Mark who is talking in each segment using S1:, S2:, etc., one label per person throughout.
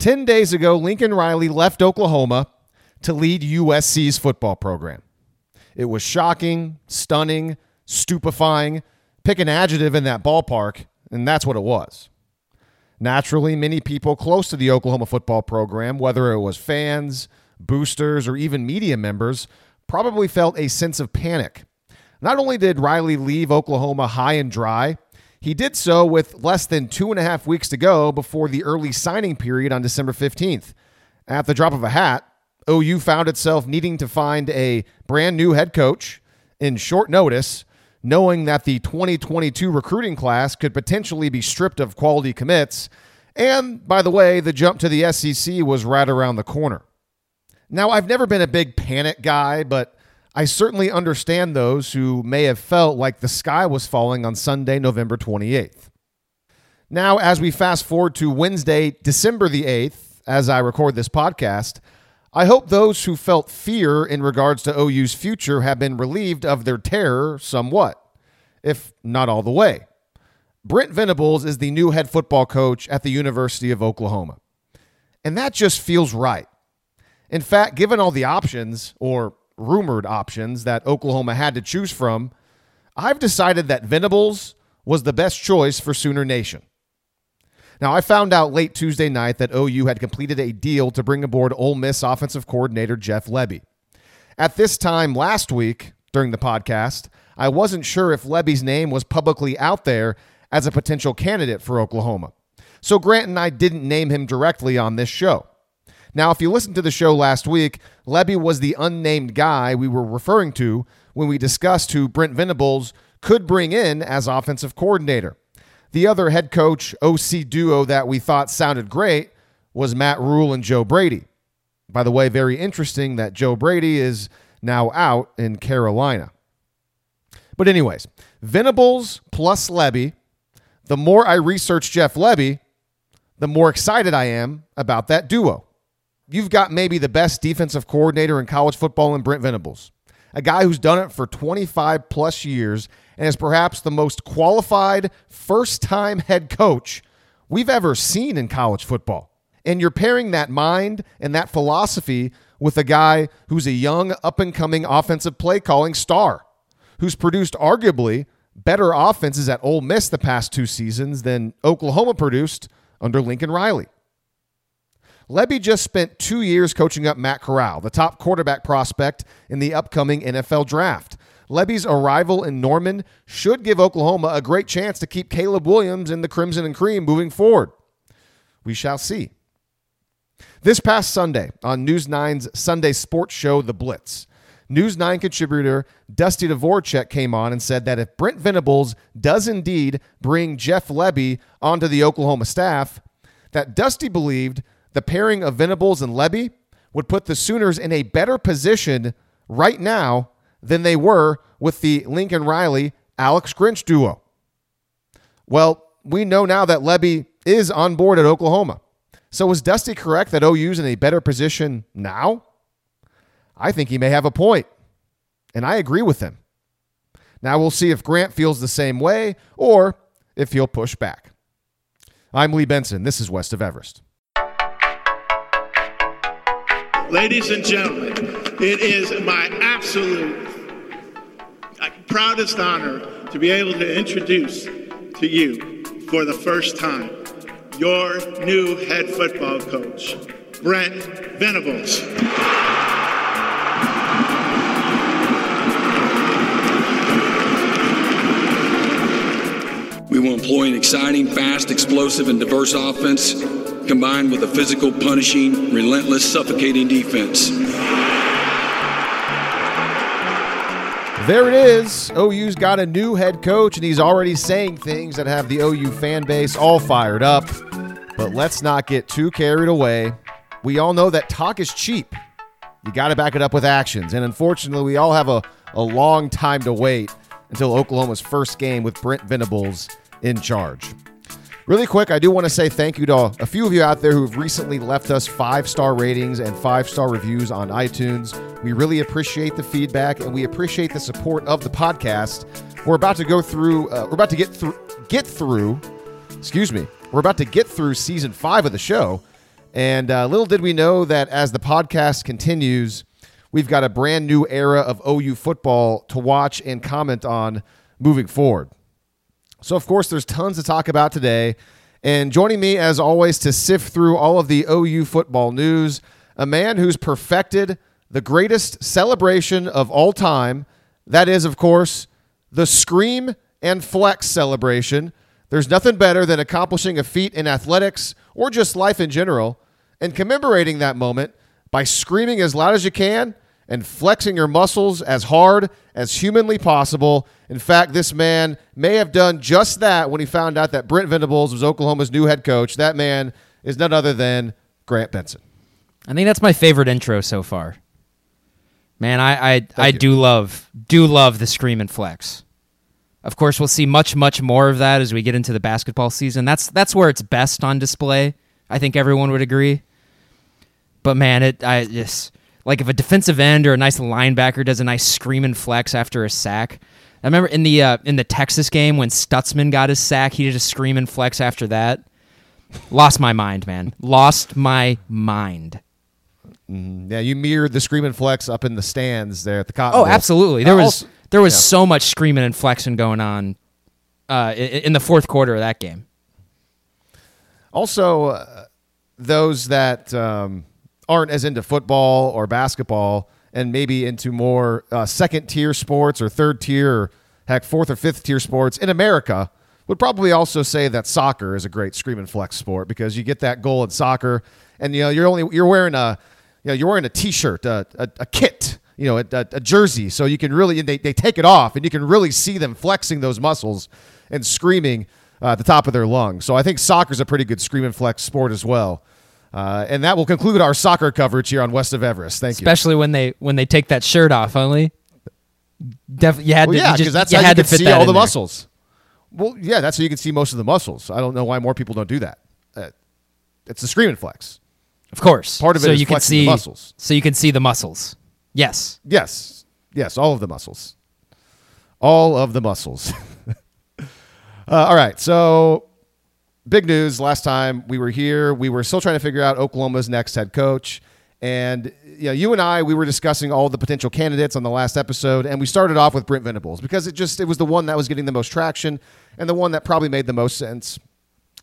S1: 10 days ago, Lincoln Riley left Oklahoma to lead USC's football program. It was shocking, stunning, stupefying. Pick an adjective in that ballpark, and that's what it was. Naturally, many people close to the Oklahoma football program, whether it was fans, boosters, or even media members, probably felt a sense of panic. Not only did Riley leave Oklahoma high and dry, he did so with less than two and a half weeks to go before the early signing period on December 15th. At the drop of a hat, OU found itself needing to find a brand new head coach in short notice, knowing that the 2022 recruiting class could potentially be stripped of quality commits. And by the way, the jump to the SEC was right around the corner. Now, I've never been a big panic guy, but I certainly understand those who may have felt like the sky was falling on Sunday, November 28th. Now, as we fast forward to Wednesday, December the 8th, as I record this podcast, I hope those who felt fear in regards to OU's future have been relieved of their terror somewhat, if not all the way. Brent Venables is the new head football coach at the University of Oklahoma. And that just feels right. In fact, given all the options, or rumored options that Oklahoma had to choose from, I've decided that Venables was the best choice for Sooner Nation. Now, I found out late Tuesday night that OU had completed a deal to bring aboard Ole Miss offensive coordinator Jeff Lebby. At this time last week, during the podcast, I wasn't sure if Lebby's name was publicly out there as a potential candidate for Oklahoma. So Grant and I didn't name him directly on this show. Now, if you listened to the show last week, Lebby was the unnamed guy we were referring to when we discussed who Brent Venables could bring in as offensive coordinator. The other head coach OC duo that we thought sounded great was Matt Rhule and Joe Brady. By the way, very interesting that Joe Brady is now out in Carolina. But, anyways, Venables plus Lebby. The more I research Jeff Lebby, the more excited I am about that duo you've got maybe the best defensive coordinator in college football in Brent Venables, a guy who's done it for 25 plus years and is perhaps the most qualified first time head coach we've ever seen in college football. And you're pairing that mind and that philosophy with a guy who's a young, up and coming offensive play calling star, who's produced arguably better offenses at Ole Miss the past two seasons than Oklahoma produced under Lincoln Riley. Lebby just spent two years coaching up Matt Corral, the top quarterback prospect in the upcoming NFL draft. Lebby's arrival in Norman should give Oklahoma a great chance to keep Caleb Williams in the Crimson and Cream moving forward. We shall see. This past Sunday on News 9's Sunday sports show, The Blitz, News 9 contributor Dusty Dvoracek came on and said that if Brent Venables does indeed bring Jeff Lebby onto the Oklahoma staff, that Dusty believed the pairing of Venables and Lebby would put the Sooners in a better position right now than they were with the Lincoln Riley Alex Grinch duo. Well, we know now that Lebby is on board at Oklahoma. So is Dusty correct that OU's in a better position now? I think he may have a point, and I agree with him. Now we'll see if Grant feels the same way or if he'll push back. I'm Lee Benson. This is West of Everest.
S2: Ladies and gentlemen, it is my absolute uh, proudest honor to be able to introduce to you for the first time your new head football coach, Brent Venables.
S3: We will employ an exciting, fast, explosive, and diverse offense combined with a physical, punishing, relentless, suffocating defense.
S1: There it is. OU's got a new head coach, and he's already saying things that have the OU fan base all fired up. But let's not get too carried away. We all know that talk is cheap. You got to back it up with actions. And unfortunately, we all have a, a long time to wait until Oklahoma's first game with Brent Venables in charge. Really quick, I do want to say thank you to a few of you out there who have recently left us five star ratings and five star reviews on iTunes. We really appreciate the feedback and we appreciate the support of the podcast. We're about to go through. Uh, we're about to get through. Get through. Excuse me. We're about to get through season five of the show, And uh, little did we know that as the podcast continues, we've got a brand new era of OU football to watch and comment on moving forward. So, of course, there's tons to talk about today. And joining me, as always, to sift through all of the OU football news, a man who's perfected the greatest celebration of all time. That is, of course, the Scream and Flex celebration. There's nothing better than accomplishing a feat in athletics or just life in general and commemorating that moment by screaming as loud as you can and flexing your muscles as hard as humanly possible. In fact, this man may have done just that when he found out that Brent Venables was Oklahoma's new head coach. That man is none other than Grant Benson.
S4: I think that's my favorite intro so far. Man, I I, I do love do love the scream and flex. Of course, we'll see much much more of that as we get into the basketball season. That's that's where it's best on display. I think everyone would agree. But man, it I just like if a defensive end or a nice linebacker does a nice scream and flex after a sack. I remember in the uh, in the Texas game when Stutsman got his sack, he did a scream and flex after that. Lost my mind, man. Lost my mind.
S1: Mm, yeah, you mirrored the scream and flex up in the stands there at the Cotton
S4: Oh,
S1: Bowl.
S4: absolutely. There
S1: Uh,
S4: was
S1: also-
S4: there was
S1: yeah.
S4: so much screaming and flexing going on uh, in, in the fourth quarter of that game.
S1: Also, uh, those that um, aren't as into football or basketball and maybe into more uh, second tier sports or third tier or heck fourth or fifth tier sports in America would probably also say that soccer is a great scream and flex sport because you get that goal in soccer and you know you're only you're wearing a you know you're wearing a t-shirt a, a, a kit you know a, a, jersey. So you can really they, they take it off and you can really see them flexing those muscles and screaming uh, at the top of their lungs. So i think soccer's a pretty good scream and flex sport as well uh, and that will conclude our soccer coverage here on west of everest thank you
S4: Especially when they when they take that shirt off, only. Definitely, you had
S1: well,
S4: to.
S1: yeah because
S4: just,
S1: that's
S4: you
S1: how
S4: had
S1: you
S4: to
S1: can see all the
S4: there.
S1: muscles well yeah that's how you can see most of the muscles i don't know why more people don't do that uh, it's the screaming flex
S4: Of course,
S1: Part of it
S4: so
S1: is
S4: you can see
S1: muscles.
S4: So you can see the muscles. Yes.
S1: Yes. Yes, all of the muscles. All of the muscles. uh, all right. So, big news. Last time we were here, we were still trying to figure out Oklahoma's next head coach. And you, know, you and I, we were discussing all the potential candidates on the last episode, and we started off with Brent Venables because it just it was the one that was getting the most traction and the one that probably made the most sense.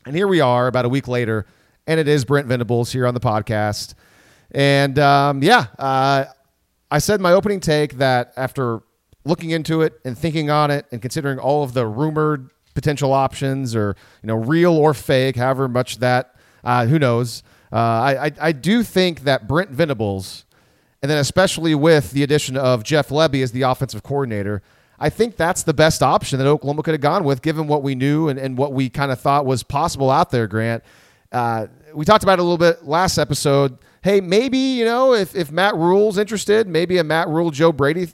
S1: And here we are, about a week later, and it is Brent Venables here on the podcast. And um, yeah, uh, I said my opening take that after looking into it and thinking on it and considering all of the rumored potential options or you know real or fake, however much that uh, who knows, uh, I, I I do think that Brent Venables, and then especially with the addition of Jeff Lebby as the offensive coordinator. I think that's the best option that Oklahoma could have gone with, given what we knew and, and what we kind of thought was possible out there, Grant. Uh, we talked about it a little bit last episode. Hey, maybe, you know, if, if Matt Rhule's interested, maybe a Matt Rhule Joe Brady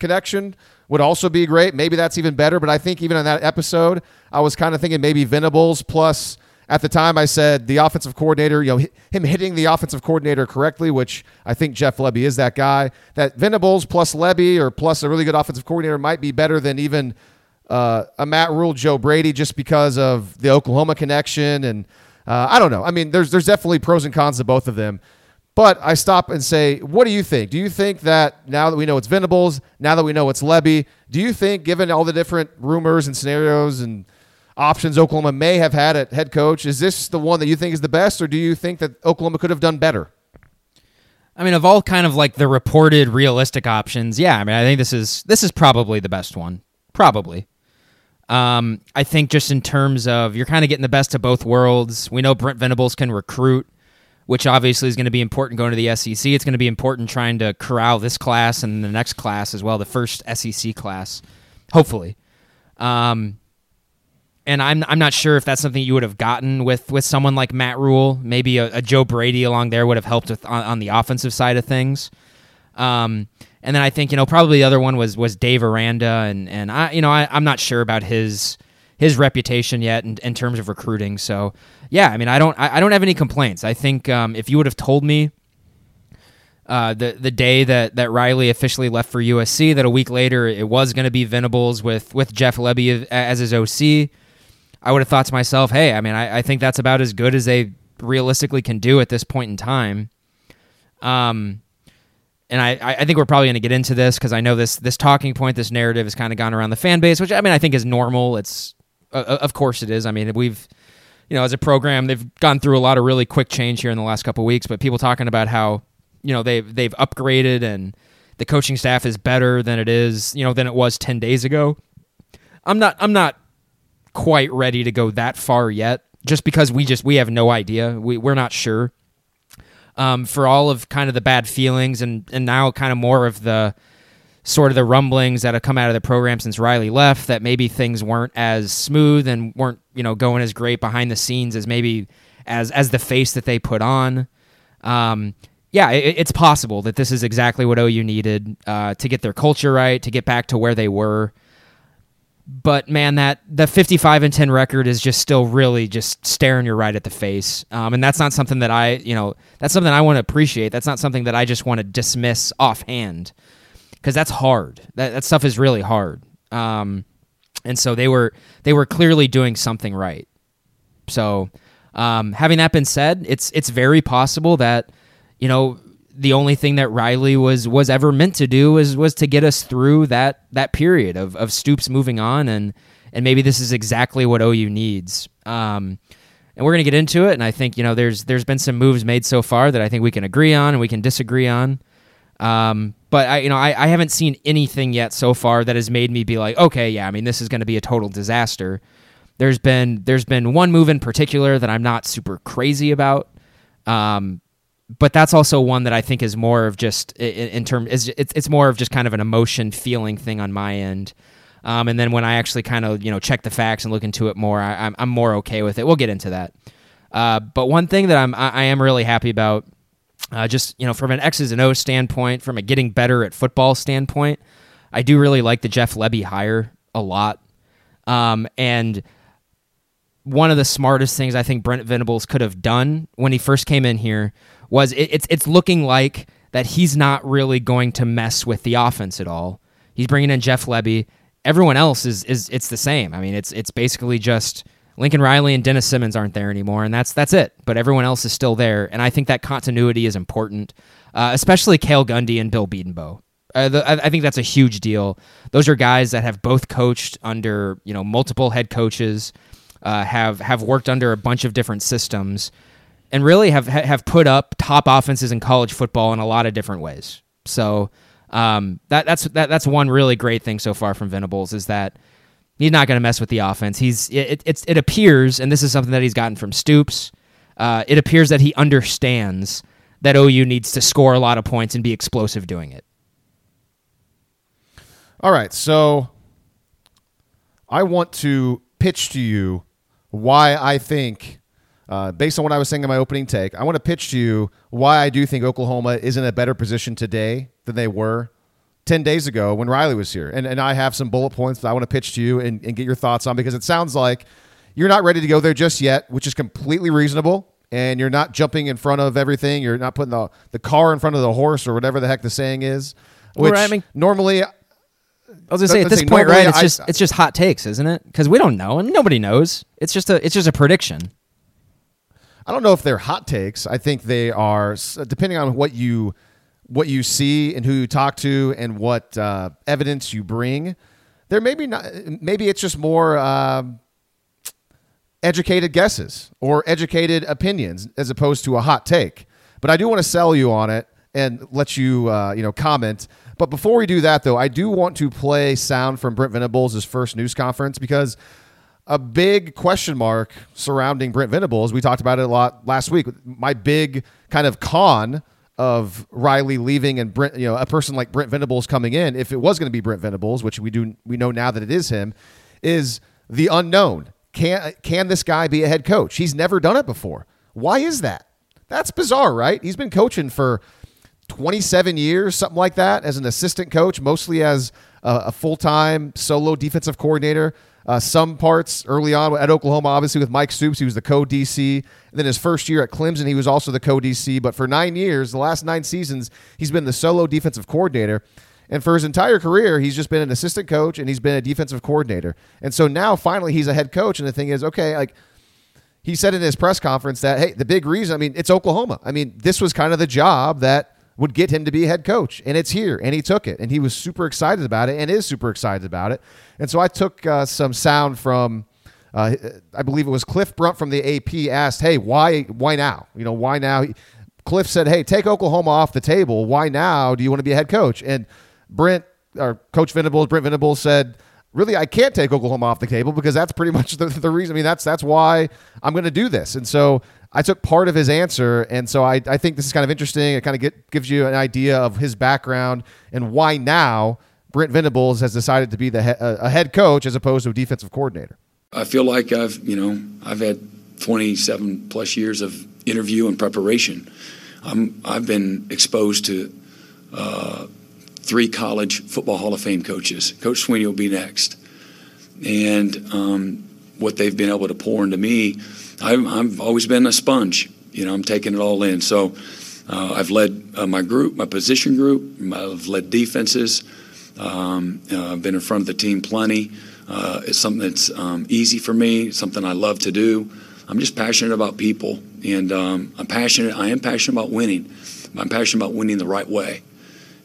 S1: connection would also be great. Maybe that's even better. But I think even on that episode, I was kind of thinking maybe Venables plus. At the time, I said the offensive coordinator, you know, him hitting the offensive coordinator correctly, which I think Jeff Lebby is that guy. That Venables plus Lebby or plus a really good offensive coordinator might be better than even uh, a Matt Rhule Joe Brady just because of the Oklahoma connection. And uh, I don't know. I mean, there's there's definitely pros and cons to both of them. But I stop and say, what do you think? Do you think that now that we know it's Venables, now that we know it's Lebby, do you think, given all the different rumors and scenarios and options Oklahoma may have had at head coach, is this the one that you think is the best, or do you think that Oklahoma could have done better?
S4: I mean, of all kind of like the reported realistic options, yeah. I mean, I think this is this is probably the best one. Probably. Um, I think just in terms of you're kind of getting the best of both worlds. We know Brent Venables can recruit, which obviously is going to be important going to the SEC. It's going to be important trying to corral this class and the next class as well, the first SEC class, hopefully. Um, and I'm I'm not sure if that's something you would have gotten with with someone like Matt Rhule. Maybe a, a Joe Brady along there would have helped with on, on the offensive side of things. Um, and then I think you know probably the other one was was Dave Aranda, and and I you know I, I'm not sure about his his reputation yet in, in terms of recruiting. So yeah, I mean I don't I, I don't have any complaints. I think um, if you would have told me uh, the the day that, that Riley officially left for USC, that a week later it was going to be Venables with with Jeff Lebby as his OC. I would have thought to myself, hey, I mean, I, I think that's about as good as they realistically can do at this point in time. Um, and I, I think we're probably going to get into this because I know this this talking point, this narrative has kind of gone around the fan base, which I mean I think is normal. It's uh, of course it is. I mean we've you know as a program they've gone through a lot of really quick change here in the last couple weeks, but people talking about how you know they've they've upgraded and the coaching staff is better than it is you know than it was ten days ago. I'm not I'm not quite ready to go that far yet, just because we just we have no idea. We we're not sure um, for all of kind of the bad feelings and and now kind of more of the sort of the rumblings that have come out of the program since Riley left that maybe things weren't as smooth and weren't you know going as great behind the scenes as maybe as as the face that they put on. Um, yeah, it, it's possible that this is exactly what OU needed uh, to get their culture right, to get back to where they were but man, that the 55 and 10 record is just still really just staring you right at the face. Um, and that's not something that I, you know, that's something I want to appreciate. That's not something that I just want to dismiss offhand because that's hard. That, that stuff is really hard. Um, and so they were they were clearly doing something right. So, um, having that been said, it's it's very possible that you know the only thing that Riley was was ever meant to do was was to get us through that that period of of Stoops moving on and and maybe this is exactly what OU needs. Um, and we're gonna get into it. And I think you know there's there's been some moves made so far that I think we can agree on and we can disagree on. Um, but I you know I, I haven't seen anything yet so far that has made me be like okay yeah I mean this is going to be a total disaster. There's been there's been one move in particular that I'm not super crazy about. Um, but that's also one that I think is more of just in, in term is it's it's more of just kind of an emotion feeling thing on my end. Um, and then when I actually kind of you know check the facts and look into it more, I, am I'm, I'm more okay with it. We'll get into that. Uh, but one thing that I'm I, I am really happy about, uh, just you know from an X's and O's standpoint, from a getting better at football standpoint, I do really like the Jeff Lebby hire a lot. Um, and one of the smartest things I think Brent Venables could have done when he first came in here was it, it's it's looking like that he's not really going to mess with the offense at all. He's bringing in Jeff Lebby. Everyone else is is it's the same. I mean, it's it's basically just Lincoln Riley and Dennis Simmons aren't there anymore, and that's that's it. But everyone else is still there, and I think that continuity is important, uh, especially Cale Gundy and Bill Bedenbaugh. Uh, the, I, I think that's a huge deal. Those are guys that have both coached under you know multiple head coaches, uh, have have worked under a bunch of different systems, and really have have put up top offenses in college football in a lot of different ways. So um, that that's that, that's one really great thing so far from Venables is that he's not going to mess with the offense. He's it, it, it appears, and this is something that he's gotten from Stoops. Uh, it appears that he understands that OU needs to score a lot of points and be explosive doing it.
S1: All right, so I want to pitch to you why I think uh, based on what I was saying in my opening take, I want to pitch to you why I do think Oklahoma is in a better position today than they were 10 days ago when Riley was here. And, and I have some bullet points that I want to pitch to you and, and get your thoughts on because it sounds like you're not ready to go there just yet, which is completely reasonable. And you're not jumping in front of everything. You're not putting the, the car in front of the horse or whatever the heck the saying is. Which
S4: Right, I mean-
S1: normally uh,
S4: I was gonna say at this
S1: say
S4: point, right? It's
S1: I-
S4: just it's just hot takes, isn't it? Because we don't know and nobody knows. It's just a it's just a prediction.
S1: I don't know if they're hot takes. I think they are depending on what you what you see and who you talk to and what uh, evidence you bring. There maybe not. Maybe it's just more um educated guesses or educated opinions as opposed to a hot take. But I do want to sell you on it and let you uh, you know comment. But before we do that, though, I do want to play sound from Brent Venables' first news conference because a big question mark surrounding Brent Venables. We talked about it a lot last week. My big kind of con of Riley leaving and Brent, you know, a person like Brent Venables coming in, if it was going to be Brent Venables, which we do we know now that it is him, is the unknown. Can can this guy be a head coach? He's never done it before. Why is that? That's bizarre, right? He's been coaching for 27 years, something like that, as an assistant coach, mostly as a, a full time solo defensive coordinator. Uh, some parts early on at Oklahoma, obviously with Mike Stoops, he was the co DC. And then his first year at Clemson, he was also the co DC. But for nine years, the last nine seasons, he's been the solo defensive coordinator. And for his entire career, he's just been an assistant coach and he's been a defensive coordinator. And so now finally he's a head coach. And the thing is, okay, like he said in his press conference that hey, the big reason, I mean, it's Oklahoma. I mean, this was kind of the job that would get him to be head coach, and it's here, and he took it, and he was super excited about it, and is super excited about it. And so I took uh, some sound from. Uh, I believe it was Cliff Brunt from the AP asked, "Hey, why why now? You know, why now?" Cliff said, "Hey, take Oklahoma off the table. Why now do you want to be a head coach?" And Brent or Coach Venables, Brent Venables said, "Really, I can't take Oklahoma off the table because that's pretty much the, the reason. I mean, that's that's why I'm going to do this." And so I took part of his answer, and so I, I think this is kind of interesting. It kind of get, gives you an idea of his background and why now Brent Venables has decided to be the he, a head coach as opposed to a defensive coordinator.
S3: I feel like I've you know I've had 27 plus years of interview and preparation. I'm, I've been exposed to uh, three college football Hall of Fame coaches. Coach Swinney will be next, and um, what they've been able to pour into me I've, I've always been a sponge. You know, I'm taking it all in. So uh, I've led uh, my group, my position group. I've led defenses. Um, uh, I've been in front of the team plenty. Uh, it's something that's um, easy for me. Something I love to do. I'm just passionate about people, and um, I'm passionate. I am passionate about winning. I'm passionate about winning the right way,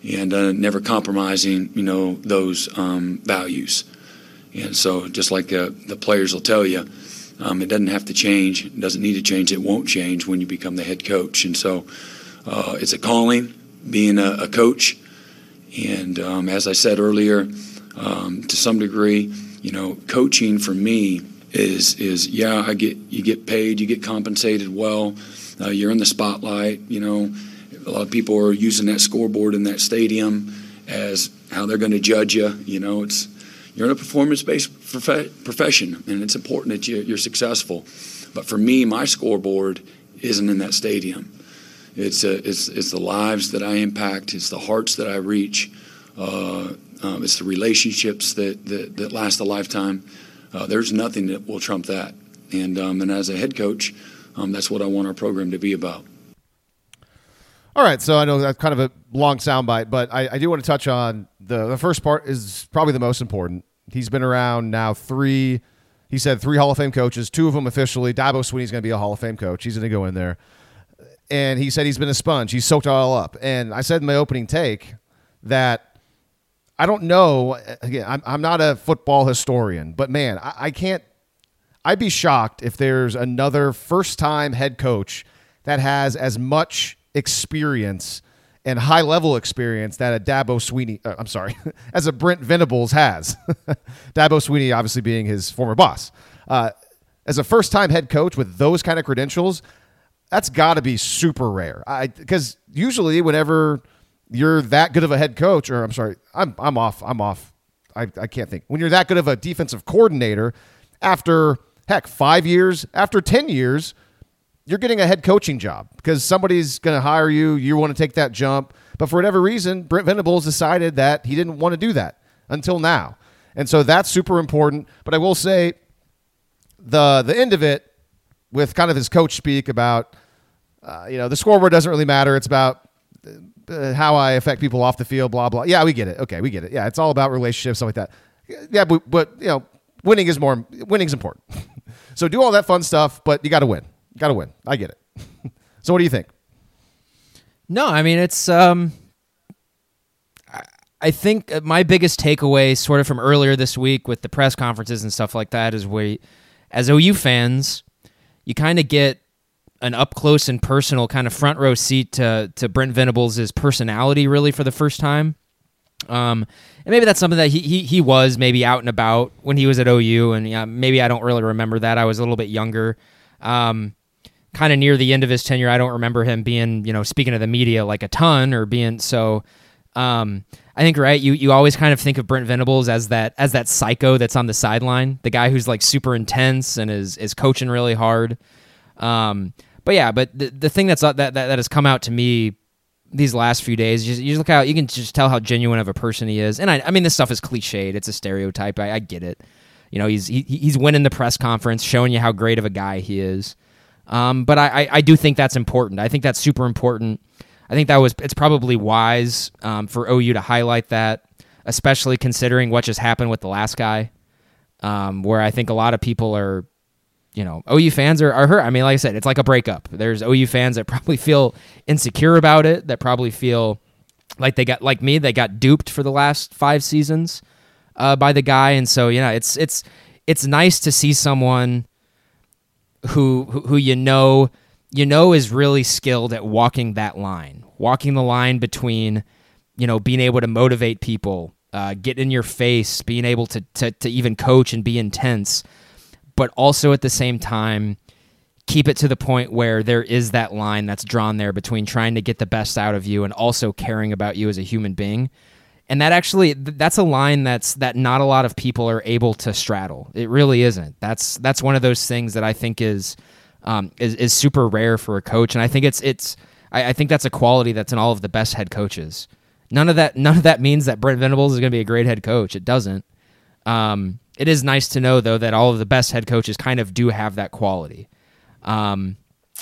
S3: and uh, never compromising. You know those um, values. And so, just like the players will tell you, um, it doesn't have to change. It doesn't need to change. It won't change when you become the head coach. And so uh, it's a calling, being a, a coach. And um, as I said earlier, um, to some degree, you know, coaching for me is is yeah, I get you get paid, you get compensated well, uh, you're in the spotlight. You know, a lot of people are using that scoreboard in that stadium as how they're going to judge you. You know, it's you're in a performance-based profession, and it's important that you're successful. But for me, my scoreboard isn't in that stadium. It's, a, uh, it's, it's the lives that I impact. It's the hearts that I reach. Uh, um, it's the relationships that, that, that last a lifetime. Uh, there's nothing that will trump that. And, um, and as a head coach, um, that's what I want our program to be about.
S1: All right, so I know that's kind of a long soundbite, but I, I do want to touch on the the first part is probably the most important. He's been around now three. He said three Hall of Fame coaches, two of them officially. Dabo Swinney's going to be a Hall of Fame coach. He's going to go in there, and he said he's been a sponge. He's soaked it all up. And I said in my opening take that I don't know. Again, I'm I'm not a football historian, but man, I, I can't. I'd be shocked if there's another first time head coach that has as much experience and high level experience that a Dabo Swinney, uh, I'm sorry, as a Brent Venables has. Dabo Swinney, obviously being his former boss. Uh, as a first time head coach with those kind of credentials, that's got to be super rare. Because usually, whenever you're that good of a head coach, or I'm sorry, I'm, I'm off, I'm off. I, I can't think. When you're that good of a defensive coordinator, after heck, five years, after 10 years, you're getting a head coaching job because somebody's going to hire you. You want to take that jump. But for whatever reason, Brent Venables decided that he didn't want to do that until now. And so that's super important. But I will say the the end of it with kind of his coach speak about, uh, you know, the scoreboard doesn't really matter. It's about uh, how I affect people off the field, blah, blah. Yeah, we get it. Okay, we get it. Yeah, it's all about relationships, stuff like that. Yeah, but, but you know, winning is more, winning is important. so do all that fun stuff, but you got to win. Got to win. I get it. so what do you think?
S4: No, I mean it's um I think my biggest takeaway sort of from earlier this week with the press conferences and stuff like that is we as OU fans, you kind of get an up close and personal kind of front row seat to to Brent Venables' personality really for the first time. Um, and maybe that's something that he, he he was maybe out and about when he was at OU, and yeah, maybe I don't really remember that. I was a little bit younger. Um, kind of near the end of his tenure, I don't remember him being, you know, speaking to the media like a ton or being so. Um, I think right. You you always kind of think of Brent Venables as that as that psycho that's on the sideline, the guy who's like super intense and is is coaching really hard. Um, but yeah, but the the thing that's uh, that that, that has come out to me these last few days, you, you look how you can just tell how genuine of a person he is. And I I mean this stuff is cliched. It's a stereotype. I, I get it. You know, he's he, he's winning the press conference, showing you how great of a guy he is. Um, but I, I, I, do think that's important. I think that's super important. I think that was it's probably wise um, for OU to highlight that, especially considering what just happened with the last guy, um, where I think a lot of people are you know, OU fans are, are hurt. I mean, like I said, it's like a breakup. There's OU fans that probably feel insecure about it, that probably feel like they got like me, they got duped for the last five seasons uh, by the guy, and so you know, it's it's it's nice to see someone who who, you know you know is really skilled at walking that line, walking the line between you know being able to motivate people, uh, get in your face, being able to, to to even coach and be intense but also at the same time keep it to the point where there is that line that's drawn there between trying to get the best out of you and also caring about you as a human being and that actually that's a line that's that not a lot of people are able to straddle. It really isn't. That's that's one of those things that i think is um, is, is super rare for a coach. And i think it's it's I, I think that's a quality that's in all of the best head coaches. None of that none of that means that brent venables is going to be a great head coach. It doesn't. Um, it is nice to know though that all of the best head coaches kind of do have that quality. Um,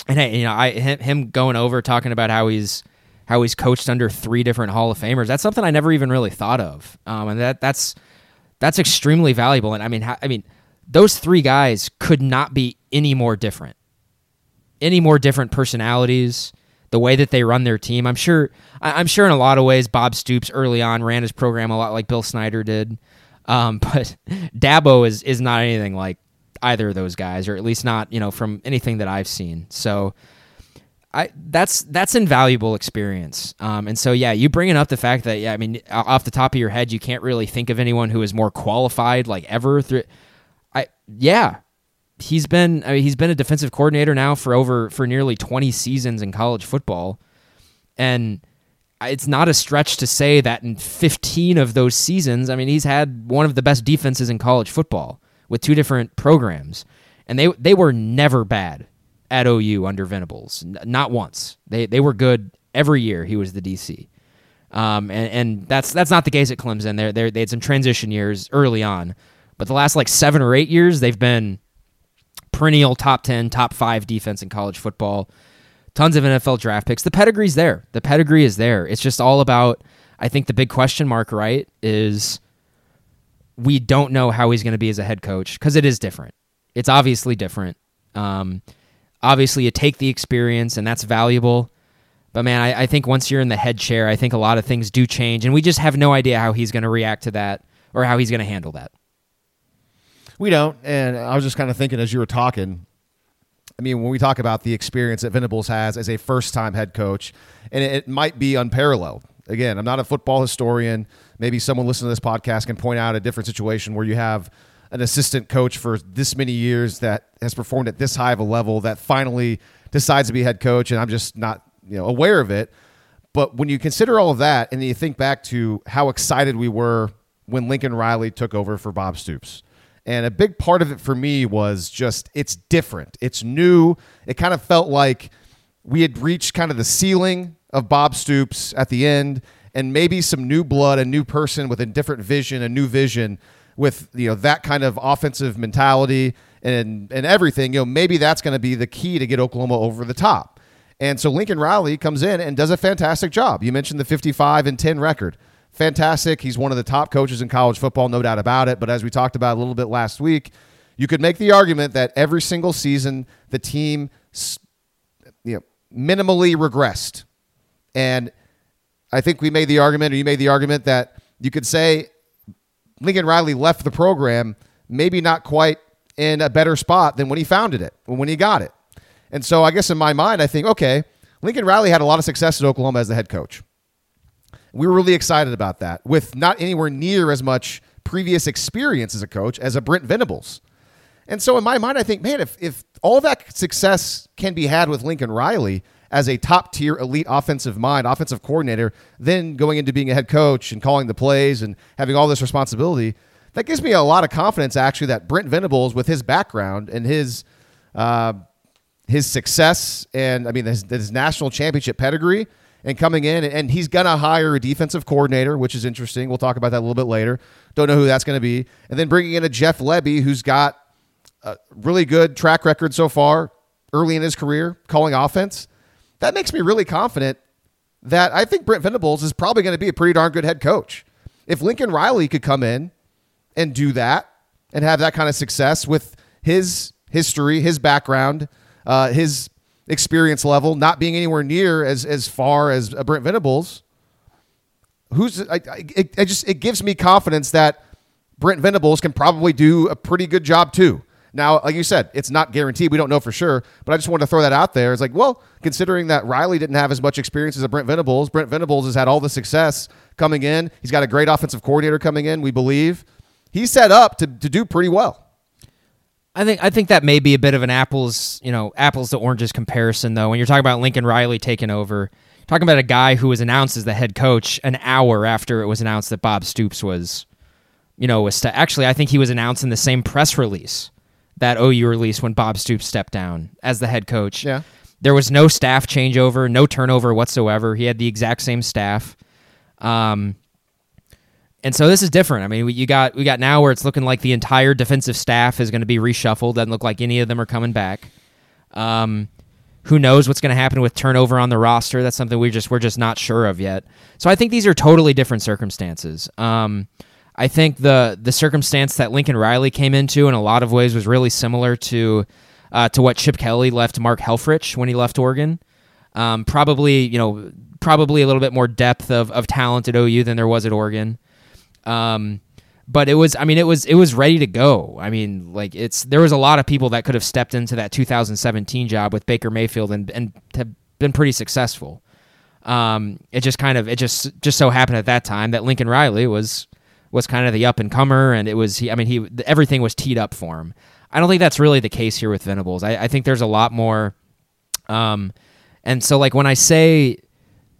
S4: and hey, you know, I him, him going over talking about how he's how he's coached under three different Hall of Famers. That's something I never even really thought of, um, and that that's that's extremely valuable. And I mean, I mean, those three guys could not be any more different, any more different personalities. The way that they run their team, I'm sure. I- I'm sure in a lot of ways, Bob Stoops early on ran his program a lot like Bill Snyder did. Um, but Dabo is is not anything like either of those guys, or at least not you know from anything that I've seen. So. I, that's that's invaluable experience, um, and so yeah, you bringing up the fact that yeah, I mean, off the top of your head, you can't really think of anyone who is more qualified like ever. Through, I yeah, he's been I mean, he's been a defensive coordinator now for over for nearly twenty seasons in college football, and it's not a stretch to say that in 15 of those seasons, I mean, he's had one of the best defenses in college football with two different programs, and they they were never bad at OU under Venables, not once. They they were good every year. He was the DC, um, and and that's that's not the case at Clemson. They they they had some transition years early on, but the last like seven or eight years, they've been perennial top 10, top five defense in college football tons of NFL draft picks. The pedigree's there. The pedigree is there. It's just all about. I think the big question mark, right, is we don't know how he's going to be as a head coach because it is different. It's obviously different. Um, obviously, you take the experience, and that's valuable. But man, I, I, think once you're in the head chair, I think a lot of things do change, and we just have no idea how he's going to react to that or how he's going to handle that.
S1: We don't. And I was just kind of thinking as you were talking, I mean, when we talk about the experience that Venables has as a first time head coach, and it, might be unparalleled. Again, I'm not a football historian. Maybe someone listening to this podcast can point out a different situation where you have an assistant coach for this many years that has performed at this high of a level that finally decides to be head coach, and I'm just not you know aware of it. But when you consider all of that, and you think back to how excited we were when Lincoln Riley took over for Bob Stoops and a big part of it for me was just it's different. It's new. It kind of felt like we had reached kind of the ceiling of Bob Stoops at the end and maybe some new blood, a new person with a different vision, a new vision with you know that kind of offensive mentality and and everything. You know, maybe that's going to be the key to get Oklahoma over the top. And so Lincoln Riley comes in and does a fantastic job. You mentioned the 55 and 10 record fantastic. He's one of the top coaches in college football, no doubt about it. But as we talked about a little bit last week, you could make the argument that every single season the team you know, minimally regressed. And I think we made the argument, or you made the argument that you could say Lincoln Riley left the program maybe not quite in a better spot than when he founded it, when he got it. And so I guess in my mind, I think, okay, Lincoln Riley had a lot of success at Oklahoma as the head coach. We were really excited about that with not anywhere near as much previous experience as a coach as a Brent Venables. And so in my mind, I think, man, if, if all that success can be had with Lincoln Riley as a top tier elite offensive mind, offensive coordinator, then going into being a head coach and calling the plays and having all this responsibility, that gives me a lot of confidence actually that Brent Venables, with his background and his uh, his success and I mean his, his national championship pedigree, and coming in, and he's going to hire a defensive coordinator, which is interesting. We'll talk about that a little bit later. Don't know who that's going to be. And then bringing in a Jeff Lebby, who's got a really good track record so far early in his career calling offense. That makes me really confident that I think Brent Venables is probably going to be a pretty darn good head coach. If Lincoln Riley could come in and do that and have that kind of success with his history, his background, uh, his experience level, not being anywhere near as as far as uh, Brent Venables. Who's I, I, it, it just it gives me confidence that Brent Venables can probably do a pretty good job too. Now, like you said, it's not guaranteed. We don't know for sure, but I just wanted to throw that out there. It's like, well, considering that Riley didn't have as much experience as a Brent Venables, Brent Venables has had all the success coming in. He's got a great offensive coordinator coming in, we believe. He's set up to, to do pretty well.
S4: I think I think that may be a bit of an apples, you know, apples to oranges comparison though. When you're talking about Lincoln Riley taking over, talking about a guy who was announced as the head coach an hour after it was announced that Bob Stoops was, you know, was actually I think he was announced in the same press release that OU released when Bob Stoops stepped down as the head coach.
S1: Yeah.
S4: There was no staff changeover, no turnover whatsoever. He had the exact same staff. Um, and so this is different. I mean, we, you got we got now where it's looking like the entire defensive staff is going to be reshuffled. Doesn't look like any of them are coming back. Um, who knows what's going to happen with turnover on the roster? That's something we just we're just not sure of yet. So I think these are totally different circumstances. Um, I think the the circumstance that Lincoln Riley came into in a lot of ways was really similar to uh, to what Chip Kelly left Mark Helfrich when he left Oregon. Um, probably you know probably a little bit more depth of, of talent at OU than there was at Oregon. Um, but it was I mean it was it was ready to go. I mean like it's there was a lot of people that could have stepped into that 2017 job with Baker Mayfield and and have been pretty successful. Um, it just kind of it just just so happened at that time that Lincoln Riley was was kind of the up and comer, and it was he. I mean, he everything was teed up for him. I don't think that's really the case here with Venables. I, I think there's a lot more. Um, and so like when I say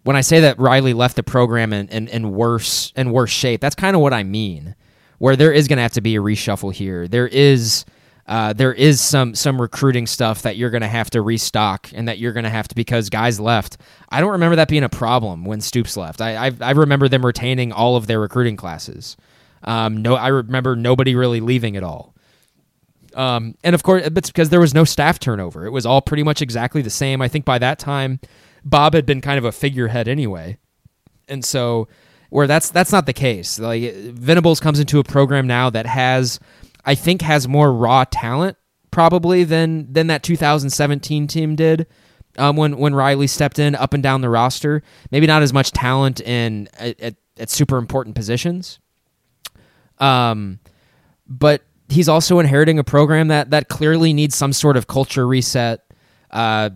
S4: when I say that Riley left the program in, in, in worse in worse shape, that's kind of what I mean. Where there is going to have to be a reshuffle here. There is. Uh, there is some some recruiting stuff that you're going to have to restock and that you're going to have to because guys left. I don't remember that being a problem when Stoops left. I I, I remember them retaining all of their recruiting classes. Um, no, I remember nobody really leaving at all. Um, and of course, it's because there was no staff turnover. It was all pretty much exactly the same. I think by that time, Bob had been kind of a figurehead anyway, and so where that's that's not the case. Like Venables comes into a program now that has I think has more raw talent probably than than that 2017 team did. Um, when when Riley stepped in up and down the roster, maybe not as much talent in at, at, super important positions. Um, but he's also inheriting a program that that clearly needs some sort of culture reset. Uh,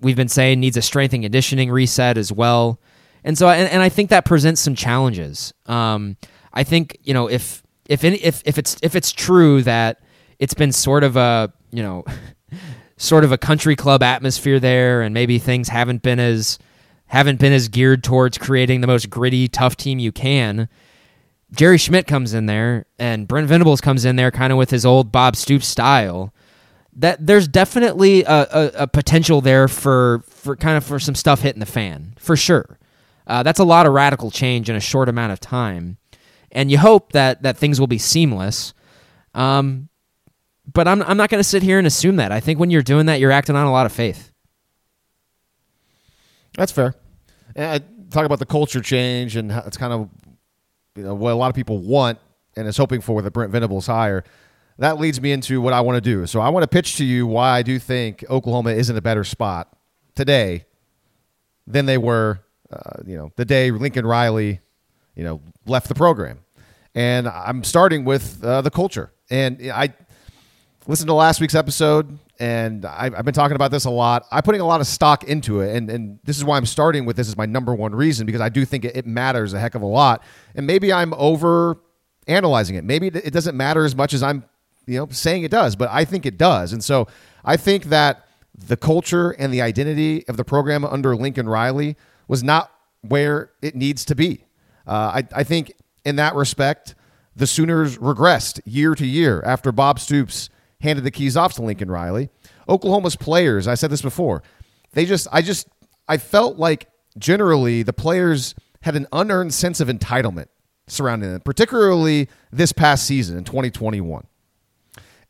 S4: we've been saying needs a strength and conditioning reset as well, and so and, and I think that presents some challenges. Um, I think you know if if any, if if it's if it's true that it's been sort of a you know sort of a country club atmosphere there, and maybe things haven't been as haven't been as geared towards creating the most gritty, tough team you can. Jerry Schmidt comes in there, and Brent Venables comes in there, kind of with his old Bob Stoops style. That there's definitely a, a, a potential there for for kind of for some stuff hitting the fan for sure. Uh, that's a lot of radical change in a short amount of time and you hope that that things will be seamless. Um, but I'm I'm not going to sit here and assume that. I think when you're doing that, you're acting on a lot of faith.
S1: That's fair. And talk about the culture change and it's kind of you know what a lot of people want and is hoping for with a Brent Venables hire. That leads me into what I want to do. So I want to pitch to you why I do think Oklahoma isn't a better spot today than they were, uh, you know, the day Lincoln Riley you know, left the program. And I'm starting with uh, the culture. And I listened to last week's episode, and I, have been talking about this a lot. I'm putting a lot of stock into it, and, and this is why I'm starting with this as my number one reason because I do think it, it matters a heck of a lot. And maybe I'm over analyzing it. Maybe it doesn't matter as much as I'm, you know, saying it does, but I think it does. And so I think that the culture and the identity of the program under Lincoln Riley was not where it needs to be. Uh, I, I think in that respect, the Sooners regressed year to year after Bob Stoops handed the keys off to Lincoln Riley. Oklahoma's players, I said this before, they just, I just, I felt like generally the players had an unearned sense of entitlement surrounding them, particularly this past season in 2021.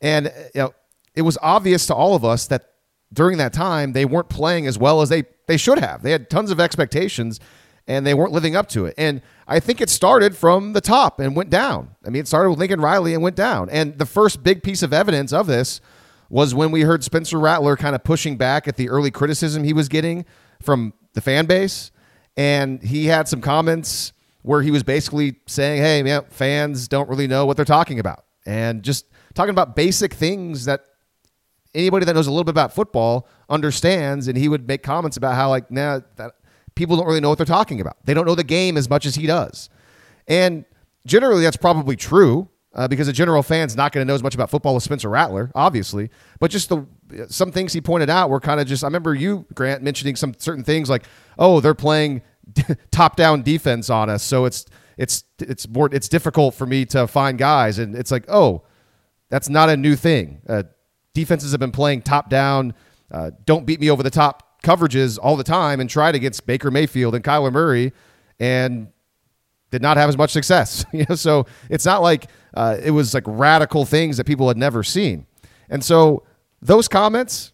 S1: And you know, it was obvious to all of us that during that time they weren't playing as well as they, they should have. They had tons of expectations and they weren't living up to it. And I think it started from the top and went down. I mean, it started with Lincoln Riley and went down. And the first big piece of evidence of this was when we heard Spencer Rattler kind of pushing back at the early criticism he was getting from the fan base. And he had some comments where he was basically saying, hey, man, fans don't really know what they're talking about. And just talking about basic things that anybody that knows a little bit about football understands. And he would make comments about how, like, nah, that people don't really know what they're talking about. They don't know the game as much as he does. And generally, that's probably true uh, because a general fan's not going to know as much about football as Spencer Rattler, obviously. But just the some things he pointed out were kind of just. I remember you, Grant, mentioning some certain things like, "Oh, they're playing top down defense on us, so it's it's it's more it's difficult for me to find guys." And it's like, "Oh, that's not a new thing. Uh, defenses have been playing top down. Uh, don't beat me over the top coverages all the time and tried against Baker Mayfield and Kyler Murray, and did not have as much success. you know, so it's not like uh, it was like radical things that people had never seen. And so those comments,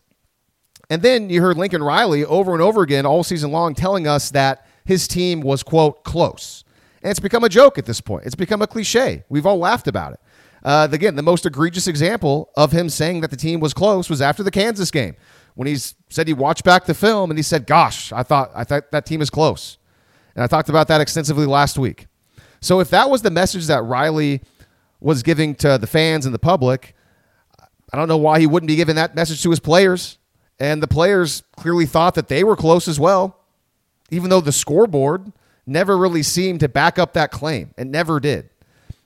S1: and then you heard Lincoln Riley over and over again all season long telling us that his team was quote close, and it's become a joke at this point. It's become a cliche. We've all laughed about it. Uh, again, the most egregious example of him saying that the team was close was after the Kansas game when he said he watched back the film and he said, "Gosh, I thought I thought that team is close." And I talked about that extensively last week. So if that was the message that Riley was giving to the fans and the public, I don't know why he wouldn't be giving that message to his players. And the players clearly thought that they were close as well, even though the scoreboard never really seemed to back up that claim. It never did.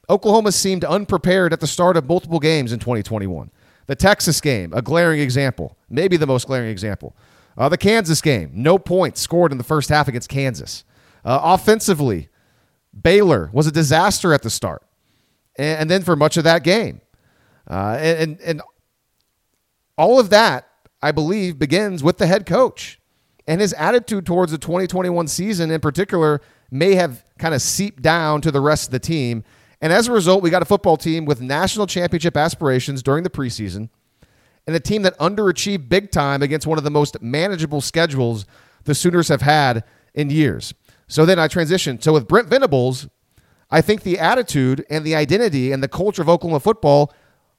S1: Oklahoma seemed unprepared at the start of multiple games in 2021. The Texas game, a glaring example, maybe the most glaring example. Uh, the Kansas game, no points scored in the first half against Kansas. Uh, offensively, Baylor was a disaster at the start, and, and then for much of that game, uh, and, and all of that, I believe, begins with the head coach and his attitude towards the 2021 season in particular may have kind of seeped down to the rest of the team. And as a result, we got a football team with national championship aspirations during the preseason and a team that underachieved big time against one of the most manageable schedules the Sooners have had in years. So then I transitioned. So with Brent Venables, I think the attitude and the identity and the culture of Oklahoma football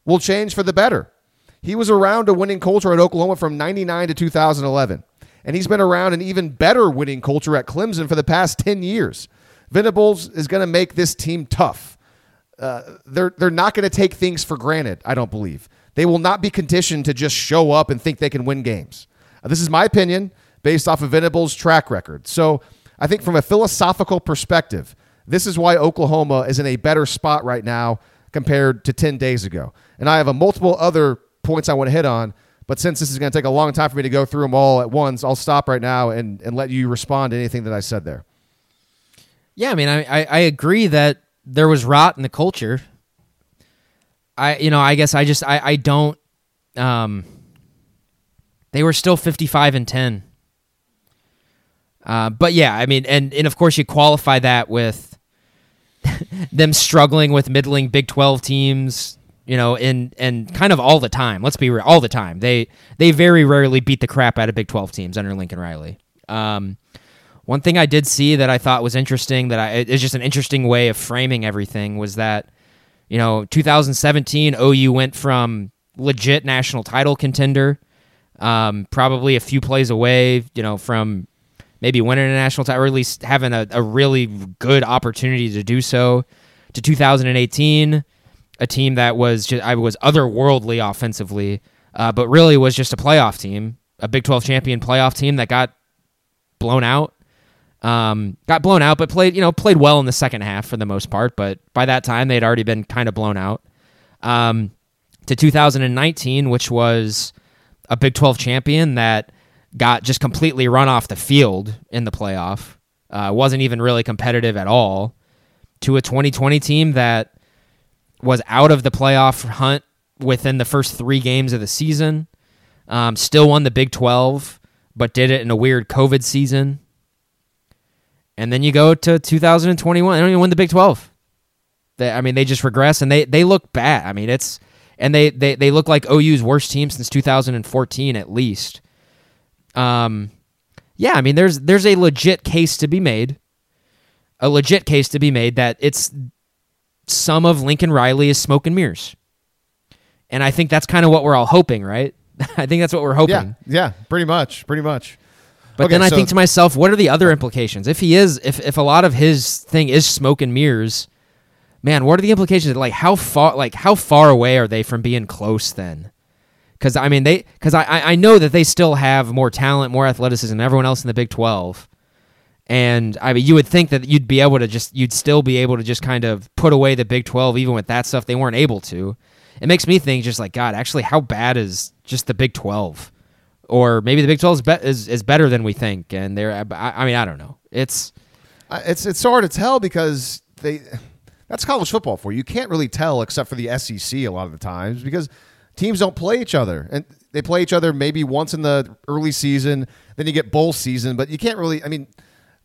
S1: will change for the better. He was around a winning culture at Oklahoma from 99 to 2011. And he's been around an even better winning culture at Clemson for the past 10 years. Venables is going to make this team tough. Uh, they're, they're not going to take things for granted, I don't believe. They will not be conditioned to just show up and think they can win games. Uh, this is my opinion based off of Venables' track record. So I think from a philosophical perspective, this is why Oklahoma is in a better spot right now compared to 10 days ago. And I have a multiple other points I want to hit on, but since this is going to take a long time for me to go through them all at once, I'll stop right now and, and let you respond to anything that I said there.
S4: Yeah, I mean, I, I, I agree that there was rot in the culture. I, you know, I guess I just, I, I don't, um, they were still 55 and 10 uh, but yeah, I mean, and and of course you qualify that with them struggling with middling Big Twelve teams, you know, and and kind of all the time. Let's be real, all the time. They they very rarely beat the crap out of Big Twelve teams under Lincoln Riley. Um, one thing I did see that I thought was interesting that I it's just an interesting way of framing everything was that you know 2017 OU went from legit national title contender, um, probably a few plays away, you know, from maybe winning a national title, or at least having a, a really good opportunity to do so. To 2018, a team that was just I was otherworldly offensively, uh, but really was just a playoff team, a Big 12 champion playoff team that got blown out. Um, got blown out, but played you know played well in the second half for the most part. But by that time, they'd already been kind of blown out. Um, to 2019, which was a Big 12 champion that got just completely run off the field in the playoff. Uh, wasn't even really competitive at all. To a 2020 team that was out of the playoff hunt within the first three games of the season. Um, still won the Big 12, but did it in a weird COVID season. And then you go to 2021. They don't even win the Big 12. They, I mean, they just regress and they, they look bad. I mean, it's and they, they they look like OU's worst team since 2014 at least. Um, yeah, I mean, there's there's a legit case to be made, a legit case to be made that it's some of Lincoln Riley is smoke and mirrors, And I think that's kind of what we're all hoping, right? I think that's what we're hoping.
S1: Yeah, yeah, pretty much, pretty much.
S4: But
S1: Okay,
S4: then I
S1: so-
S4: think to myself, what are the other implications? If he is, if if a lot of his thing is smoke and mirrors, man, what are the implications? Like how far, like how far away are they from being close then? Because I mean, they because I I know that they still have more talent, more athleticism than everyone else in the Big Twelve. And I mean, you would think that you'd be able to just, you'd still be able to just kind of put away the Big 12, even with that stuff. They weren't able to. It makes me think, just like, God, actually, how bad is just the Big 12? Or maybe the Big 12 is, be- is, is better than we think. And they're, I, I mean, I don't know. It's,
S1: It's it's hard to tell because they that's college football for you. You can't really tell except for the SEC a lot of the times because teams don't play each other and they play each other maybe once in the early season. Then you get bowl season, but you can't really. I mean,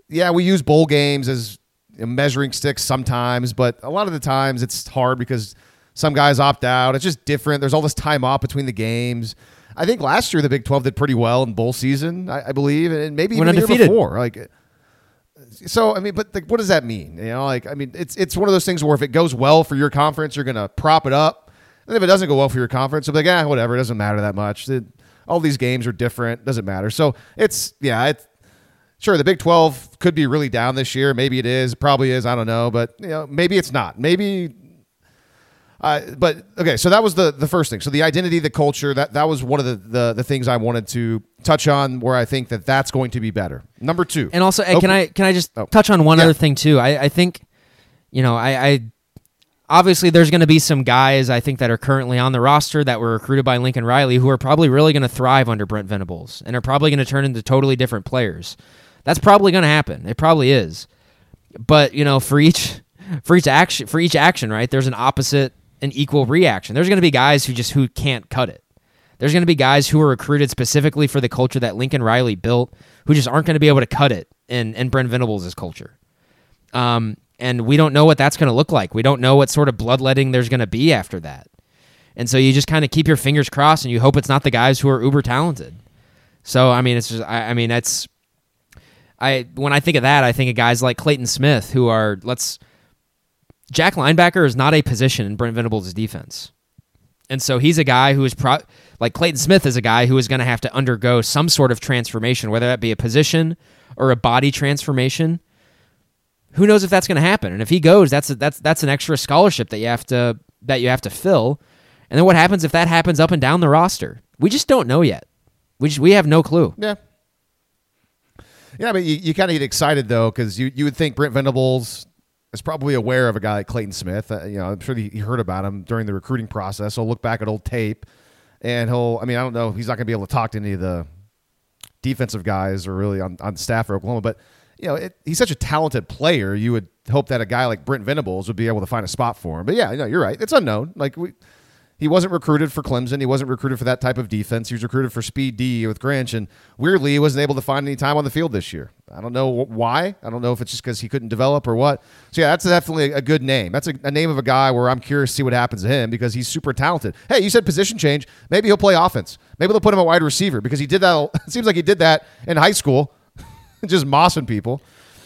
S1: yeah, we use bowl games as measuring sticks sometimes, but a lot of the times it's hard because some guys opt out. It's just different. There's all this time off between the games. I think last year the Big Twelve did pretty well in bowl season, I, I believe, and maybe even the year before. Like, so I mean, but like, what does that mean? You know, like I mean, it's it's one of those things where if it goes well for your conference, you're gonna prop it up, and if it doesn't go well for your conference, you'll be like, ah, whatever, it doesn't matter that much. It- all these games are different, doesn't matter. So it's yeah, it's sure the Big Twelve could be really down this year. Maybe it is, probably is. I don't know, but you know, maybe it's not. Maybe. Uh, but okay, so that was the the first thing. So the identity, the culture, that that was one of the, the the things I wanted to touch on, where I think that that's going to be better. Number two,
S4: and also, hey, can I, can I just
S1: Oh.
S4: touch on one
S1: Yeah.
S4: other thing too? I, I think, you know, I, I obviously there's going to be some guys I think that are currently on the roster that were recruited by Lincoln Riley who are probably really going to thrive under Brent Venables and are probably going to turn into totally different players. That's probably going to happen. It probably is. But you know, for each for each action for each action, right? There's an opposite and equal reaction. There's going to be guys who just who can't cut it. There's going to be guys who are recruited specifically for the culture that Lincoln Riley built, who just aren't going to be able to cut it in in Brent Venables' culture. Um, and we don't know what that's going to look like. We don't know what sort of bloodletting there's going to be after that. And so you just kind of keep your fingers crossed and you hope it's not the guys who are uber talented. So I mean, it's just I, I mean that's I when I think of that, I think of guys like Clayton Smith who are let's Jack linebacker is not a position in Brent Venables' defense. And so he's a guy who is pro- like Clayton Smith is a guy who is going to have to undergo some sort of transformation, whether that be a position or a body transformation. Who knows if that's going to happen? And if he goes, that's a, that's that's an extra scholarship that you have to that you have to fill. And then what happens if that happens up and down the roster? We just don't know yet. We just we have no clue.
S1: Yeah. Yeah, but you, you kind of get excited though because you, you would think Brent Venables is probably aware of a guy like Clayton Smith. Uh, you know, I'm sure he, he heard about him during the recruiting process. He'll look back at old tape, and he'll. I mean, I don't know. He's not going to be able to talk to any of the defensive guys or really on, on staff for Oklahoma, but you know, it, he's such a talented player. You would hope that a guy like Brent Venables would be able to find a spot for him. But yeah, no, you're right. It's unknown. Like we, he wasn't recruited for Clemson. He wasn't recruited for that type of defense. He was recruited for speed D with Grinch, and weirdly, he wasn't able to find any time on the field this year. I don't know why. I don't know if it's just because he couldn't develop or what. So yeah, that's definitely a good name. That's a, a name of a guy where I'm curious to see what happens to him because he's super talented. Hey, you said position change. Maybe he'll play offense. Maybe they'll put him at wide receiver because he did that. It seems like he did that in high school, just mossing people.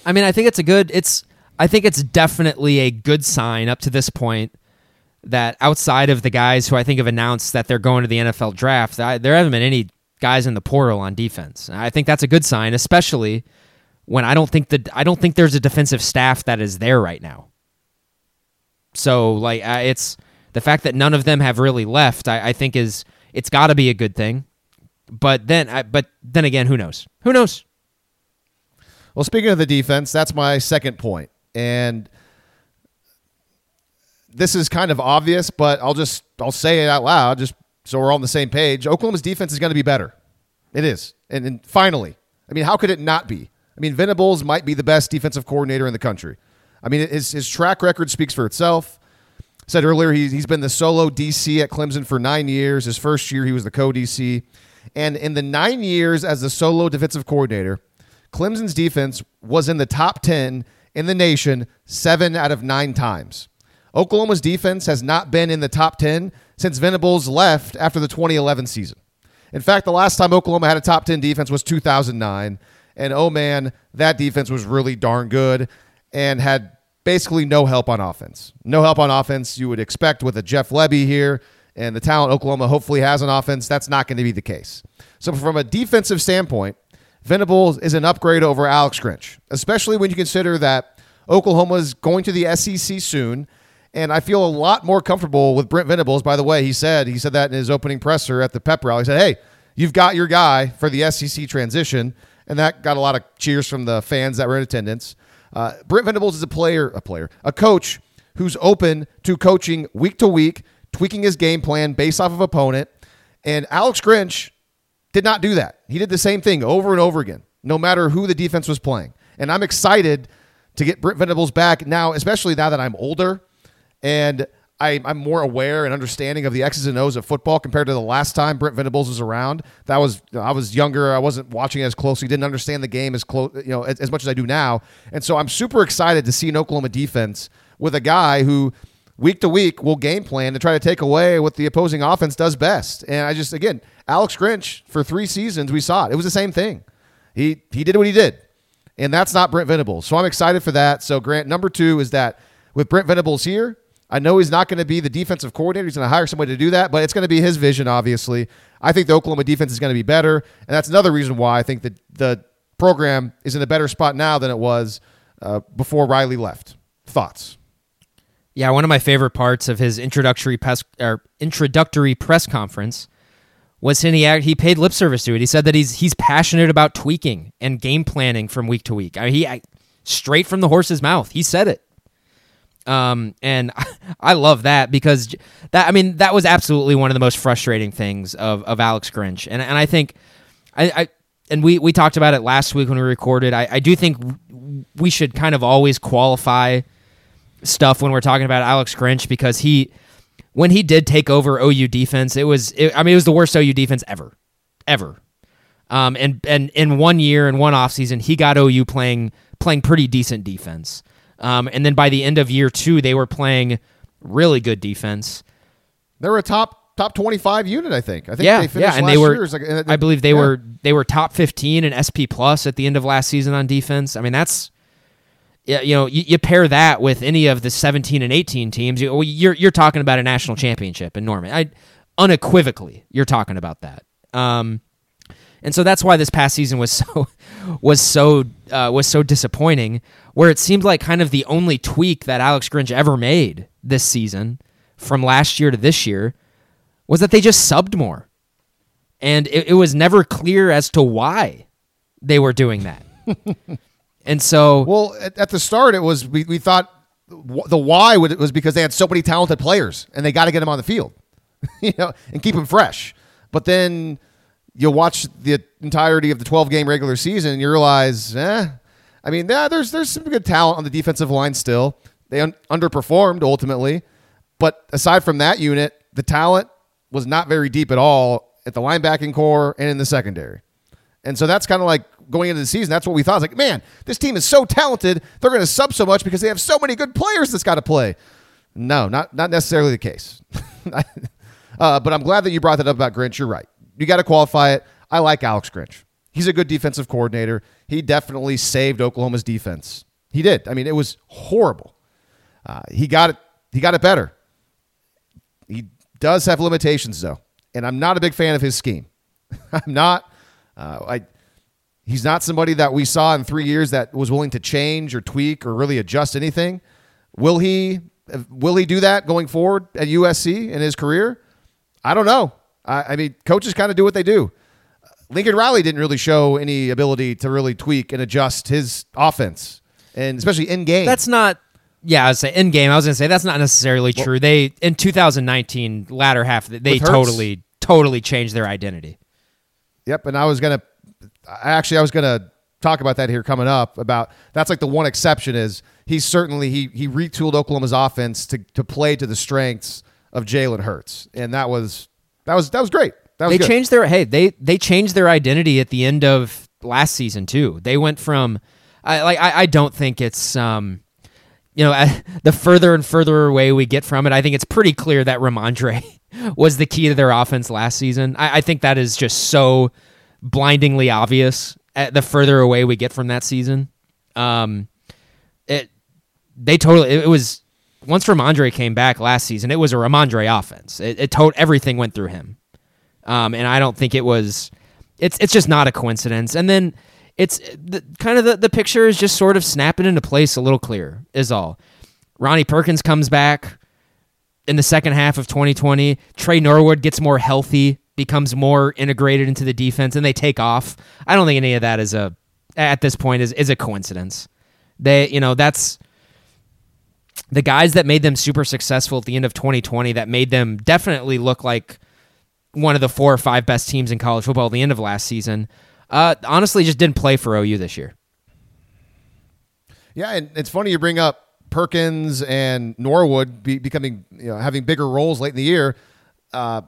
S4: I mean, I think it's a good. It's I think it's definitely a good sign up to this point that outside of the guys who I think have announced that they're going to the NFL draft, I, there haven't been any guys in the portal on defense. I think that's a good sign, especially when I don't think that I don't think there's a defensive staff that is there right now. So like uh, it's the fact that none of them have really left. I, I think is it's got to be a good thing. But then, I, but then again, who knows? Who knows?
S1: Well, speaking of the defense, that's my second. And this is kind of obvious, but I'll just I'll say it out loud just so we're all on the same page. Oklahoma's defense is going to be better. It is. And, and finally, I mean, how could it not be? I mean, Venables might be the best defensive coordinator in the country. I mean, his, his track record speaks for itself. I Said earlier, he, he's been the solo DC at Clemson for nine years. His first year, he was the co DC. And in the nine years as the solo defensive coordinator, Clemson's defense was in the top 10 in the nation seven out of nine times. Oklahoma's defense has not been in the top 10 since Venables left after the 2011 season. In fact, the last time Oklahoma had a top 10 defense was 2009. And oh man, that defense was really darn good and had basically no help on offense. No help on offense you would expect with a Jeff Lebby here and the talent Oklahoma hopefully has on offense, that's not going to be the case. So, from a defensive standpoint, Venables is an upgrade over Alex Grinch, especially when you consider that Oklahoma is going to the SEC soon. And I feel a lot more comfortable with Brent Venables. By the way, he said he said that in his opening presser at the pep rally. He said, "Hey, you've got your guy for the SEC transition," and that got a lot of cheers from the fans that were in attendance. Uh, Brent Venables is a player, a player, a coach who's open to coaching week to week, tweaking his game plan based off of opponent. And Alex Grinch did not do that. He did the same thing over and over again, no matter who the defense was playing. And I'm excited to get Brent Venables back now, especially now that I'm older and I, am more aware and understanding of the X's and O's of football compared to the last time Brent Venables was around. That was I was younger. I wasn't watching as closely. Didn't understand the game as close, you know, as, as much as I do now. And so I'm super excited to see an Oklahoma defense with a guy who week to week will game plan to try to take away what the opposing offense does best. And I just again, Alex Grinch for three seasons we saw it. It was the same thing. He he did what he did, and that's not Brent Venables. So I'm excited for that. So Grant, number two is that with Brent Venables here I know he's not going to be the defensive coordinator. He's going to hire somebody to do that, but it's going to be his vision, obviously. I think the Oklahoma defense is going to be better. And that's another reason why I think that the program is in a better spot now than it was uh, before Riley left. Thoughts?
S4: Yeah, one of my favorite parts of his introductory press, or introductory press conference was he he paid lip service to it. He said that he's he's passionate about tweaking and game planning from week to week. I mean, he I, straight from the horse's mouth. He said it. Um, and I love that because that I mean that was absolutely one of the most frustrating things of, of Alex Grinch, and and I think I, I and we we talked about it last week when we recorded. I, I do think we should kind of always qualify stuff when we're talking about Alex Grinch because he when he did take over OU defense, it was it, I mean it was the worst OU defense ever, ever. Um, and and in one year and one offseason, he got OU playing playing pretty decent defense. Um, and then by the end of year two, they were playing really good defense.
S1: They were a top top twenty five unit, I think. I think
S4: yeah,
S1: they finished
S4: yeah, and they were.
S1: Like,
S4: uh, I believe they yeah. were they were top fifteen in SP plus at the end of last season on defense. I mean, that's yeah, you know, you, you, pair that with any of the 17 and 18 teams, you, you're you're talking about a national championship in Norman. I unequivocally, you're talking about that. Um, and so that's why this past season was so was so uh, was so disappointing. Where it seemed like kind of the only tweak that Alex Grinch ever made this season, from last year to this year, was that they just subbed more, and it, it was never clear as to why they were doing that. and so,
S1: well, at, at, the start, it was we, we thought the why was because they had so many talented players and they got to get them on the field, you know, and keep them fresh. But then you watch the entirety of the 12 game regular season and you realize, eh, I mean, yeah, there's there's some good talent on the defensive line still. They un- underperformed ultimately, but aside from that unit, the talent was not very deep at all at the linebacking core and in the secondary. And so that's kind of like going into the season. That's what we thought. It's like, man, this team is so talented. They're going to sub so much because they have so many good players that's got to play. No, not not necessarily the case. uh, but I'm glad that you brought that up about Grinch. You're right you got to qualify it. I like Alex Grinch. He's a good defensive coordinator. He definitely saved Oklahoma's defense. He did. I mean, it was horrible. Uh, he got it. He got it better. He does have limitations though, and I'm not a big fan of his scheme. I'm not. Uh, I. He's not somebody that we saw in three years that was willing to change or tweak or really adjust anything. Will he? Will he do that going forward at USC in his career? I don't know. I, I mean, coaches kind of do what they do. Lincoln Riley didn't really show any ability to really tweak and adjust his offense, and especially in game.
S4: That's not. Yeah, I was say in game. I was gonna say that's not necessarily well, true. They in 2019 latter half they totally totally changed their identity.
S1: Yep, and I was gonna actually I was gonna talk about that here coming up about that's like the one exception is he's certainly he he retooled Oklahoma's offense to to play to the strengths of Jalen Hurts, and that was that was that was great. That
S4: they
S1: good.
S4: changed their hey they they changed their identity at the end of last season too. They went from I like I, I don't think it's um you know the further and further away we get from it, I think it's pretty clear that Rhamondre was the key to their offense last season. I, I think that is just so blindingly obvious. At the further away we get from that season, um, it they totally it was once Rhamondre came back last season, it was a Rhamondre offense. It, it told everything went through him, um, and I don't think it was. It's it's just not a coincidence. And then it's the, kind of the the picture is just sort of snapping into place a little clearer. Is all. Ronnie Perkins comes back in the second half of 2020. Tre Norwood gets more healthy, becomes more integrated into the defense, and they take off. I don't think any of that is a at this point is is a coincidence. They, you know, that's the guys that made them super successful at the end of 2020 that made them definitely look like one of the four or five best teams in college football at the end of last season. Uh, honestly, just didn't play for OU this year.
S1: Yeah, and it's funny you bring up Perkins and Norwood be, becoming, you know, having bigger roles late in the year. Uh,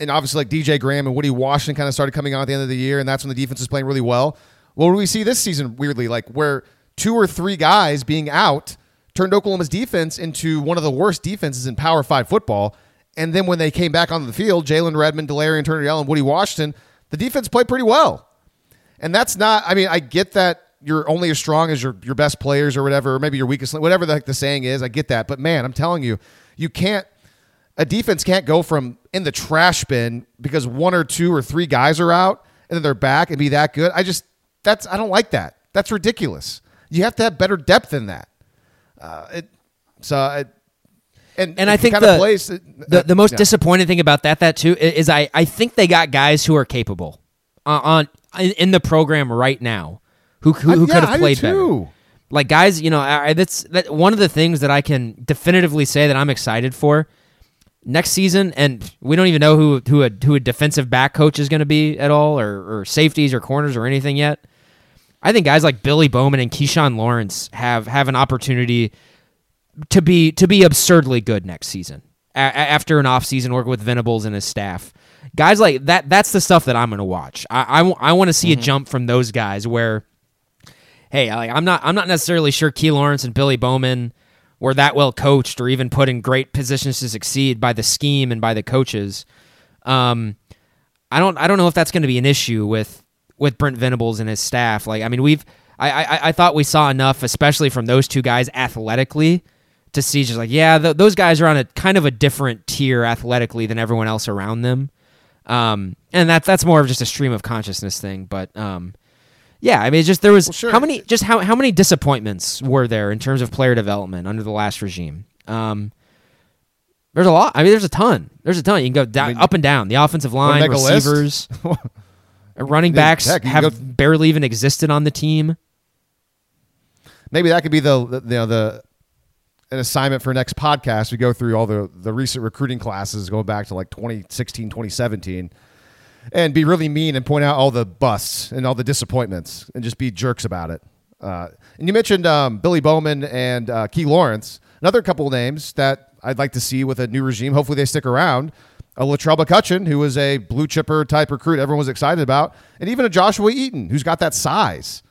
S1: and obviously, like DJ Graham and Woody Washington kind of started coming on at the end of the year, and that's when the defense was playing really well. What do we see this season, weirdly? Like, where two or three guys being out turned Oklahoma's defense into one of the worst defenses in Power Five football. And then when they came back onto the field, Jalen Redmond, Delarrian Turner and Woody Washington, the defense played pretty well. And that's not, I mean, I get that you're only as strong as your, your best players or whatever, or maybe your weakest, whatever the, the saying is. I get that. But man, I'm telling you, you can't, a defense can't go from in the trash bin because one or two or three guys are out and then they're back and be that good. I just, that's, I don't like that. That's ridiculous. You have to have better depth than that. Uh, it, so, it, and,
S4: and I think the, plays, the, the most yeah. disappointing thing about that that too is I, I think they got guys who are capable uh, on in the program right now who who, who yeah, could have played better. Like guys, you know, I, that's that one of the things that I can definitively say that I'm excited for next season, and we don't even know who who a who a defensive back coach is going to be at all, or, or safeties or corners or anything yet. I think guys like Billy Bowman and Keyshawn Lawrence have have an opportunity to be to be absurdly good next season a- after an offseason working with Venables and his staff. Guys like that that's the stuff that I'm going to watch. I I, w- I want to see mm-hmm. a jump from those guys where hey, I, I'm not I'm not necessarily sure Key Lawrence and Billy Bowman were that well coached or even put in great positions to succeed by the scheme and by the coaches. Um, I don't I don't know if that's going to be an issue with with Brent Venables and his staff. Like I mean we've I, I I thought we saw enough, especially from those two guys athletically, to see just like yeah th- those guys are on a kind of a different tier athletically than everyone else around them. Um, and that's that's more of just a stream of consciousness thing, but um, yeah, I mean, just there was well, sure. how many just how how many disappointments were there in terms of player development under the last regime? Um, there's a lot. I mean, there's a ton. There's a ton. You can go down, I mean, up and down. The offensive line, receivers, running backs heck, have barely even existed on the team.
S1: Maybe that could be the, the you know the an assignment for next podcast. We go through all the the recent recruiting classes going back to like 2016, 2017 and be really mean and point out all the busts and all the disappointments and just be jerks about it. Uh, and you mentioned um, Billy Bowman and uh, Key Lawrence, another couple names that I'd like to see with a new regime. Hopefully they stick around. A Latrell McCutchin, who was a blue chipper type recruit, everyone was excited about, and even a Joshua Eaton, who's got that size.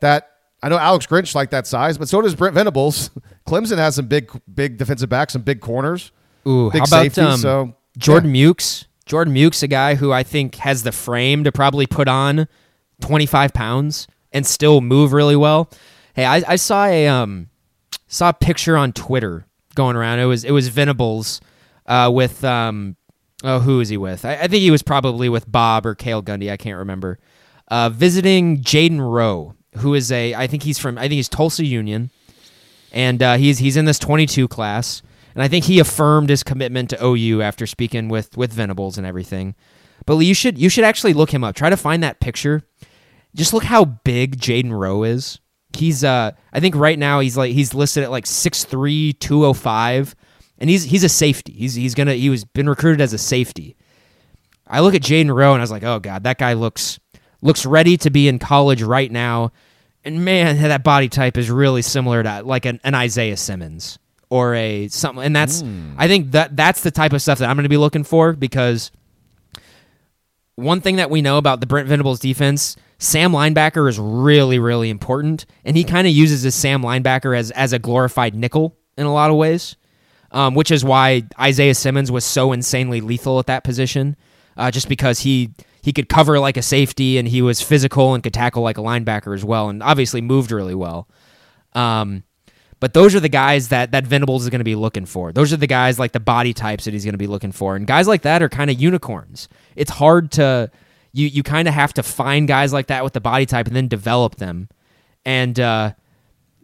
S1: That I know Alex Grinch like that size, but so does Brent Venables. Clemson has some big, big defensive backs, some big corners.
S4: Ooh, big how about safeties, um, so Jordan yeah. Mukes? Jordan Muke's a guy who I think has the frame to probably put on 25 pounds and still move really well. Hey, I, I saw a um saw a picture on Twitter going around. It was it was Venables uh, with um oh who was he with? I, I, think he was probably with Bob or Cale Gundy. I can't remember. Uh, visiting Jaden Rowe, who is a I think he's from I think he's Tulsa Union, and uh, he's he's in this 22 class. And I think he affirmed his commitment to OU after speaking with with Venables and everything. But you should you should actually look him up. Try to find that picture. Just look how big Jaden Rowe is. He's uh I think right now he's like he's listed at like 6'3", 205. And he's he's a safety. He's he's gonna he was been recruited as a safety. I look at Jaden Rowe and I was like, oh god, that guy looks looks ready to be in college right now. And man, that body type is really similar to like an, an Isaiah Simmons or a something and that's mm. I think that that's the type of stuff that I'm going to be looking for because one thing that we know about the Brent Venables defense, Sam linebacker is really really important and he kind of uses his Sam linebacker as as a glorified nickel in a lot of ways. Um, which is why Isaiah Simmons was so insanely lethal at that position, uh, just because he he could cover like a safety and he was physical and could tackle like a linebacker as well, and obviously moved really well. Um, But those are the guys that that Venables is going to be looking for. Those are the guys like the body types that he's going to be looking for. And guys like that are kind of unicorns. It's hard to you you kind of have to find guys like that with the body type and then develop them. And uh,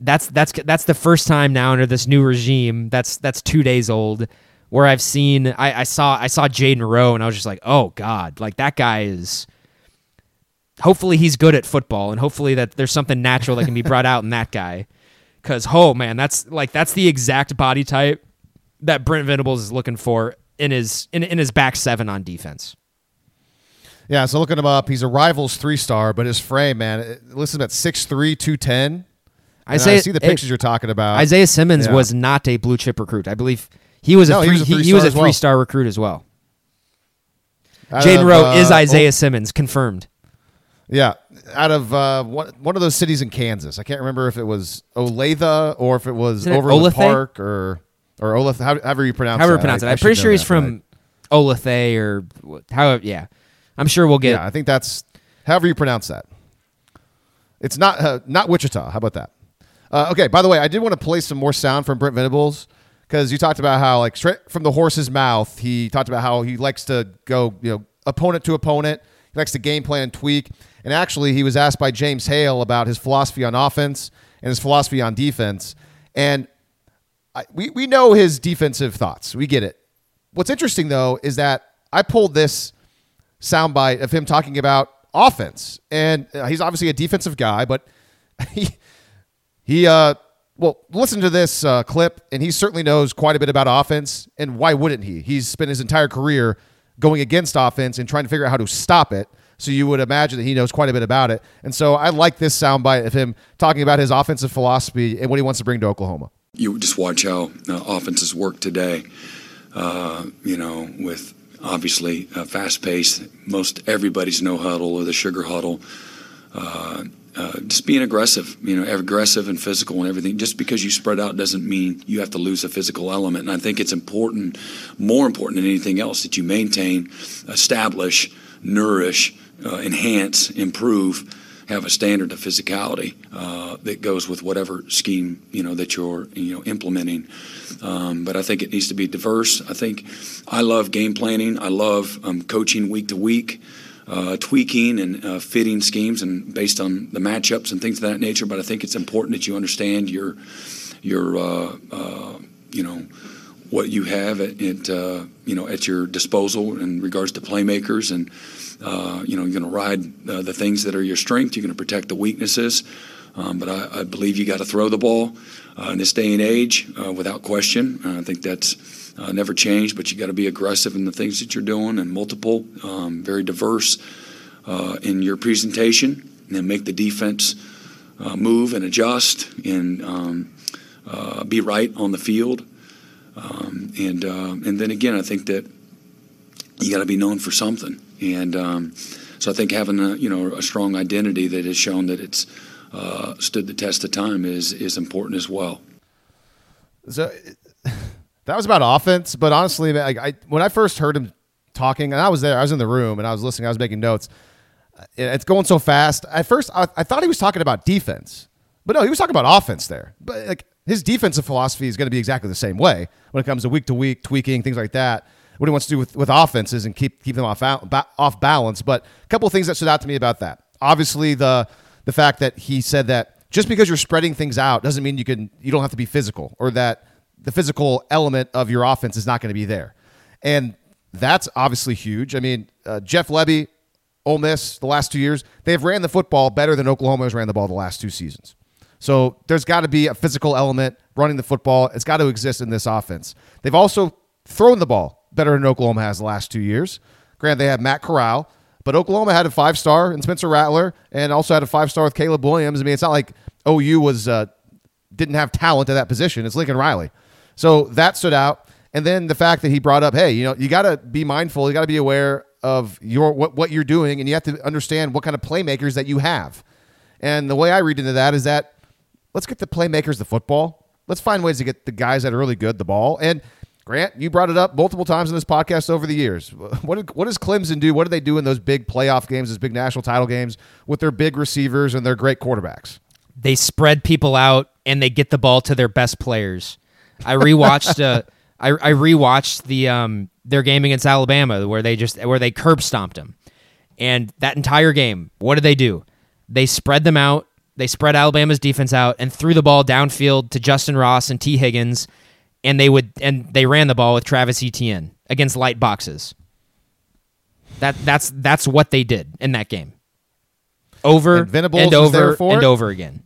S4: that's that's that's the first time now under this new regime. That's that's two days old where I've seen I, I saw I saw Jaden Rowe and I was just like, oh god, like that guy is. Hopefully he's good at football and hopefully that there's something natural that can be brought out in that guy. Cause oh man, that's like that's the exact body type that Brent Venables is looking for in his in, in his back seven on defense.
S1: Yeah, so looking him up, he's a Rivals three star, but his frame, man, listen at 6'3", 210. I say I see the pictures it, you're talking about.
S4: Isaiah Simmons yeah. was not a blue chip recruit. I believe he was no, a three, he was a, three star well. recruit as well. Jaden Rowe uh, is Isaiah oh, Simmons confirmed.
S1: Yeah, out of uh, one one of those cities in Kansas. I can't remember if it was Olathe or if it was Overland Park or or Olathe. however you pronounce.
S4: However
S1: you
S4: pronounce it. I'm pretty sure he's from Olathe or how. Yeah, I'm sure we'll get.
S1: Yeah, I think that's however you pronounce that. It's not uh, not Wichita. How about that? Uh, okay. By the way, I did want to play some more sound from Brent Venables because you talked about how like straight from the horse's mouth, he talked about how he likes to go you know opponent to opponent. He likes to game plan and tweak. And actually, he was asked by James Hale about his philosophy on offense and his philosophy on defense. And I, we we know his defensive thoughts. We get it. What's interesting though is that I pulled this soundbite of him talking about offense, and uh, he's obviously a defensive guy, but he he uh well listen to this uh, clip, and he certainly knows quite a bit about offense, and why wouldn't he? He's spent his entire career going against offense and trying to figure out how to stop it. So you would imagine that he knows quite a bit about it. And so I like this soundbite of him talking about his offensive philosophy and what he wants to bring to Oklahoma.
S3: You just watch how uh, offenses work today. Uh, you know, with obviously uh, fast pace. Most everybody's no huddle or the sugar huddle. Uh, just being aggressive, you know, aggressive and physical and everything. Just because you spread out doesn't mean you have to lose a physical element. And I think it's important, more important than anything else, that you maintain, establish, nourish, uh, enhance, improve have a standard of physicality uh, that goes with whatever scheme you know that you're you know implementing. Um, but I think it needs to be diverse. I think I love game planning. I love um, coaching week to week. Uh, tweaking and uh, fitting schemes and based on the matchups and things of that nature. But I think it's important that you understand your your uh, uh, you know what you have at, at uh, you know at your disposal in regards to playmakers and uh, you know, you're going to ride the things that are your strength. You're going to protect the weaknesses. Um, but I, I, believe you got to throw the ball uh, in this day and age uh, without question. I think that's uh, never changed. But you got to be aggressive in the things that you're doing and multiple, um, very diverse uh, in your presentation, and make the defense move and adjust and um, be right on the field. Um, and and then again, I think that you got to be known for something. And um, so I think having a you know a strong identity that has shown that it's uh, stood the test of time is is important as well.
S1: So that was about offense, but honestly, like I when I first heard him talking, and I was there, I was in the room, and I was listening, I was making notes. It's going so fast. At first, I, I thought he was talking about defense, but no, he was talking about offense there. But like his defensive philosophy is going to be exactly the same way when it comes to week to week tweaking things like that what he wants to do with, with offenses and keep keep them off off balance. But a couple of things that stood out to me about that. Obviously, the the fact that he said that just because you're spreading things out doesn't mean you can you don't have to be physical or that the physical element of your offense is not going to be there. And that's obviously huge. I mean, uh, Jeff Lebby, Ole Miss, the last two years, they've ran the football better than Oklahoma has ran the ball the last two seasons. So there's got to be a physical element running the football. It's got to exist in this offense. They've also thrown the ball better than Oklahoma has the last two years. Granted, they had Matt Corral, but Oklahoma had a five star in Spencer Rattler and also had a five star with Caleb Williams. I mean, it's not like OU was uh, didn't have talent at that position. It's Lincoln Riley. So that stood out. And then the fact that he brought up, hey, you know, you got to be mindful, you got to be aware of your what, what you're doing, and you have to understand what kind of playmakers that you have. And the way I read into that is that let's get the playmakers the football. Let's find ways to get the guys that are really good the ball. And Grant, you brought it up multiple times in this podcast over the years. What did, what does Clemson do? What do they do in those big playoff games, those big national title games with their big receivers and their great quarterbacks?
S4: they spread people out and they get the ball to their best players. I rewatched uh, I, I rewatched the um their game against Alabama where they just where they curb stomped them. And that entire game, what did they do? They spread them out. They spread Alabama's defense out and threw the ball downfield to Justyn Ross and Tee Higgins, and they would and they ran the ball with Travis Etienne against light boxes. That that's that's what they did in that game. Over
S1: And Venables
S4: and over
S1: for
S4: and over again.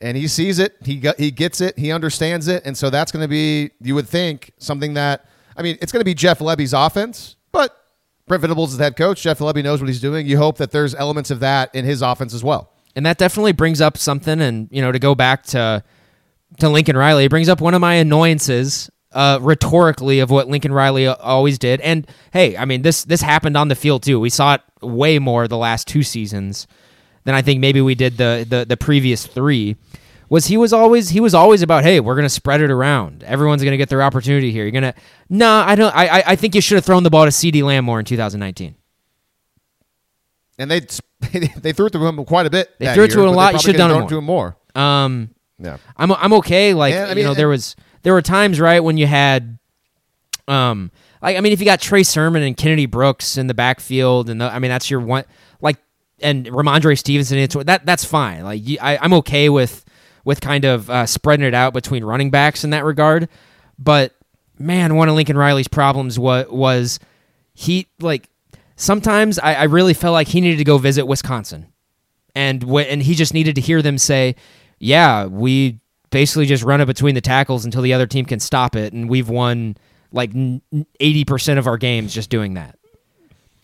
S1: and he sees it. He got, he gets it. He understands it, and so that's going to be you would think something that I mean it's going to be Jeff Lebby's offense, but Brent Venables is head coach. Jeff Lebby knows what he's doing. You hope that there's elements of that in his offense as well.
S4: and that definitely brings up something and you know to go back to to lincoln riley. It brings up one of my annoyances uh, rhetorically of what lincoln riley always did. And hey i mean this this happened on the field too. We saw it way more the last two seasons than i think maybe we did the the, the previous three. Was he was always he was always about hey we're gonna spread it around. Everyone's gonna get their opportunity here. You're gonna no i don't i I- think you should have thrown the ball to CeeDee Lamb more in 2019
S1: And they they threw it to him quite a bit.
S4: They
S1: that
S4: threw it to him a lot. You should've done
S1: could've
S4: it
S1: thrown to him more.
S4: um
S1: Yeah.
S4: I'm I'm okay. Like
S1: Yeah, I
S4: you know, there was there were times right when you had, um, like I mean, if you got Trey Sermon and Kennedy Brooks in the backfield, and the, I mean that's your one like, and Rhamondre Stevenson, it's, that that's fine. Like you, I, I'm okay with with kind of uh, spreading it out between running backs in that regard, but man, one of Lincoln Riley's problems was was he like sometimes I, I really felt like he needed to go visit Wisconsin and wh- and he just needed to hear them say, "Yeah, we basically just run it between the tackles until the other team can stop it, and we've won like eighty percent of our games just doing that."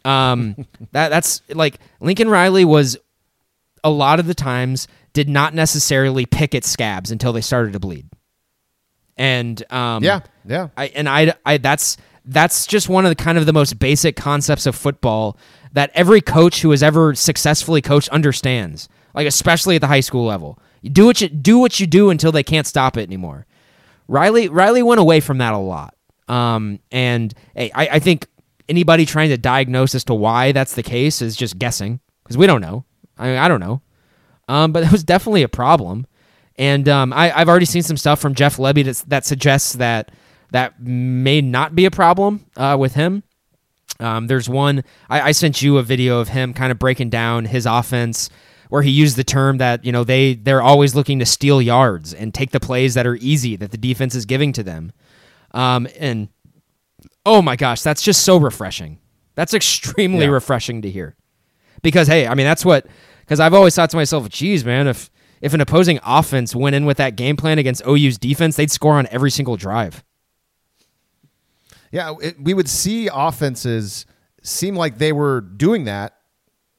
S4: Um, that that's like Lincoln Riley was a lot of the times did not necessarily pick at scabs until they started to bleed, and um,
S1: Yeah, yeah.
S4: I and I, I that's that's just one of the kind of the most basic concepts of football that every coach who has ever successfully coached understands. Like especially at the high school level, do what you do what you do until they can't stop it anymore. Riley Riley went away from that a lot, um, and hey, I, I think anybody trying to diagnose as to why that's the case is just guessing because we don't know. I I don't know, um, but that was definitely a problem. And um, I, I've already seen some stuff from Jeff Lebby that, that suggests that that may not be a problem uh, with him. Um, there's one I, I sent you a video of him kind of breaking down his offense, where he used the term that you know they they're always looking to steal yards and take the plays that are easy that the defense is giving to them. Um, and oh my gosh, that's just so refreshing. That's extremely
S1: Yeah.
S4: refreshing to hear because hey, I mean that's what because I've always thought to myself, geez, man, if if an opposing offense went in with that game plan against OU's defense, they'd score on every single drive.
S1: Yeah, it, we would see offenses seem like they were doing that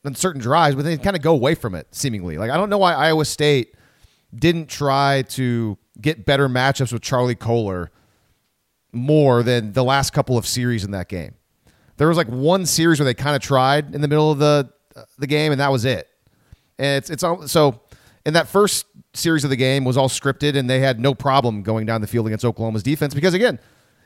S1: on certain drives, but they kind of go away from it seemingly. Like I don't know why Iowa State didn't try to get better matchups with Charlie Kolar more than the last couple of series in that game. There was like one series where they kind of tried in the middle of the uh, the game, and that was it. And it's it's all so in that first series of the game was all scripted, and they had no problem going down the field against Oklahoma's defense because again,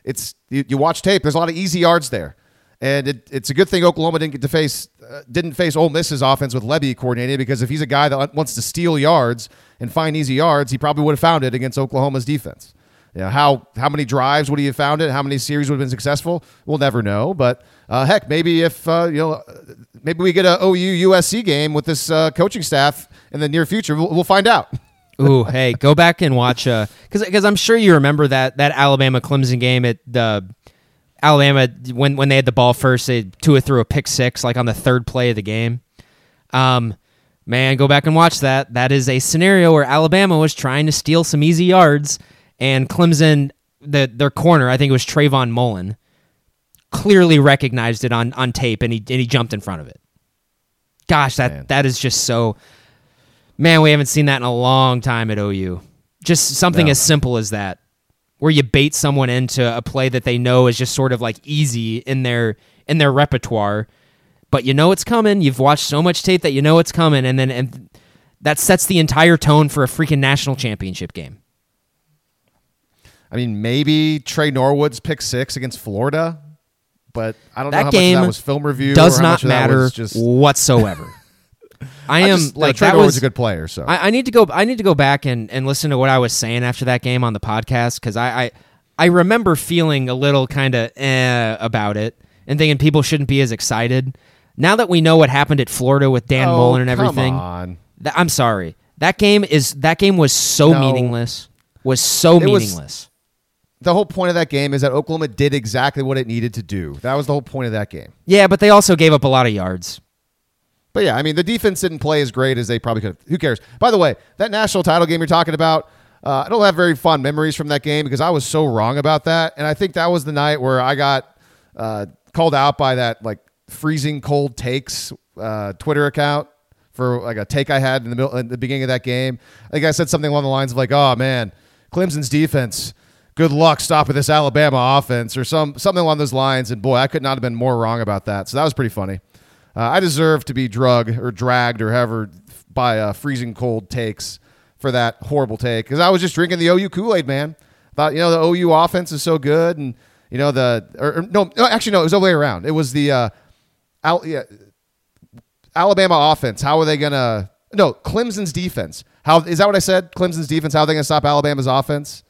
S1: it's you, you watch tape. There's a lot of easy yards there, and it, it's a good thing Oklahoma didn't get to face uh, didn't face Ole Miss's offense with Lebby coordinated because if he's a guy that wants to steal yards and find easy yards, he probably would have found it against Oklahoma's defense. You know, how how many drives would he have found it? How many series would have been successful? We'll never know. But uh, heck, maybe if uh, you know, maybe we get a OU USC game with this uh, coaching staff in the near future. We'll, we'll find out.
S4: Ooh, hey, go back and watch uh cuz cuz I'm sure you remember that that Alabama Clemson game at the Alabama when when they had the ball first, they Tua threw a pick six like on the third play of the game. Um man, go back and watch that. That is a scenario where Alabama was trying to steal some easy yards and Clemson the their corner, I think it was Trayvon Mullen, clearly recognized it on on tape and he and he jumped in front of it. Gosh, that
S1: Man.
S4: that is just so Man, we haven't seen that in a long time at OU. Just something
S1: No.
S4: as simple as that, where you bait someone into a play that they know is just sort of like easy in their in their repertoire, but you know it's coming. You've watched so much tape that you know it's coming, and then and that sets the entire tone for a freaking national championship game.
S1: I mean, maybe Tre Norwood's pick six against Florida, but I don't know
S4: That
S1: how
S4: game
S1: much that was film review.
S4: Does not
S1: much of that
S4: matter
S1: Just
S4: whatsoever. I am
S1: just,
S4: like
S1: Trevor was,
S4: was
S1: a good player. So
S4: I, I need to go. I need to go back and, and listen to what I was saying after that game on the podcast because I, I I remember feeling a little kind of eh about it and thinking people shouldn't be as excited. Now that we know what happened at Florida with Dan
S1: oh,
S4: Mullen and everything,
S1: on.
S4: th- I'm sorry. That game is that game was so
S1: No.
S4: meaningless. Was so
S1: It was-
S4: meaningless.
S1: The whole point of that game is that Oklahoma did exactly what it needed to do. That was the whole point of that game.
S4: yeah, but they also gave up a lot of yards.
S1: But yeah, I mean, the defense didn't play as great as they probably could. have. Who cares? By the way, that national title game you're talking about, uh, I don't have very fond memories from that game because I was so wrong about that, and I think that was the night where I got uh, called out by that like freezing cold takes uh, Twitter account for like a take I had in the middle, the beginning of that game. I think I said something along the lines of like, "Oh man, Clemson's defense." Good luck stopping this Alabama offense, or some something along those lines. And boy, I could not have been more wrong about that. So that was pretty funny. Uh, I deserve to be drugged or dragged or however by uh, freezing cold takes for that horrible take because I was just drinking the OU Kool Aid, man. Thought you know the OU offense is so good, and you know the or, or no, actually no, it was the way around. It was the uh, Al, yeah, Alabama offense. How are they gonna? No, Clemson's defense. How is that what I said? Clemson's defense. How are they gonna stop Alabama's offense?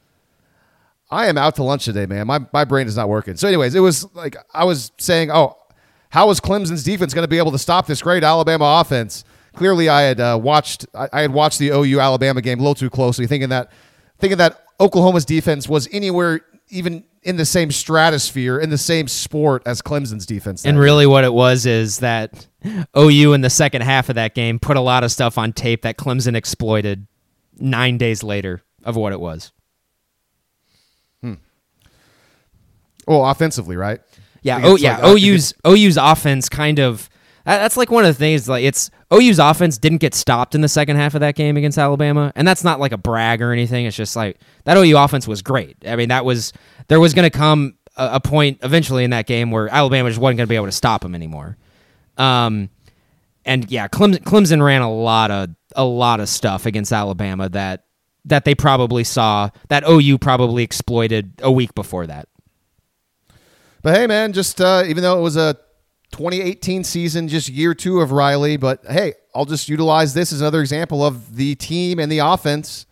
S1: I am out to lunch today, man. My my brain is not working. So, anyways, it was like I was saying, oh, how is Clemson's defense going to be able to stop this great Alabama offense? Clearly, I had uh, watched I, I had watched the OU Alabama game a little too closely, thinking that thinking that Oklahoma's defense was anywhere even in the same stratosphere in the same sport as Clemson's defense.
S4: And really, what it was is that OU in the second half of that game put a lot of stuff on tape that Clemson exploited nine days later of what it was. Hmm.
S1: well, offensively, right?
S4: Yeah. Oh, yeah.
S1: like, uh,
S4: OU's OU's offense kind of. That's like one of the things. Like it's OU's offense didn't get stopped in the second half of that game against Alabama, and that's not like a brag or anything. It's just like that OU offense was great. I mean, that was there was going to come a, a point eventually in that game where Alabama just wasn't going to be able to stop them anymore. Um, and yeah, Clemson, Clemson ran a lot of a lot of stuff against Alabama that that they probably saw that OU probably exploited a week before that.
S1: But hey, man, just uh, even though it was a 2018 season, just year two of Riley, but hey, I'll just utilize this as another example of the team and the offense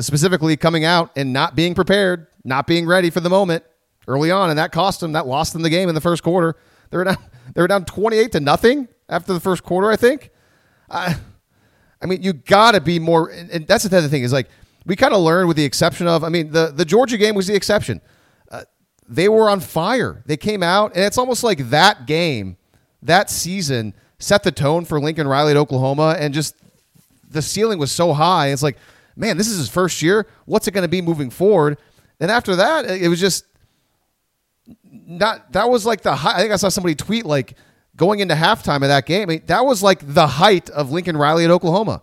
S1: specifically coming out and not being prepared, not being ready for the moment early on, and that cost them. That lost them the game in the first quarter. They were down. They were down 28 to nothing after the first quarter. I think. I, I mean, you got to be more. And, and that's the other thing is like we kind of learned with the exception of. I mean, the the Georgia game was the exception they were on fire. They came out, and it's almost like that game, that season, set the tone for Lincoln Riley at Oklahoma, and just the ceiling was so high. It's like, man, this is his first year. What's it going to be moving forward? And after that, it was just not. That was like the high. I think I saw somebody tweet like going into halftime of that game. I mean, that was like the height of Lincoln Riley at Oklahoma.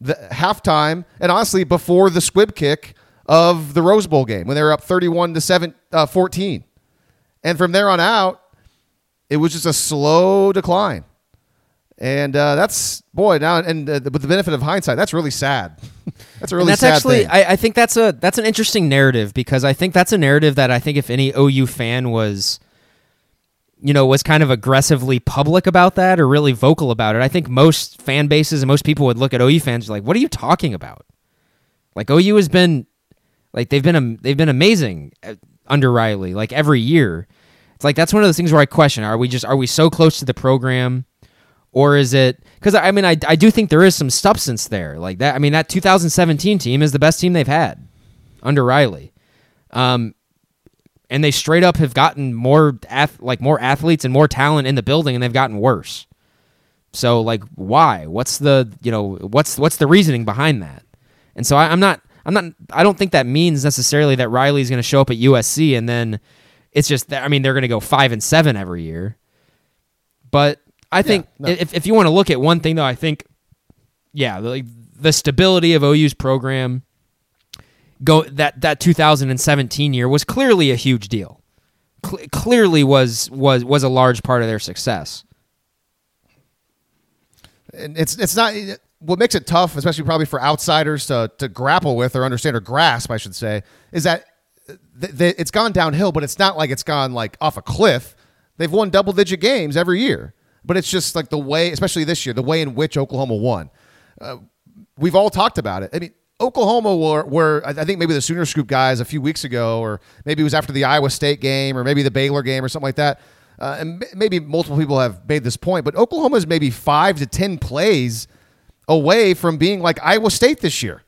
S1: The halftime, and honestly, before the squib kick of the Rose Bowl game when they were up 31 to 7 uh, 14. And from there on out, it was just a slow decline. And uh, that's boy now, and uh, with the benefit of hindsight, that's really sad. that's a really
S4: and that's
S1: sad
S4: actually
S1: thing.
S4: I, I think that's a that's an interesting narrative because I think that's a narrative that I think if any OU fan was you know was kind of aggressively public about that or really vocal about it, I think most fan bases and most people would look at OU fans like, "What are you talking about?" Like OU has been like they've been they've been amazing uh, under Riley like every year. It's like that's one of those things where I question: Are we just are we so close to the program? or is it because I mean I, I do think there is some substance there like that I mean that 2017 team is the best team they've had under Riley, um, and they straight up have gotten more ath- like more athletes and more talent in the building and they've gotten worse. So like why? What's the you know what's what's the reasoning behind that? And so I, I'm not I'm not I don't think that means necessarily that Riley's going to show up at USC and then it's just that I mean they're going to go five and seven every year, but I think
S1: no.
S4: if if you want to look at one thing though, I think yeah, the, like the stability of OU's program go that that 2017 year was clearly a huge deal. Cle clearly was was was a large part of their success.
S1: and it's it's not what makes it tough, especially probably for outsiders to to grapple with or understand or grasp, I should say, is that th- th- it's gone downhill, but it's not like it's gone like off a cliff. They've won double digit games every year, but it's just like the way, especially this year, the way in which Oklahoma won. Uh, we've all talked about it. I mean, Oklahoma were, were, I think maybe the Sooner Scoop guys a few weeks ago, or maybe it was after the Iowa State game, or maybe the Baylor game, or something like that. Uh, and maybe multiple people have made this point, but Oklahoma is maybe five to ten plays away from being like Iowa State this year,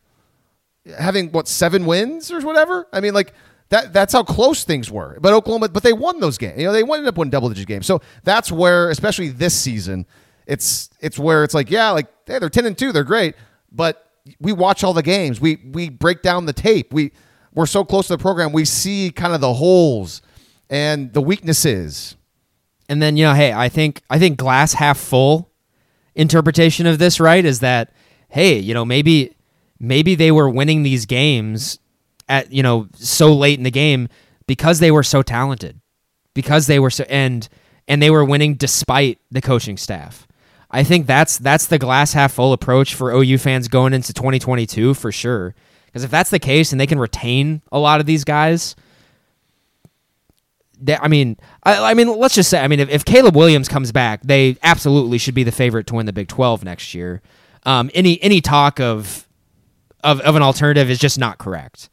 S1: having what seven wins or whatever. I mean, like that. That's how close things were. But Oklahoma, but they won those games. You know, they ended up winning double digit games. So that's where, especially this season, it's it's where it's like, yeah, like hey, they're ten and two, they're great, but we watch all the games. We we break down the tape. We we're so close to the program. We see kind of the holes and the weaknesses.
S4: And then you know, hey, I think I think glass half full interpretation of this, right, is that hey, you know, maybe maybe they were winning these games at you know so late in the game because they were so talented, because they were so and and they were winning despite the coaching staff. I think that's that's the glass half full approach for OU fans going into 2022 for sure. Because if that's the case and they can retain a lot of these guys, they, I mean, I, I, mean, let's just say, I mean, if, if, Caleb Williams comes back, they absolutely should be the favorite to win the Big 12 next year. Um, any any talk of, of of an alternative is just not correct.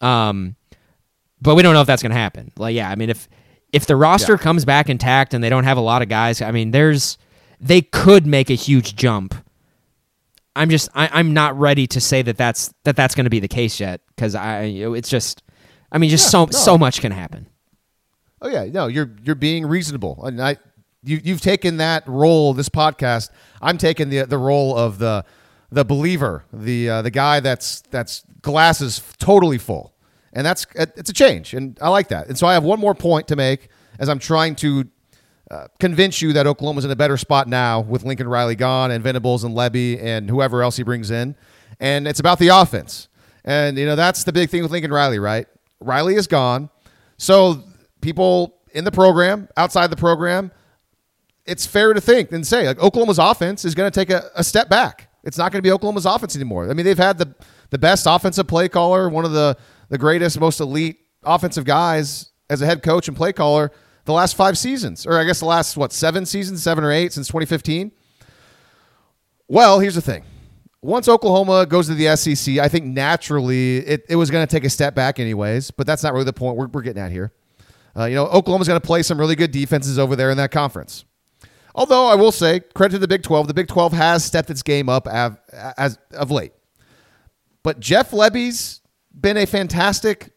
S4: Um, but we don't know if that's going to happen. Like, yeah, I mean, if if the roster yeah. comes back intact and they don't have a lot of guys, I mean, there's they could make a huge jump. I'm just I, am not ready to say that that's that that's going to be the case yet because I it's just I mean just yeah, so no. so much can happen.
S1: Oh yeah, no, you're you're being reasonable, and I you you've taken that role this podcast. I'm taking the the role of the the believer, the uh, the guy that's that's glasses totally full, and that's it's a change, and I like that. And so I have one more point to make as I'm trying to uh, convince you that Oklahoma's in a better spot now with Lincoln Riley gone and Venables and Lebby and whoever else he brings in. And it's about the offense. And, you know, that's the big thing with Lincoln Riley, right? Riley is gone. So people in the program, outside the program, it's fair to think and say like Oklahoma's offense is going to take a, a step back. It's not going to be Oklahoma's offense anymore. I mean, they've had the the best offensive play caller, one of the the greatest, most elite offensive guys as a head coach and play caller the last five seasons, or I guess the last, what, seven seasons, seven or eight since 2015? Well, here's the thing. Once Oklahoma goes to the SEC, I think naturally it, it was going to take a step back, anyways, but that's not really the point we're, we're getting at here. Uh, you know, Oklahoma's going to play some really good defenses over there in that conference. Although I will say, credit to the Big 12, the Big 12 has stepped its game up av, as of late. But Jeff Lebby's been a fantastic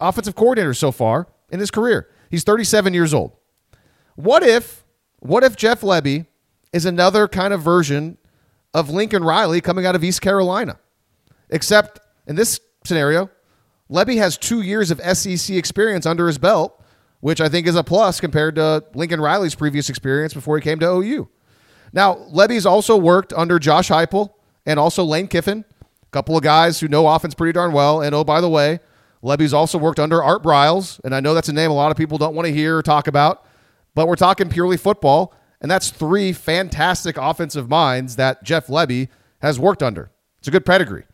S1: offensive coordinator so far in his career. He's 37 years old. What if what if Jeff Lebby is another kind of version of Lincoln Riley coming out of East Carolina? Except in this scenario, Lebby has two years of SEC experience under his belt, which I think is a plus compared to Lincoln Riley's previous experience before he came to OU. Now, Lebby's also worked under Josh Heupel and also Lane Kiffin, a couple of guys who know offense pretty darn well. And oh, by the way, Lebby's also worked under Art Briles, and I know that's a name a lot of people don't want to hear or talk about, but we're talking purely football, and that's three fantastic offensive minds that Jeff Lebby has worked under. It's a good pedigree.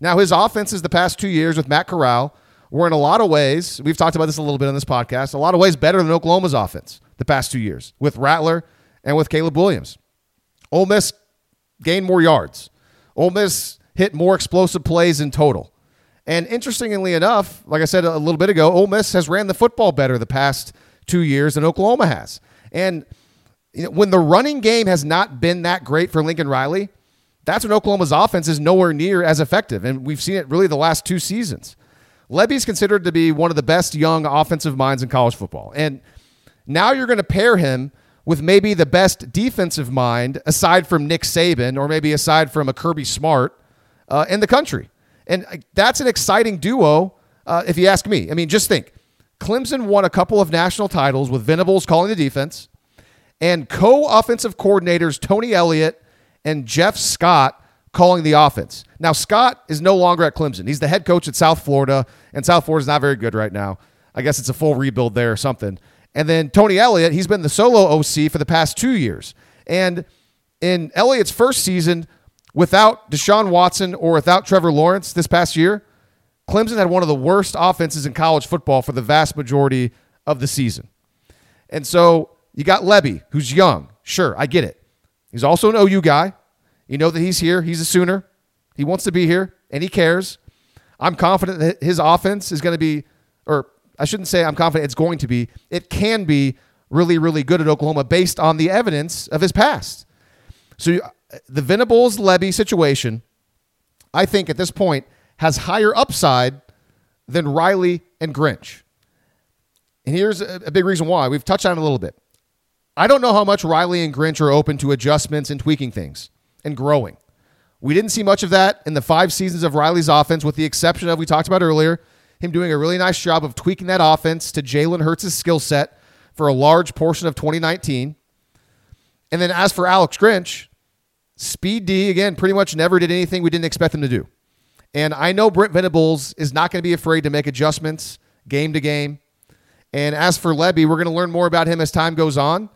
S1: Now, his offenses the past two years with Matt Corral were in a lot of ways, we've talked about this a little bit on this podcast, a lot of ways better than Oklahoma's offense the past two years with Rattler and with Caleb Williams. Ole Miss gained more yards. Ole Miss hit more explosive plays in total. And interestingly enough, like I said a little bit ago, Ole Miss has ran the football better the past two years than Oklahoma has. And when the running game has not been that great for Lincoln Riley, that's when Oklahoma's offense is nowhere near as effective. And we've seen it really the last two seasons. Lebby's considered to be one of the best young offensive minds in college football. And now you're going to pair him with maybe the best defensive mind aside from Nick Saban or maybe aside from a Kirby Smart uh, in the country. And uh, that's an exciting duo, uh, if you ask me. I mean, just think Clemson won a couple of national titles with Venables calling the defense, and co offensive coordinators Tony Elliott and Jeff Scott calling the offense. Now, Scott is no longer at Clemson. He's the head coach at South Florida, and South Florida's not very good right now. I guess it's a full rebuild there or something. And then Tony Elliott, he's been the solo OC for the past two years. And in Elliott's first season, without Deshaun Watson or without Trevor Lawrence this past year, Clemson had one of the worst offenses in college football for the vast majority of the season. And so you got Lebby, who's young, Sure, I get it. He's also an OU guy. You know that he's here. He's a Sooner. He wants to be here and he cares. I'm confident that his offense is going to be, or I shouldn't say I'm confident it's going to be, it can be really, really good at Oklahoma based on the evidence of his past. So uh, the Venables Lebby situation, I think at this point, has higher upside than Riley and Grinch. And here's a, big reason why. We've touched on it a little bit. I don't know how much Riley and Grinch are open to adjustments and tweaking things and growing. We didn't see much of that in the five seasons of Riley's offense, with the exception of, we talked about earlier, him doing a really nice job of tweaking that offense to Jalen Hurts' skill set for a large portion of 2019. And then as for Alex Grinch, Speed D, again, pretty much never did anything we didn't expect him to do. And I know Brent Venables is not going to be afraid to make adjustments game to game. And as for Lebby, we're going to learn more about him as time goes on.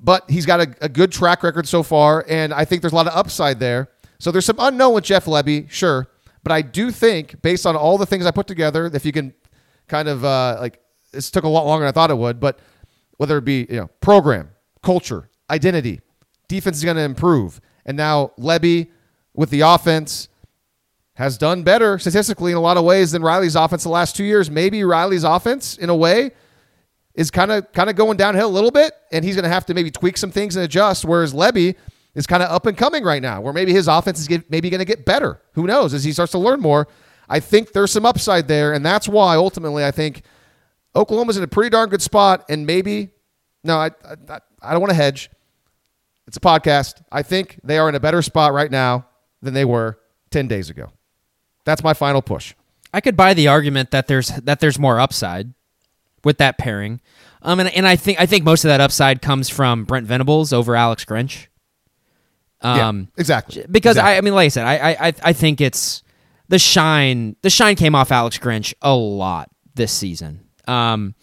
S1: But he's got a, a, good track record so far, and I think there's a lot of upside there. So there's some unknown with Jeff Lebby, sure. But I do think, based on all the things I put together, if you can kind of uh, like, this took a lot longer than I thought it would, but whether it be, you know, program, culture, identity, defense is going to improve. And now Lebby with the offense has done better statistically in a lot of ways than Riley's offense the last two years. Maybe Riley's offense, in a way, is kind of kind of going downhill a little bit, and he's going to have to maybe tweak some things and adjust. Whereas Lebby is kind of up and coming right now, where maybe his offense is get, maybe going to get better. Who knows? As he starts to learn more, I think there's some upside there, and that's why ultimately I think Oklahoma's in a pretty darn good spot. And maybe no, I I, I don't want to hedge. It's a podcast. I think they are in a better spot right now than they were ten days ago. That's my final push.
S4: I could buy the argument that there's that there's more upside with that pairing. Um, and, and I think I think most of that upside comes from Brent Venables over Alex Grinch.
S1: Um, yeah, exactly.
S4: Because
S1: exactly.
S4: I, I mean, like I said, I, I I think it's the shine. The shine came off Alex Grinch a lot this season. Um,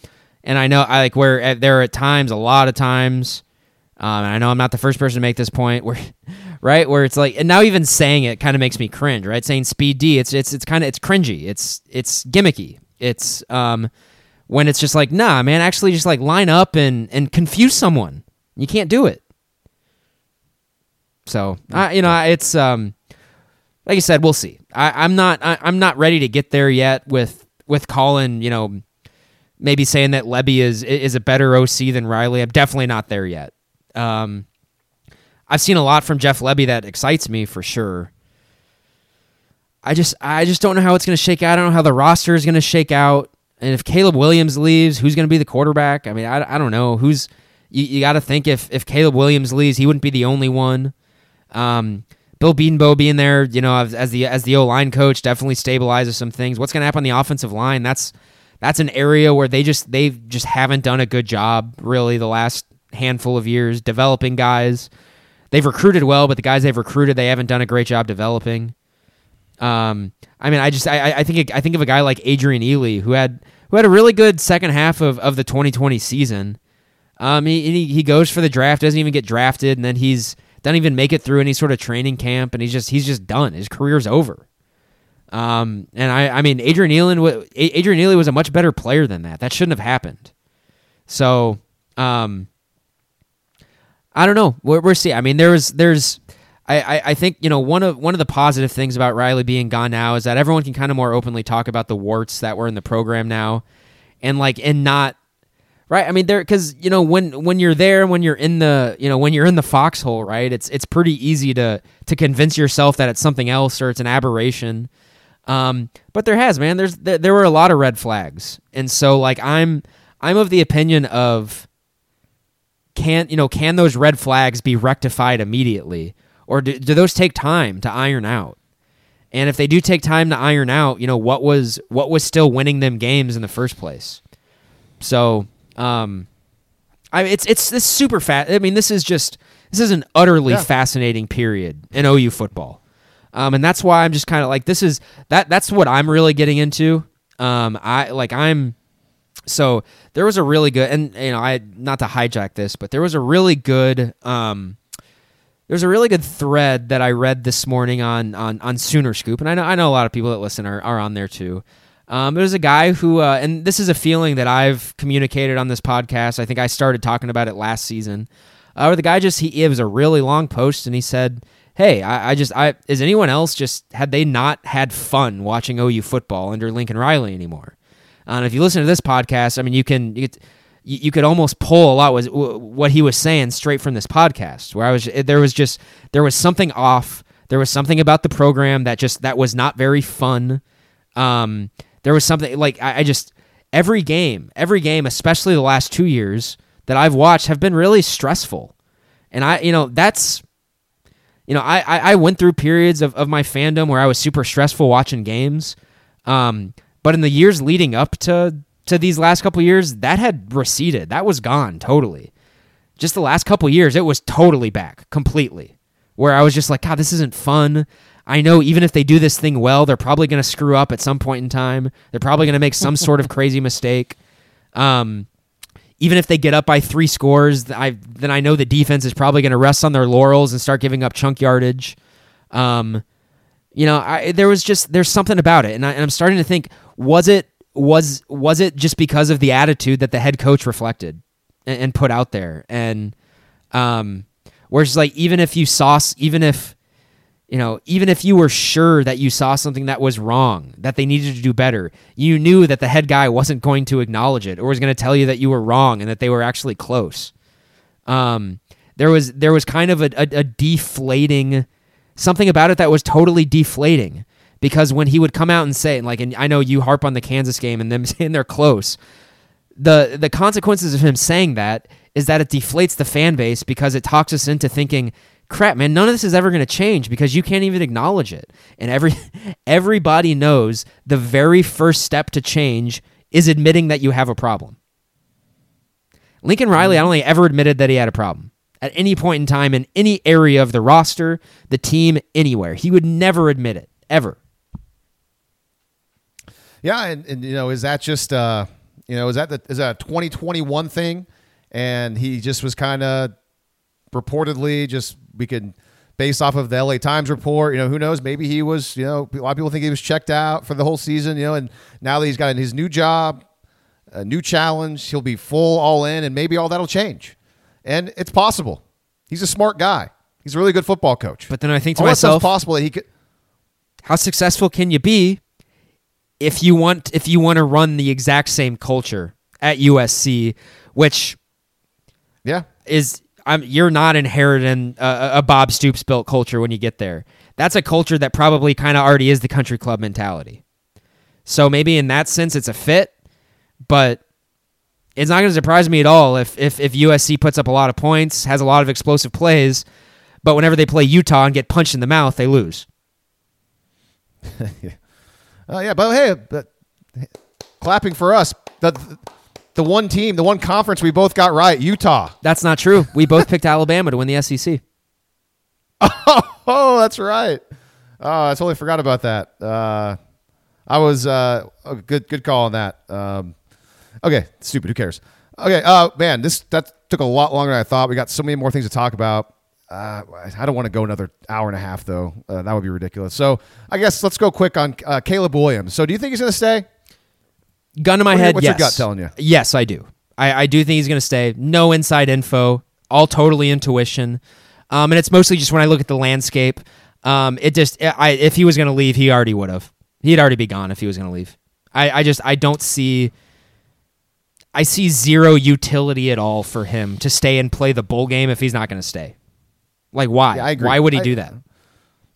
S4: and I know I like where at, there are at times, a lot of times. Um, and I know I'm not the first person to make this point where right? Where it's like, and now even saying it kind of makes me cringe, right? Saying Speed D, it's it's it's kind of it's cringy, it's it's gimmicky, it's um when it's just like, nah, man, actually just like line up and and confuse someone. You can't do it. So, I, you know, it's um, like I said, we'll see. I, I'm not I, I'm not ready to get there yet with with Colin. You know, maybe saying that Lebby is is a better OC than Riley. I'm definitely not there yet. Um, I've seen a lot from Jeff Lebby that excites me for sure. I just I just don't know how it's going to shake out. I don't know how the roster is going to shake out. And if Caleb Williams leaves, who's going to be the quarterback? I mean, I, I don't know. Who's you, you got to think if if Caleb Williams leaves, he wouldn't be the only one. Um, Bill Bedenbaugh being there, you know, as, as the as the O line coach, definitely stabilizes some things. What's going to happen on the offensive line? That's that's an area where they just they just haven't done a good job really the last handful of years developing guys they've recruited well, but the guys they've recruited, they haven't done a great job developing. Um, I mean, I just I, I think I think of a guy like Adrian Ealy who had who had a really good second half of, of the 2020 season. Um, he, he goes for the draft, doesn't even get drafted, and then he's doesn't even make it through any sort of training camp, and he's just he's just done. His career's over. Um, and I I mean Adrian Ealy Adrian Ealy was a much better player than that. That shouldn't have happened. So um, I don't know. We're, we're see. I mean, there's there's. I, I, think you know one of one of the positive things about Riley being gone now is that everyone can kind of more openly talk about the warts that were in the program now, and like and not right. I mean, there because you know when when you're there, when you're in the you know when you're in the foxhole, right? It's it's pretty easy to to convince yourself that it's something else or it's an aberration. Um, but there has man, there's there, there were a lot of red flags, and so like I'm I'm of the opinion of can you know can those red flags be rectified immediately or do, do those take time to iron out? And if they do take time to iron out you know what was what was still winning them games in the first place? So um i it's it's this super fat i mean this is just this is an utterly yeah. fascinating period in ou football. Um and that's why i'm just kind of like this is that that's what i'm really getting into. Um i like i'm so there was a really good, and you know, I not to hijack this, but there was a really good, um, there's a really good thread that I read this morning on on on Sooner Scoop, and I know I know a lot of people that listen are are on there too. Um, there's a guy who, uh, and this is a feeling that I've communicated on this podcast. I think I started talking about it last season. uh, where the guy just he it was a really long post and he said, "Hey, I, I just I is anyone else just had they not had fun watching OU football under Lincoln Riley anymore?" Uh, and if you listen to this podcast, I mean, you can you, could- you you could almost pull a lot was what he was saying straight from this podcast, where I was there was just there was something off. There was something about the program that just that was not very fun. Um, there was something like I, I just every game, every game, especially the last two years that I've watched, have been really stressful. And I, you know, that's, you know, I I, I went through periods of, of my fandom where I was super stressful watching games. Um, but in the years leading up to to these last couple years, that had receded. That was gone totally. Just the last couple years, it was totally back completely. Where I was just like, God, this isn't fun. I know even if they do this thing well, they're probably going to screw up at some point in time. They're probably going to make some sort of crazy mistake. Um, even if they get up by three scores, I then I know the defense is probably going to rest on their laurels and start giving up chunk yardage. Um, you know, I, there was just there's something about it, and, I, and I'm starting to think was it was was it just because of the attitude that the head coach reflected and, and put out there, and um, where it's like even if you saw even if you know even if you were sure that you saw something that was wrong that they needed to do better you knew that the head guy wasn't going to acknowledge it or was going to tell you that you were wrong and that they were actually close. Um, there was there was kind of a, a, a deflating something about it that was totally deflating because when he would come out and say like and I know you harp on the Kansas game and them saying they're close the the consequences of him saying that is that it deflates the fan base because it talks us into thinking crap man none of this is ever going to change because you can't even acknowledge it. And every everybody knows the very first step to change is admitting that you have a problem. Lincoln Riley I don't think ever admitted that he had a problem at any point in time in any area of the roster the team anywhere. He would never admit it ever
S1: Yeah, and, and you know, is that just uh, you know, is that the is that a 2021 thing? And he just was kind of reportedly just we could based off of the LA Times report, you know, who knows? Maybe he was, you know, a lot of people think he was checked out for the whole season, you know, and now that he's got his new job, a new challenge, he'll be full all in, and maybe all that'll change. And it's possible. He's a smart guy. He's a really good football coach.
S4: but then I think to
S1: all
S4: myself
S1: possible that he could.
S4: how successful can you be if you want if you want to run the exact same culture at USC, which
S1: Yeah,
S4: is I'm, you're not inheriting a, a Bob Stoops built culture when you get there. That's a culture that probably kind of already is the country club mentality. So maybe in that sense it's a fit, but it's not going to surprise me at all if, if if USC puts up a lot of points, has a lot of explosive plays, but whenever they play Utah and get punched in the mouth, they lose.
S1: Uh, yeah, but hey, but, clapping for us. The the one team, the one conference we both got right, Utah.
S4: That's not true. We both picked Alabama to win the SEC.
S1: Oh, that's right. Oh, I totally forgot about that. Uh, I was uh, oh, good. Good call on that. Um, okay, stupid. Who cares? Okay, uh, man, this that took a lot longer than I thought. We got so many more things to talk about. Uh, I don't want to go another hour and a half though. Uh, that would be ridiculous. So I guess let's go quick on uh, Caleb Williams. So do you think he's going to stay?
S4: Gun to my
S1: What-
S4: head,
S1: what's your
S4: yes.
S1: gut telling you?
S4: Yes, I do. I, I do think he's going to stay. No inside info, all totally intuition. Um, and it's mostly just when I look at the landscape. Um, it just, I if he was going to leave, he already would have. He'd already be gone if he was going to leave. I, I just, I don't see. I see zero utility at all for him to stay and play the bowl game if he's not going to stay. Like, why?
S1: Yeah, I agree.
S4: Why would he
S1: I-
S4: do that?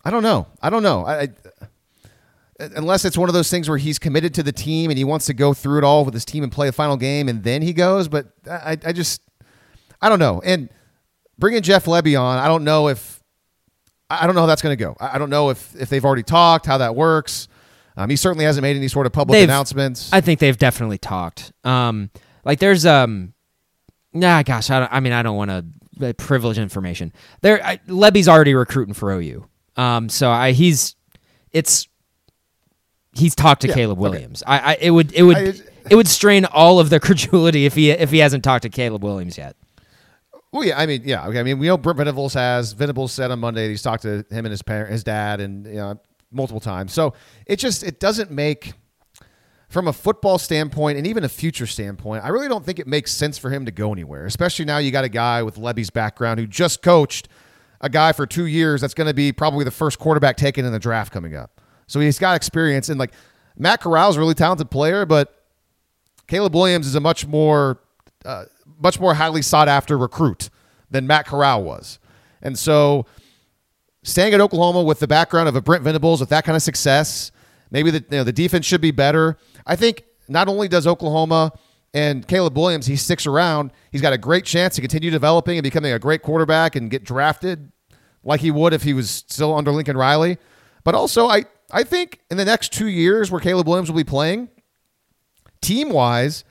S1: I don't know. I don't know. I, I unless it's one of those things where he's committed to the team and he wants to go through it all with his team and play the final game and then he goes. But I, I just, I don't know. And bringing Jeff Lebby on, I don't know if, I don't know how that's going to go. I don't know if if they've already talked, how that works. Um, he certainly hasn't made any sort of public
S4: They've-
S1: announcements.
S4: I think they've definitely talked. Um, like there's um, nah, gosh, I, don't, I mean, I don't want to privilege information. There, I, Lebby's already recruiting for OU. Um, so I he's it's he's talked to
S1: Yeah,
S4: Caleb
S1: okay.
S4: Williams. I, I it would it would
S1: I-
S4: it would strain all of their credulity if he if he hasn't talked to Caleb Williams yet.
S1: Well, yeah, I mean, yeah, okay. I mean, we know Brent Venables has. Venables said on Monday that he's talked to him and his parent, his dad, and you know, multiple times. So it just it doesn't make from a football standpoint and even a future standpoint, I really don't think it makes sense for him to go anywhere. Especially now you got a guy with Lebby's background who just coached a guy for two years that's going to be probably the first quarterback taken in the draft coming up. So he's got experience and like Matt Corral's a really talented player, but Caleb Williams is a much more uh, much more highly sought after recruit than Matt Corral was. And so staying at Oklahoma with the background of a Brent Venables with that kind of success, maybe the you know, the defense should be better. I think not only does Oklahoma and Caleb Williams, he sticks around, he's got a great chance to continue developing and becoming a great quarterback and get drafted like he would if he was still under Lincoln Riley. But also, I, I think in the next two years where Caleb Williams will be playing, team wise,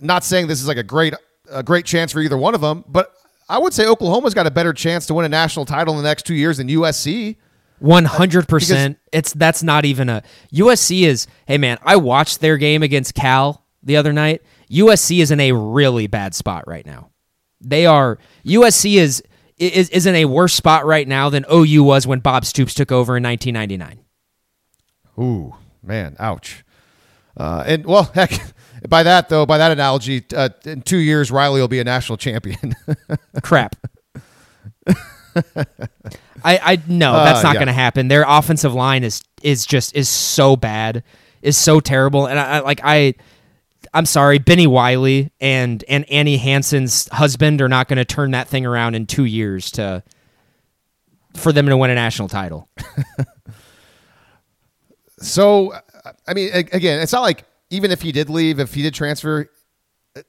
S1: not saying this is like a great a great chance for either one of them, but I would say Oklahoma's got a better chance to win a national title in the next two years than USC.
S4: One hundred percent. It's that's not even a USC is. Hey man, I watched their game against Cal the other night. USC is in a really bad spot right now. They are USC is is is in a worse spot right now than OU was when Bob Stoops took over in 1999.
S1: Ooh, man, ouch. Uh, and well, heck, by that though, by that analogy, uh, in two years Riley will be a national champion.
S4: Crap. I I no, that's
S1: Uh,
S4: not
S1: yeah.
S4: going to happen. Their offensive line is is just is so bad, is so terrible, and I, I like I. I'm sorry, Bennie Wylie and and Annie Hansen's husband are not going to turn that thing around in two years to for them to win a national title.
S1: so, I mean, again, it's not like even if he did leave, if he did transfer,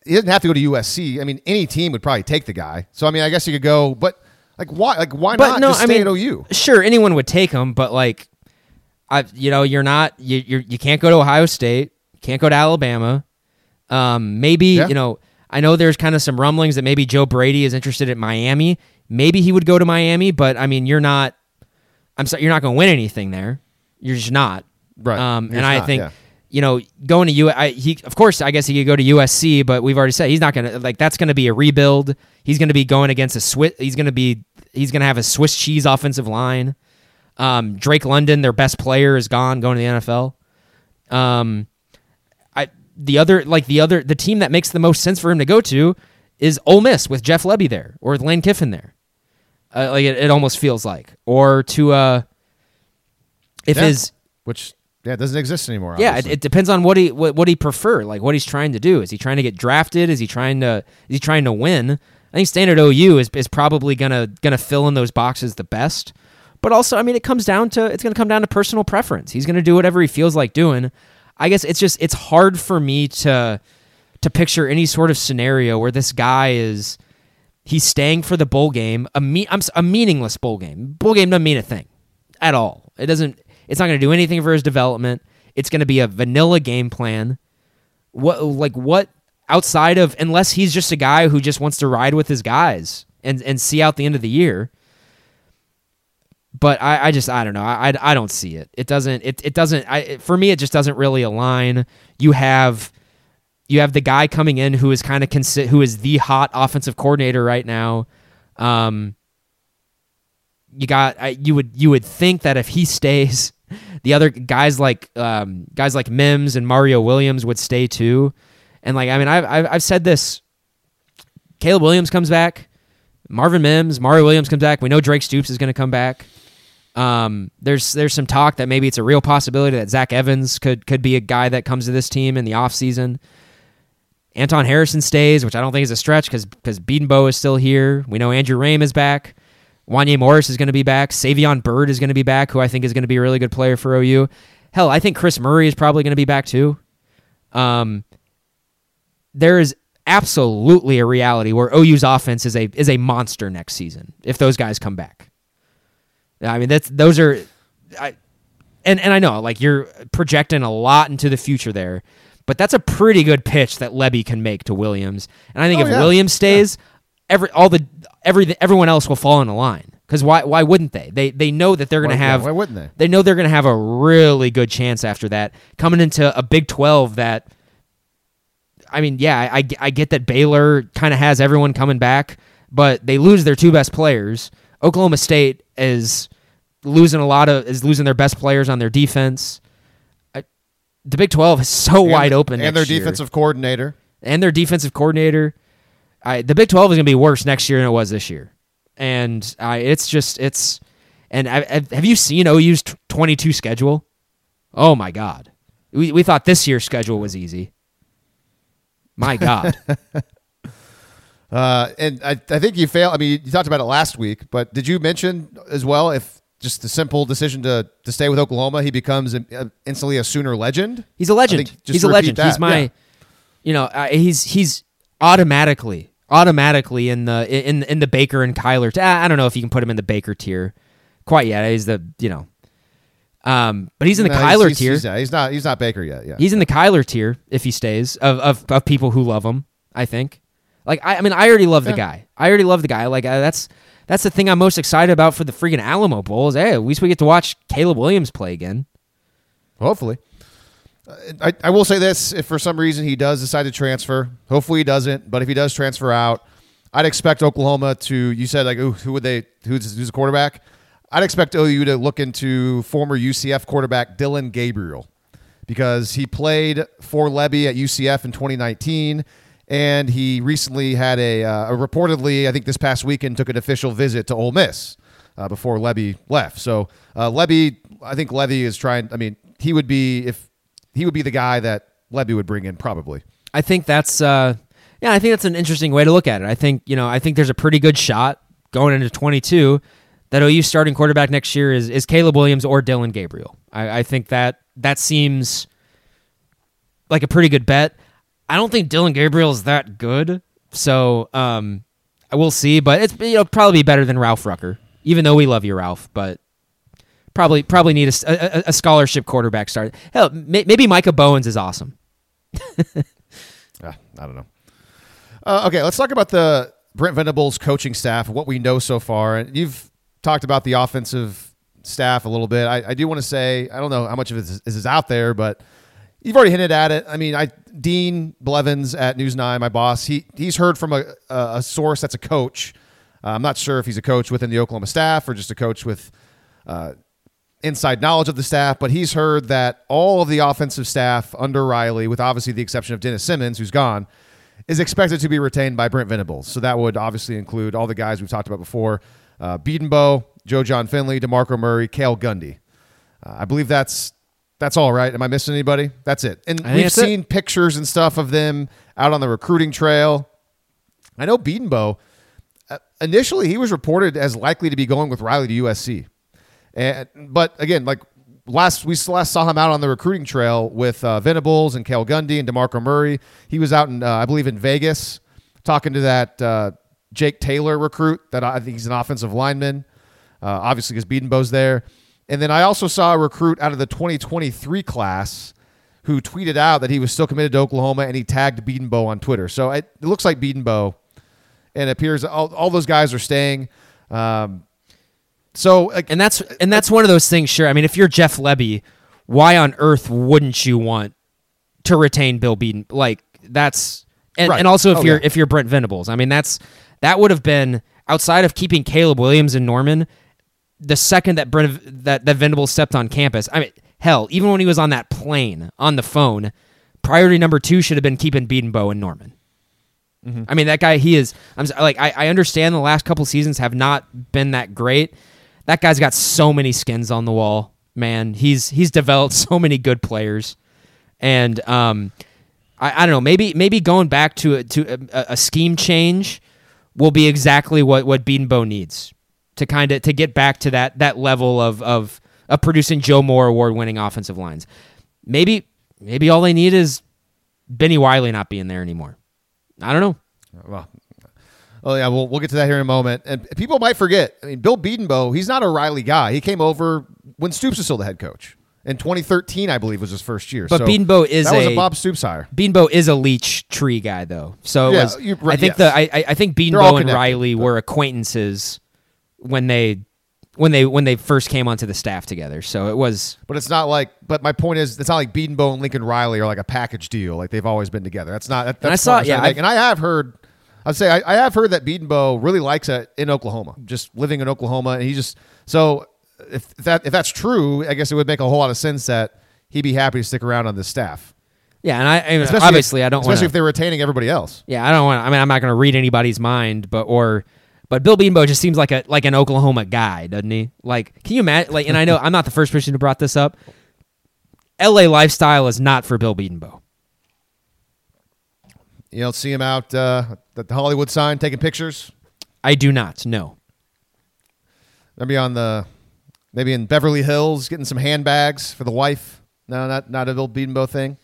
S1: he doesn't have to go to USC. I mean, any team would probably take the guy. So, I mean, I guess you could go, but like, why? Like, why not No, just stay at OU?
S4: Sure, anyone would take him, but like, I you know you're not you you're, you can't go to Ohio State, can't go to Alabama. Um, maybe
S1: Yeah.
S4: you know I know there's kind of some rumblings that maybe Joe Brady is interested in Miami. Maybe he would go to Miami, but I mean you're not. I'm sorry, you're not going to win anything there. You're just not.
S1: Right.
S4: Um, and I
S1: not,
S4: think
S1: yeah.
S4: You know going to U. I, he of course I guess he could go to USC, but we've already said he's not going to like that's going to be a rebuild. He's going to be going against a Swiss. He's going to be he's going to have a Swiss cheese offensive line. Um, Drake London, their best player, is gone, going to the NFL. Um, I the other like the other the team that makes the most sense for him to go to is Ole Miss with Jeff Lebby there or with Lane Kiffin there. Uh, like it, it almost feels like, or to uh, if
S1: Yeah.
S4: his
S1: Which, yeah, it doesn't exist anymore.
S4: yeah, it,
S1: obviously.
S4: it depends on what he what, what he prefer, like what he's trying to do. Is he trying to get drafted? Is he trying to is he trying to win? I think standard OU is, is probably gonna gonna fill in those boxes the best. But also, I mean, it comes down to it's gonna come down to personal preference. He's gonna do whatever he feels like doing. I guess it's just it's hard for me to to picture any sort of scenario where this guy is he's staying for the bowl game, a me, I'm, a meaningless bowl game. Bowl game doesn't mean a thing at all. It doesn't. It's not going to do anything for his development. It's going to be a vanilla game plan. What like what outside of unless he's just a guy who just wants to ride with his guys and and see out the end of the year. But I, I just I don't know I, I, I don't see it. It doesn't it, it doesn't I it- for me it just doesn't really align. You have you have the guy coming in who is kind of consi- who is the hot offensive coordinator right now. Um, you got you would you would think that if he stays, the other guys like um, guys like Mims and Mario Williams would stay too. And like I mean I've I've, I've said this. Caleb Williams comes back. Marvin Mims, Mario Williams comes back. We know Drake Stoops is going to come back. Um, there's there's some talk that maybe it's a real possibility that Zach Evans could could be a guy that comes to this team in the offseason. Anton Harrison stays, which I don't think is a stretch because because Bedenbaugh is still here. We know Andrew Raym is back. Wanye Morris is going to be back. Savion Byrd is going to be back, who I think is going to be a really good player for OU. Hell, I think Chris Murray is probably going to be back too. Um, there is absolutely a reality where OU's offense is a is a monster next season if those guys come back. I mean, that's those are, I, and and I know like you're projecting a lot into the future there, but that's a pretty good pitch that Lebby can make to Williams. And I think
S1: Oh,
S4: if
S1: yeah.
S4: Williams stays, every all the every everyone else will fall in line because why why wouldn't they? They they know that they're going to have
S1: why wouldn't they?
S4: they know they're going to have a really good chance after that coming into a Big 12 that I mean, yeah, I, I, get that Baylor kind of has everyone coming back, but they lose their two best players. Oklahoma State is losing a lot of is losing their best players on their defense. I, the Big Twelve is so
S1: And-
S4: wide open,
S1: and their
S4: year.
S1: defensive coordinator.
S4: and their defensive coordinator. I, the Big Twelve is going to be worse next year than it was this year, and I, it's just it's. And I, I, have you seen OU's twenty-two schedule? Oh my God, we we thought this year's schedule was easy. My God,
S1: Uh, and I, I think you fail. I mean, you talked about it last week, but did you mention as well if just the simple decision to, to stay with Oklahoma, he becomes an, uh, instantly a Sooner legend?
S4: he's a legend. He's a legend. He's my,
S1: yeah.
S4: you know, uh, he's he's automatically automatically in the in in the Baker and Kyler. T- I don't know if you can put him in the Baker tier quite yet. He's the you know, um, but he's in the
S1: No,
S4: Kyler
S1: he's,
S4: tier.
S1: He's, he's not. He's not Baker yet. Yeah.
S4: He's in the Kyler tier if he stays of, of, of people who love him. I think. Like I, I mean, I already love the guy. I already love the guy. Like uh, that's that's the thing I'm most excited about for the freaking Alamo Bowl is hey, at least we get to watch Caleb Williams play again.
S1: Hopefully. I, I will say this: if for some reason he does decide to transfer, hopefully he doesn't. But if he does transfer out, I'd expect Oklahoma to. You said like, who would they? Who's who's the quarterback? I'd expect OU to look into former UCF quarterback Dillon Gabriel because he played for Lebby at UCF in 2019, and he recently had a, uh, a reportedly, I think this past weekend, took an official visit to Ole Miss uh, before Lebby left. So uh, Lebby, I think Lebby is trying. I mean, he would be if he would be the guy that Lebby would bring in probably.
S4: I think that's uh, yeah, I think that's an interesting way to look at it. I think you know, I think there's a pretty good shot going into 22 that OU starting quarterback next year is is Caleb Williams or Dillon Gabriel. I, I think that that seems like a pretty good bet. I don't think Dillon Gabriel is that good, so um, I will see. But it's you know probably be better than Ralph Rucker, even though we love you, Ralph. But probably probably need a, a, a scholarship quarterback start. Hell, may, maybe Micah Bowens is awesome.
S1: Ah, I don't know. Uh, okay, let's talk about the Brent Venables coaching staff what we know so far. And you've talked about the offensive staff a little bit. I, I do want to say I don't know how much of this is out there, but you've already hinted at it. I mean, I Dean Blevins at News Nine, my boss, he he's heard from a a, a source that's a coach. Uh, I'm not sure if he's a coach within the Oklahoma staff or just a coach with uh, inside knowledge of the staff, but he's heard that all of the offensive staff under Riley, with obviously the exception of Dennis Simmons, who's gone, is expected to be retained by Brent Venables. So that would obviously include all the guys we've talked about before uh, Bedenbaugh, Joe Jon Finley, DeMarco Murray, Cale Gundy. Uh, I believe that's that's all right. Am I missing anybody? That's it. And we've
S4: that's it.
S1: seen pictures and stuff of them out on the recruiting trail. I know Bedenbaugh, uh, initially he was reported as likely to be going with Riley to USC. And but again, like last we last saw him out on the recruiting trail with uh, Venables and Cale Gundy and Demarco Murray. He was out in uh, I believe in Vegas talking to that uh, Jake Taylor recruit that I think he's an offensive lineman. Uh, obviously, because Bedenbaugh's there. And then I also saw a recruit out of the 2023 class who tweeted out that he was still committed to Oklahoma and he tagged Bedenbaugh on Twitter. So it, it looks like Bedenbaugh, and appears all, all those guys are staying. Um, so like,
S4: and that's and uh, that's one of those things. Sure, I mean, if you're Jeff Lebby, why on earth wouldn't you want to retain Bill Beaton? Like that's and,
S1: Right.
S4: and also if
S1: Oh,
S4: you're
S1: yeah.
S4: if you're Brent Venables, I mean, that's that would have been outside of keeping Caleb Williams and Norman. The second that Brent that that Venables stepped on campus, I mean, hell, even when he was on that plane on the phone, priority number two should have been keeping Bedenbaugh and Norman. Mm-hmm. I mean, that guy, he is. I'm like, I, I understand the last couple seasons have not been that great. That guy's got so many skins on the wall, man. He's he's developed so many good players, and um, I, I don't know. Maybe maybe going back to a, to a, a scheme change will be exactly what what Bedenbaugh needs to kind of to get back to that that level of of of producing Joe Moore award winning offensive lines. Maybe maybe all they need is Bennie Wylie not being there anymore. I don't know.
S1: well, oh yeah, we'll we'll get to that here in a moment. And people might forget. I mean, Bill Bedenbaugh, he's not a Riley guy. He came over when Stoops was still the head coach. In 2013, I believe, was his first year.
S4: But
S1: so
S4: Bedenbaugh is
S1: that was
S4: a-
S1: a Bob Stoops hire.
S4: Bedenbaugh is a Leach tree guy though, so
S1: Yeah,
S4: was,
S1: you-
S4: I think
S1: yes.
S4: the I I- think Bedenbaugh and Riley
S1: but-
S4: were acquaintances when they when they when they first came onto the staff together. So it was
S1: But it's not like. But my point is, it's not like Bedenbaugh and Lincoln Riley are like a package deal. Like they've always been together. That's not. That, that's
S4: I saw-
S1: point I'm trying
S4: yeah.
S1: And I have heard. I'd say I, I have heard that Bedenbaugh really likes it in Oklahoma. Just living in Oklahoma, and he just so if that if that's true, I guess it would make a whole lot of sense that he'd be happy to stick around on this staff.
S4: Yeah, and I, I
S1: Especially
S4: obviously
S1: if,
S4: I don't
S1: especially
S4: want
S1: if they're retaining everybody else.
S4: Yeah, I don't want. I mean, I'm not going to read anybody's mind, but or, but Bill Bedenbaugh just seems like a like an Oklahoma guy, doesn't he? Like, can you imagine? Like, and I know I'm not the first person who brought this up. L.A. lifestyle is not for Bill Bedenbaugh.
S1: You don't see him out uh, at the Hollywood sign taking pictures.
S4: I do not. No.
S1: Maybe on the maybe in Beverly Hills getting some handbags for the wife. No, not not a Bill Bedenbaugh thing.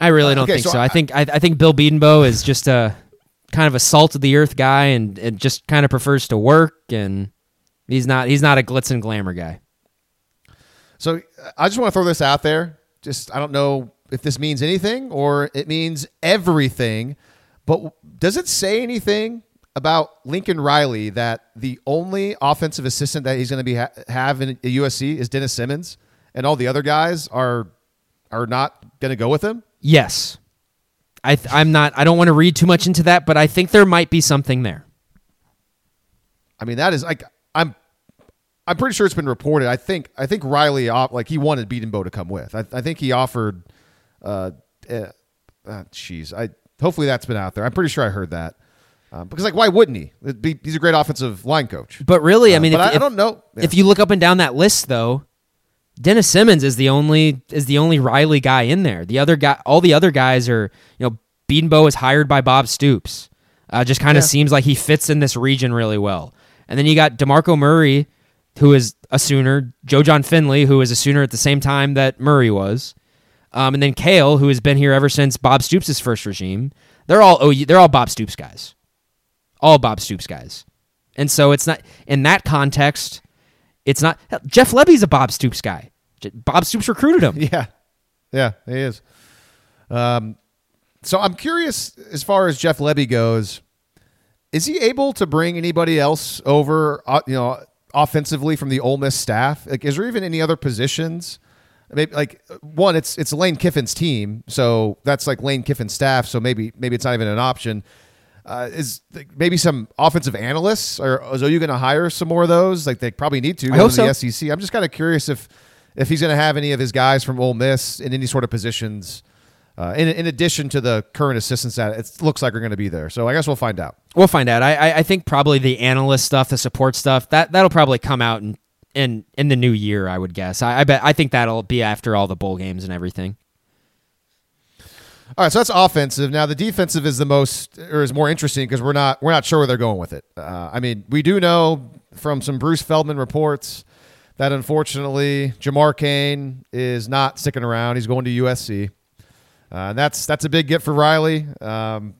S4: I really don't
S1: Okay,
S4: think
S1: so
S4: so. I,
S1: I-
S4: think I, I think Bill Bedenbaugh is just a kind of a salt of the earth guy, and, and just kind of prefers to work, and he's not he's not a glitz and glamour guy.
S1: So uh, I just want to throw this out there. Just I don't know if this means anything or it means everything, but does it say anything about Lincoln Riley that the only offensive assistant that he's going to be ha- have in USC is Dennis Simmons, and all the other guys are are not going to go with him?
S4: Yes, I th- I'm not. I don't want to read too much into that, but I think there might be something there.
S1: I mean, that is like I'm I'm pretty sure it's been reported. I think I think Riley off like he wanted Bedenbaugh to come with. I, I think he offered. Uh, uh, uh, jeez, I hopefully that's been out there. I'm pretty sure I heard that. Um, because like, why wouldn't he? It'd be, he's a great offensive line coach.
S4: But really, I
S1: Uh,
S4: mean, if,
S1: I, I don't know. Yeah.
S4: If you look up and down that list, though, Dennis Simmons is the only is the only Riley guy in there. The other guy, all the other guys are, you know, Bedenbaugh is hired by Bob Stoops. Uh, just kind of
S1: Yeah.
S4: seems like he fits in this region really well. And then you got Demarco Murray, who is a Sooner, Joe Jon Finley, who is a Sooner at the same time that Murray was, um, and then Cale, who has been here ever since Bob Stoops' first regime. They're all OU, they're all Bob Stoops guys, all Bob Stoops guys. And so it's not in that context. It's not Jeff Lebby's a Bob Stoops guy. Bob Stoops recruited him.
S1: Yeah, yeah, he is. Um, so I'm curious as far as Jeff Lebby goes. Is he able to bring anybody else over? Uh, you know, offensively from the Ole Miss staff. Like, is there even any other positions? Maybe like one, it's it's Lane Kiffin's team, so that's like Lane Kiffin's staff. So maybe maybe it's not even an option. Uh, is maybe some offensive analysts, or is OU going to hire some more of those? Like they probably need to. Go to the
S4: so.
S1: SEC. I'm just kind of curious if if he's going to have any of his guys from Ole Miss in any sort of positions, uh, in in addition to the current assistants that it looks like are going to be there. So I guess we'll find out.
S4: We'll find out. I, I I think probably the analyst stuff, the support stuff, that that'll probably come out in in, in the new year. I would guess. I, I bet. I think that'll be after all the bowl games and everything.
S1: All right, so that's offensive. Now the defensive is the most or is more interesting because we're not we're not sure where they're going with it. Uh, I mean, we do know from some Bruce Feldman reports that unfortunately Jamar Cain is not sticking around. He's going to USC. Uh, that's that's a big get for Riley. Um,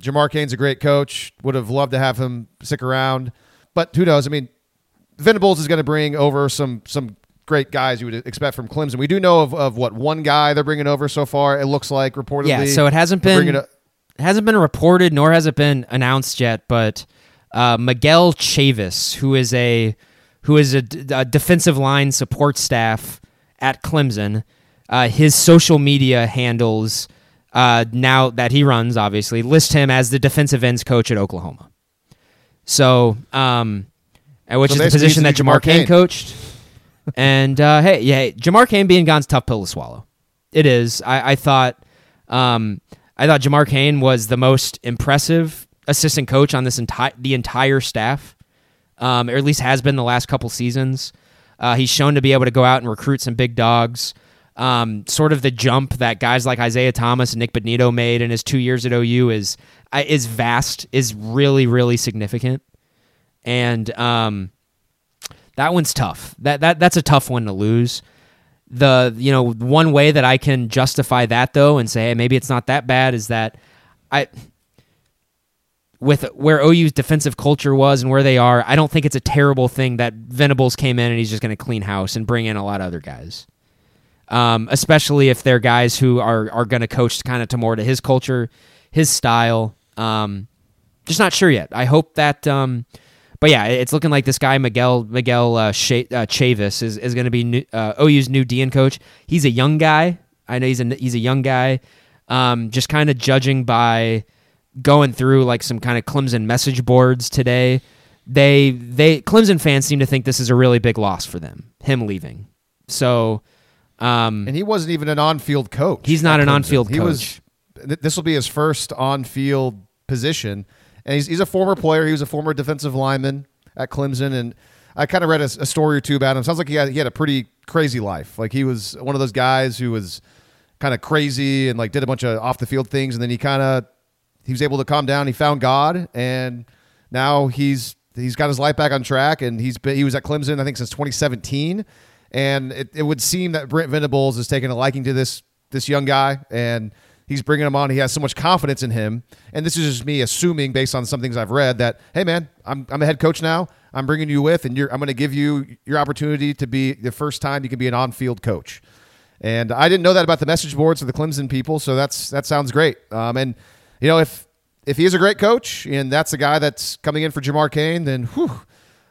S1: Jamar Cain's a great coach. Would have loved to have him stick around, but who knows? I mean, Venables is going to bring over some some great guys you would expect from Clemson. We do know of, of what one guy they're bringing over so far. It looks like reportedly.
S4: Yeah. So it hasn't been it hasn't been reported nor has it been announced yet. But uh, Miguel Chavis, who is a who is a, d- a defensive line support staff at Clemson, uh, his social media handles uh, now that he runs obviously list him as the defensive ends coach at Oklahoma. So, um, uh, which
S1: So
S4: is the position that
S1: Jamar
S4: Jamar Cain
S1: Cain.
S4: coached. and uh, hey, yeah, Jamar Cain being gone's tough pill to swallow. It is. I, I thought, um, I thought Jamar Cain was the most impressive assistant coach on this entire the entire staff, um, or at least has been the last couple seasons. Uh, he's shown to be able to go out and recruit some big dogs. Um, sort of the jump that guys like Isaiah Thomas and Nik Bonitto made in his two years at OU is uh, is vast, is really really significant, and um, that one's tough. That that that's a tough one to lose. The you know one way that I can justify that though and say hey, maybe it's not that bad is that I with where OU's defensive culture was and where they are, I don't think it's a terrible thing that Venables came in and he's just going to clean house and bring in a lot of other guys. Um, especially if they're guys who are are going to coach kind of to more to his culture, his style. Um, just not sure yet. I hope that. Um, but yeah, it's looking like this guy Miguel Miguel uh, Sh- uh, Chavis is, is going to be new, uh, OU's new DN coach. He's a young guy. I know he's a he's a young guy. Um, just kind of judging by going through like some kind of Clemson message boards today. They they Clemson fans seem to think this is a really big loss for them. Him leaving. So Um,
S1: And he wasn't even an on-field coach.
S4: He's not an
S1: Clemson.
S4: on-field
S1: He was.
S4: coach.
S1: th- This will be his first on-field position, and he's, he's a former player. He was a former defensive lineman at Clemson, and I kind of read a, a story or two about him. Sounds like he had he had a pretty crazy life. Like he was one of those guys who was kind of crazy and like did a bunch of off-the-field things, and then he kind of he was able to calm down. He found God, and now he's he's got his life back on track, and he's been, he was at Clemson I think since 2017, and it, it would seem that Brent Venables is taking a liking to this this young guy, and he's bringing him on. He has so much confidence in him, and this is just me assuming based on some things I've read that hey man, I'm I'm a head coach now. I'm bringing you with, and I'm going to give you your opportunity to be the first time you can be an on-field coach. And I didn't know that about the message boards of the Clemson people, so that's that sounds great. Um, and you know, if if he is a great coach and that's the guy that's coming in for Jamar Cain, then whew,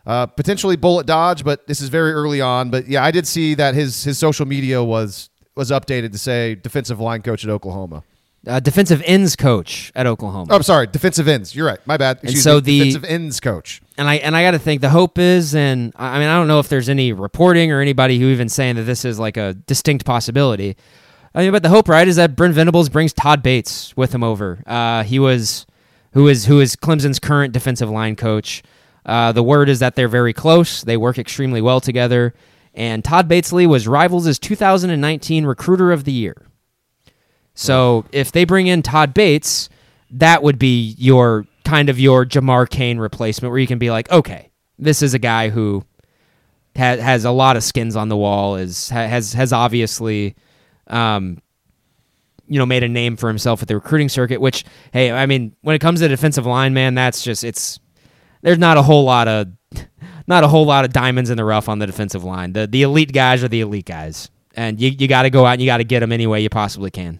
S1: uh, potentially bullet dodge. But this is very early on. But yeah, I did see that his his social media was was updated to say defensive line coach at Oklahoma.
S4: uh, defensive ends coach at Oklahoma.
S1: Oh, I'm sorry, defensive ends. You're right. My bad. Excuse
S4: so
S1: me.
S4: the-
S1: defensive ends coach.
S4: and I and I got to think the hope is, and I I mean I don't know if there's any reporting or anybody who even saying that this is like a distinct possibility. I mean, but the hope, right, is that Brent Venables brings Todd Bates with him over. Uh, he was, who is who is Clemson's current defensive line coach. Uh, the word is that they're very close. They work extremely well together. And Todd Batesley was Rivals' 2019 Recruiter of the Year. So if they bring in Todd Bates, that would be your kind of your Jamar Cain replacement, where you can be like, okay, this is a guy who ha- has a lot of skins on the wall, is ha- has has obviously, um, you know, made a name for himself at the recruiting circuit. Which, hey, I mean, when it comes to defensive line, man, that's just it's there's not a whole lot of not a whole lot of diamonds in the rough on the defensive line. The the elite guys are the elite guys, and you you got to go out and you got to get them any way you possibly can.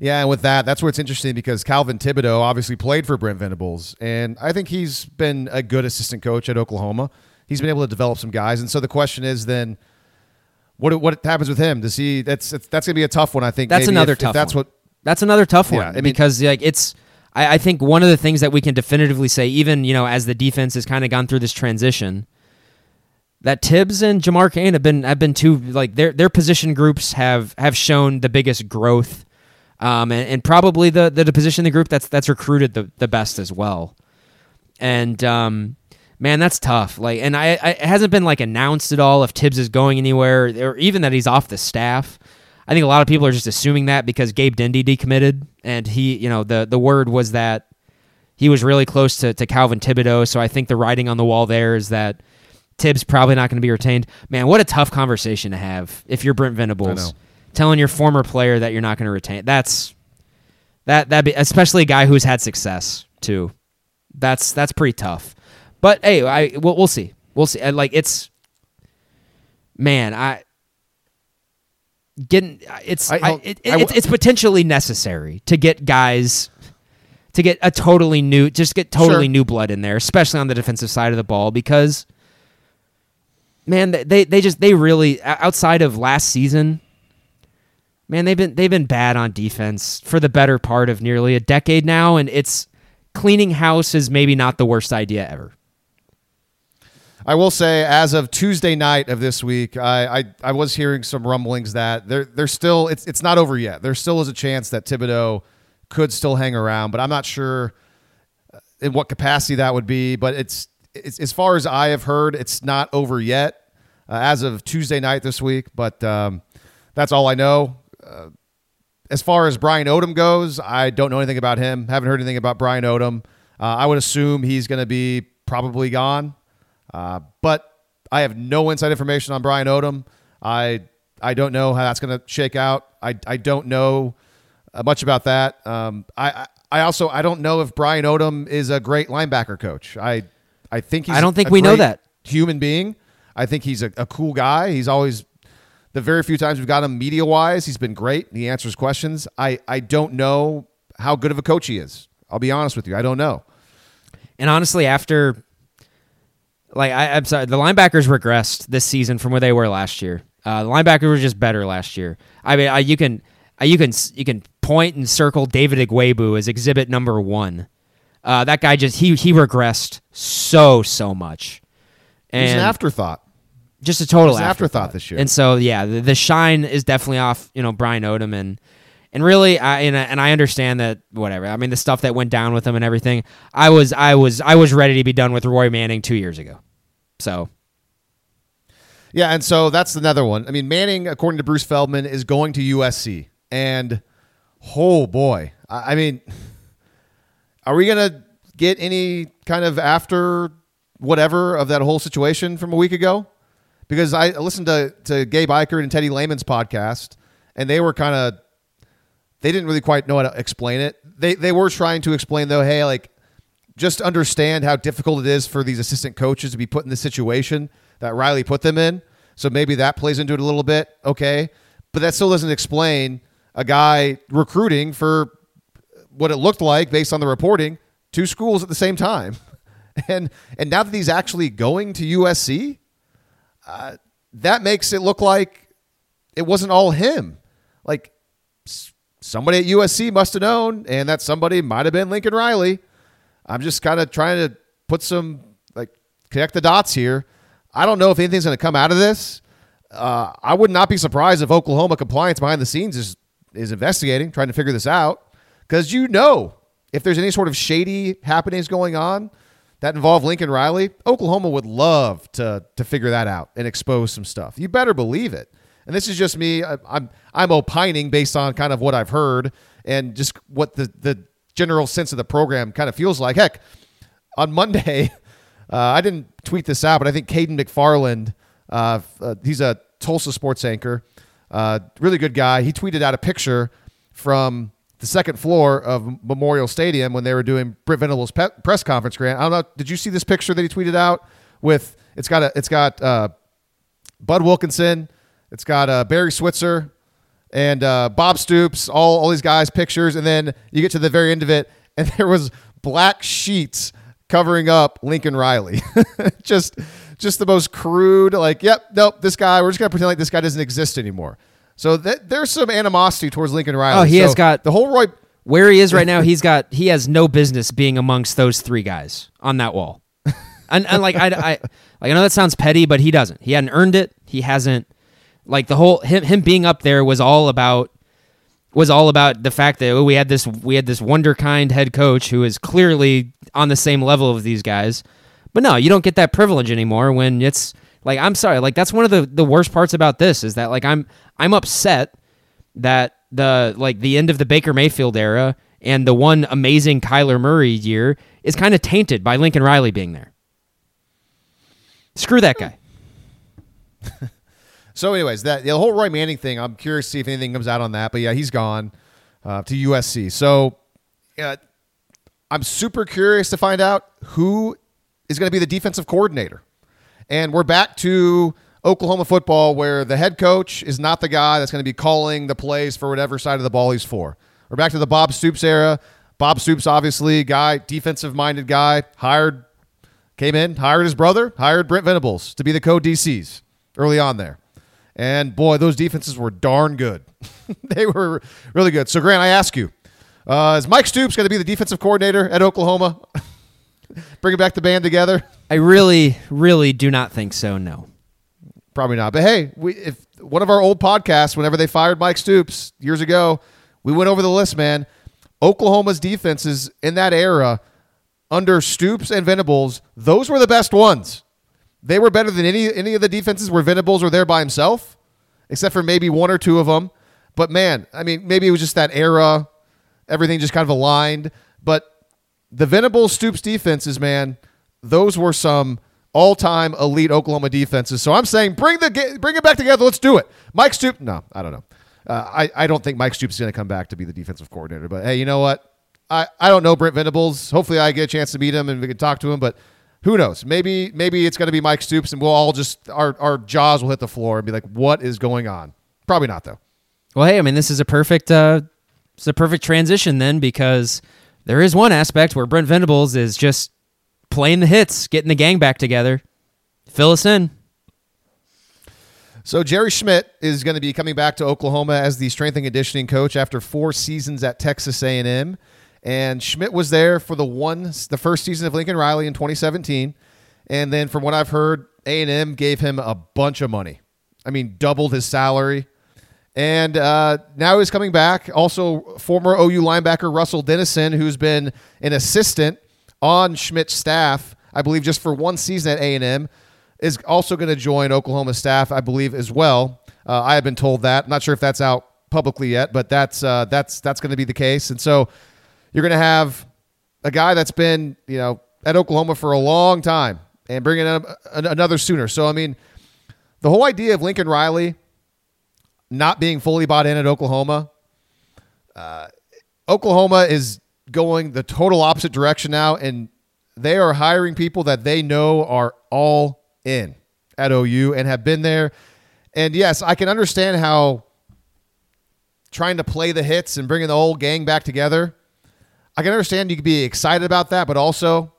S1: Yeah, and with that, that's where it's interesting because Calvin Thibodeaux obviously played for Brent Venables, and I think he's been a good assistant coach at Oklahoma. He's been able to develop some guys, and so the question is then, what what happens with him? Does he? That's that's going to be a tough one. I think
S4: That's another
S1: if- if
S4: tough.
S1: that's
S4: one.
S1: what.
S4: That's another tough
S1: Yeah,
S4: one
S1: I mean-
S4: because like it's. I, I think one of the things that we can definitively say, even you know, as the defense has kind of gone through this transition, that Tibbs and Jamar Cain have been have been two like their their position groups have have shown the biggest growth, um, and, and probably the, the the position in the group that's that's recruited the the best as well, and um, man, that's tough. Like, and I, I it hasn't been like announced at all if Tibbs is going anywhere or even that he's off the staff. I think a lot of people are just assuming that because Gabe Dindy decommitted, and he, you know, the the word was that he was really close to, to Calvin Thibodeaux. So I think the writing on the wall there is that Tibbs probably not going to be retained. Man, what a tough conversation to have if you're Brent Venables telling your former player that you're not going to retain. That's that that be especially a guy who's had success too. That's that's pretty tough. But hey, I we'll, we'll see. We'll see. Like it's man, I getting it's
S1: I-
S4: I, it,
S1: I
S4: it's it's potentially necessary to get guys to get a totally new just get totally
S1: Sure.
S4: new blood in there, especially on the defensive side of the ball because man, they they, they just they really outside of last season Man, they've been they've been bad on defense for the better part of nearly a decade now, and it's cleaning house is maybe not the worst idea ever.
S1: I will say, as of Tuesday night of this week, I, I, I was hearing some rumblings that there there's still it's it's not over yet. There still is a chance that Thibodeaux could still hang around, but I'm not sure uh, in what capacity that would be. But it's, it's as far as I have heard, it's not over yet uh, as of Tuesday night this week. But um, that's all I know. Uh, as far as Brian Odom goes, I don't know anything about him. Haven't heard anything about Brian Odom. Uh, I would assume he's going to be probably gone. Uh, but I have no inside information on Brian Odom. I I don't know how that's going to shake out. I, I don't know uh, much about that. Um, I, I also I don't know if Brian Odom is a great linebacker coach. I I think he's
S4: I don't think
S1: a
S4: we know that.
S1: human being. I think he's a, a cool guy. He's always the very few times we've got him media wise, he's been great. He answers questions. I I don't know how good of a coach he is. I'll be honest with you. I don't know.
S4: And honestly, after like I, I'm sorry, the linebackers regressed this season from where they were last year. Uh, the linebackers were just better last year. I mean, I, you can I, you can you can point and circle David Ugwoegbu as exhibit number one. Uh, that guy just he he regressed so so much.
S1: He's an
S4: And
S1: afterthought.
S4: just a total
S1: an afterthought this year.
S4: And so yeah, the, the shine is definitely off. You know, Brian Odom and and really, I and, I- and I understand that whatever. I mean, the stuff that went down with him and everything. I was I was I was ready to be done with Roy Manning two years ago. So
S1: Yeah, and so that's another one. I mean, Manning, according to Bruce Feldman, is going to USC, and oh boy, I, I mean, are we gonna get any kind of after whatever of that whole situation from a week ago? Because I listened to to Gabe Ikard and Teddy Lehman's podcast, and they were kind of they didn't really quite know how to explain it. They they were trying to explain though, hey, like just understand how difficult it is for these assistant coaches to be put in the situation that Riley put them in. So maybe that plays into it a little bit, okay? But that still doesn't explain a guy recruiting for what it looked like based on the reporting two schools at the same time. And and now that he's actually going to USC, uh, that makes it look like it wasn't all him. Like somebody at USC must have known, and that somebody might have been Lincoln Riley. I'm just kind of trying to put some like connect the dots here. I don't know if anything's going to come out of this. Uh, I would not be surprised if Oklahoma compliance behind the scenes is is investigating, trying to figure this out, because you know if there's any sort of shady happenings going on that involve Lincoln Riley, Oklahoma would love to to figure that out and expose some stuff. You better believe it. And this is just me. I, I'm I'm opining based on kind of what I've heard and just what the the general sense of the program kind of feels like. Heck, on Monday, uh, I didn't tweet this out, but I think Caden McFarland, uh, uh, he's a Tulsa sports anchor, uh, really good guy. He tweeted out a picture from the second floor of Memorial Stadium when they were doing Brent Venables' pe- press conference. Grant, I don't know. Did you see this picture that he tweeted out? With it's got a it's got uh, Bud Wilkinson, it's got uh, Barry Switzer, and uh, Bob Stoops, all, all these guys' pictures, and then you get to the very end of it, and there was black sheets covering up Lincoln Riley. just just the most crude, like, yep, nope, this guy, we're just gonna pretend like this guy doesn't exist anymore. So th- there's some animosity towards Lincoln Riley.
S4: Oh, he has got-
S1: the whole Roy.
S4: where he is right now, he's got he has no business being amongst those three guys on that wall. And, and like I, I like I know that sounds petty, but he doesn't. He hadn't earned it. He hasn't like the whole him him being up there was all about was all about the fact that oh, we had this we had this wunderkind head coach who is clearly on the same level of these guys. But no, you don't get that privilege anymore when it's like I'm sorry, like that's one of the the worst parts about this is that like I'm I'm upset that the like the end of the Baker Mayfield era and the one amazing Kyler Murray year is kind of tainted by Lincoln Riley being there. Screw that guy.
S1: So, anyways, that the whole Roy Manning thing, I'm curious to see if anything comes out on that. But yeah, he's gone uh, to USC. So, uh, I'm super curious to find out who is going to be the defensive coordinator. And we're back to Oklahoma football, where the head coach is not the guy that's going to be calling the plays for whatever side of the ball he's for. We're back to the Bob Stoops era. Bob Stoops, obviously, guy, defensive minded guy, hired, came in, hired his brother, hired Brent Venables to be the co DCs early on there. And boy, those defenses were darn good. they were really good. So, Grant, I ask you, uh, is Mike Stoops going to be the defensive coordinator at Oklahoma? Bringing back the band together?
S4: I really, really do not think so. No.
S1: Probably not. But hey, we if one of our old podcasts, whenever they fired Mike Stoops years ago, we went over the list, man. Oklahoma's defenses in that era under Stoops and Venables, those were the best ones. They were better than any any of the defenses where Venables were there by himself, except for maybe one or two of them. But man, I mean, maybe it was just that era, everything just kind of aligned. But the Venables Stoops defenses, man, those were some all-time elite Oklahoma defenses. So I'm saying bring the bring it back together. Let's do it. Mike Stoops. No, I don't know. Uh, I I don't think Mike Stoops is going to come back to be the defensive coordinator. But hey, you know what? I I don't know Brent Venables. Hopefully, I get a chance to meet him and we can talk to him. But who knows? Maybe maybe it's going to be Mike Stoops, and we'll all just our our jaws will hit the floor and be like, what is going on? Probably not though.
S4: Well, hey, I mean, this is a perfect, uh, it's a perfect transition then because there is one aspect where Brent Venables is just playing the hits, getting the gang back together. Fill us in.
S1: So Jerry Schmidt is going to be coming back to Oklahoma as the strength and conditioning coach after four seasons at Texas A&M. And Schmidt was there for the one, the first season of Lincoln Riley in 2017. And then from what I've heard, A&M gave him a bunch of money. I mean, doubled his salary. And uh, now he's coming back. Also, former OU linebacker Russell Dennison, who's been an assistant on Schmidt's staff, I believe, just for one season at A&M, is also going to join Oklahoma staff, I believe, as well. Uh, I have been told that. I'm not sure if that's out publicly yet, but that's uh, that's that's going to be the case. And so you're going to have a guy that's been you know at Oklahoma for a long time and bringing in another Sooner. So I mean, the whole idea of Lincoln Riley not being fully bought in at Oklahoma, uh, Oklahoma is going the total opposite direction now, and they are hiring people that they know are all in at OU and have been there. And yes, I can understand how trying to play the hits and bringing the whole gang back together. I can understand you could be excited about that, but also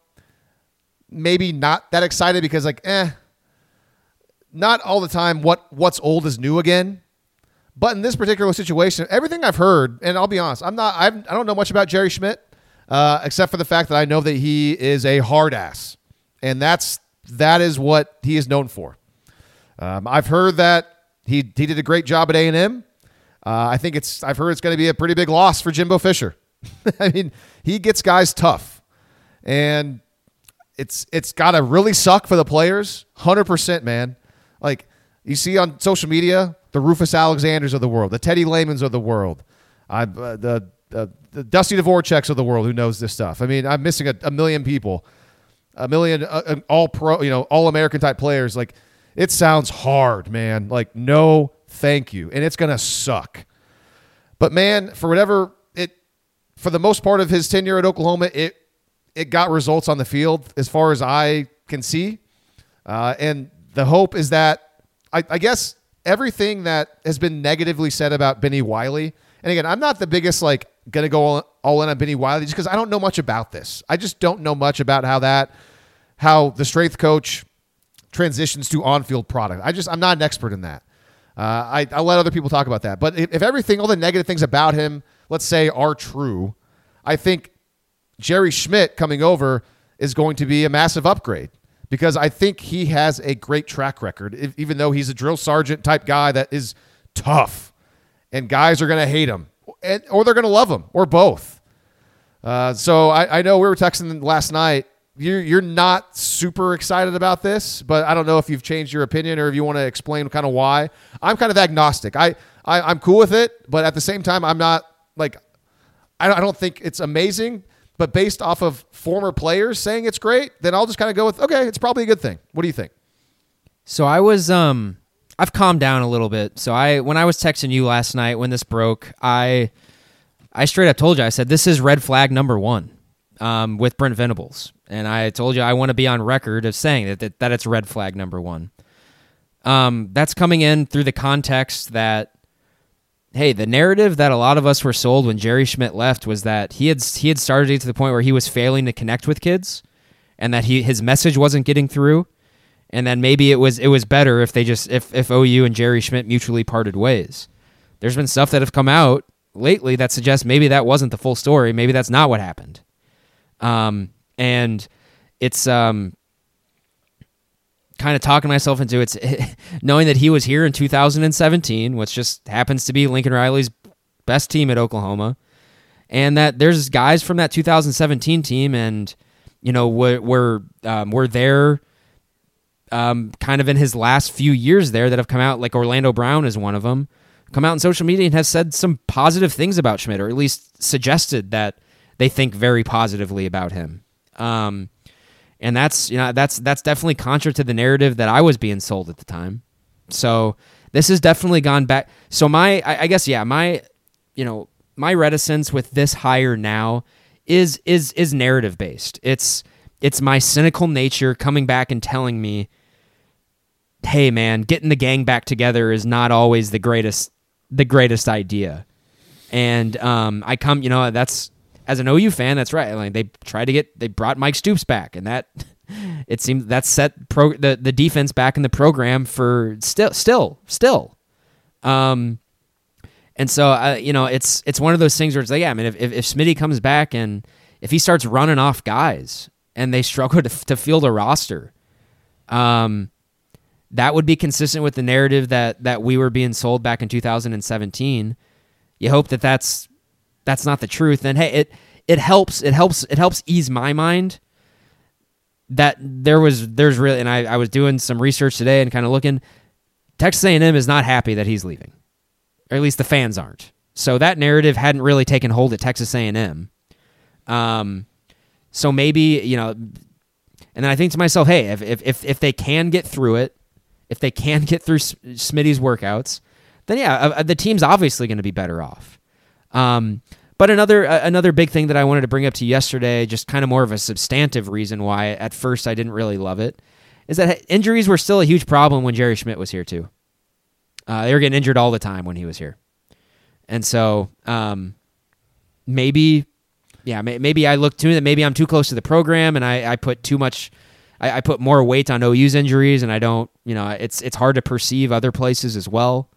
S1: maybe not that excited because like eh not all the time what what's old is new again. But in this particular situation, everything I've heard, and I'll be honest, I'm not I've, I don't know much about Jerry Schmidt, uh, except for the fact that I know that he is a hard ass, and that's that is what he is known for. Um, I've heard that he he did a great job at A and M. Uh, I think it's I've heard it's going to be a pretty big loss for Jimbo Fisher. I mean, he gets guys tough, and it's it's got to really suck for the players. Hundred percent, man. Like you see on social media, the Rufus Alexanders of the world, the Teddy Lehmans of the world, I, uh, the, uh, the Dusty Dvoraceks of the world who knows this stuff. I mean, I'm missing a, a million people a million uh, all pro, you know, all American type players. Like it sounds hard, man. Like no, thank you, and it's gonna suck. But man, for whatever for the most part of his tenure at Oklahoma, it it got results on the field as far as I can see, uh, and the hope is that I, I guess everything that has been negatively said about Bennie Wylie. And again, I'm not the biggest like to go all, in on Bennie Wylie just because I don't know much about this. I just don't know much about how that, how the strength coach transitions to on-field product. I just I'm not an expert in that. Uh, I I let other people talk about that. But if everything, all the negative things about him, let's say, are true, I think Jerry Schmidt coming over is going to be a massive upgrade because I think he has a great track record, if, even though he's a drill sergeant type guy that is tough and guys are going to hate him and, or they're going to love him or both. Uh, so I, I, know we were texting last night. You're, you're not super excited about this, but I don't know if you've changed your opinion or if you want to explain kind of why. I'm kind of agnostic. I, I I'm cool with it, but at the same time, I'm not like I don't, think it's amazing. But based off of former players saying it's great, then I'll just kind of go with okay, it's probably a good thing. What do you think?
S4: So I was um I've calmed down a little bit. So I when I was texting you last night when this broke, I I straight up told you I said this is red flag number one um, with Brent Venables, and I told you I want to be on record of saying that that, that it's red flag number one. Um, that's coming in through the context that hey, the narrative that a lot of us were sold when Jerry Schmidt left was that he had he had started to the point where he was failing to connect with kids, and that he his message wasn't getting through, and then maybe it was it was better if they just if if OU and Jerry Schmidt mutually parted ways. There's been stuff that have come out lately that suggests maybe that wasn't the full story. Maybe that's not what happened. Um, and it's um, kind of talking myself into it's knowing that he was here in 2017, which just happens to be Lincoln Riley's best team at Oklahoma, and that there's guys from that 2017 team, and you know we're we're, um, we're there um, kind of in his last few years there that have come out, like Orlando Brown is one of them, come out on social media and has said some positive things about Schmidt, or at least suggested that they think very positively about him. Um, and that's you know that's that's definitely contra to the narrative that I was being sold at the time. So this has definitely gone back. So my I, I guess yeah my you know my reticence with this hire now is is is narrative based. It's it's my cynical nature coming back and telling me hey man, getting the gang back together is not always the greatest the greatest idea. And um, I come, you know, that's as an OU fan, that's right. Like they tried to get they brought Mike Stoops back, and that it seems that set pro the, the defense back in the program for still still still. Um, and so uh, you know it's it's one of those things where it's like yeah, I mean if if, if Smitty comes back and if he starts running off guys and they struggle to, to field a roster, Um, that would be consistent with the narrative that that we were being sold back in 2017. You hope that that's that's not the truth. And hey, it it helps it helps it helps ease my mind that there was there's really and I, I was doing some research today and kind of looking Texas A&M is not happy that he's leaving. Or at least the fans aren't. So that narrative hadn't really taken hold at Texas A&M. Um so maybe, you know, and then I think to myself, hey, if if if, if they can get through it, if they can get through Smitty's workouts, then yeah, uh, uh, the team's obviously going to be better off. Um, but another uh, another big thing that I wanted to bring up to yesterday, just kind of more of a substantive reason why at first I didn't really love it, is that injuries were still a huge problem when Jerry Schmidt was here too. Uh, they were getting injured all the time when he was here, and so um, maybe, yeah, maybe I look too that maybe I'm too close to the program and I, I put too much I, I put more weight on OU's injuries, and I don't, you know, it's it's hard to perceive other places as well.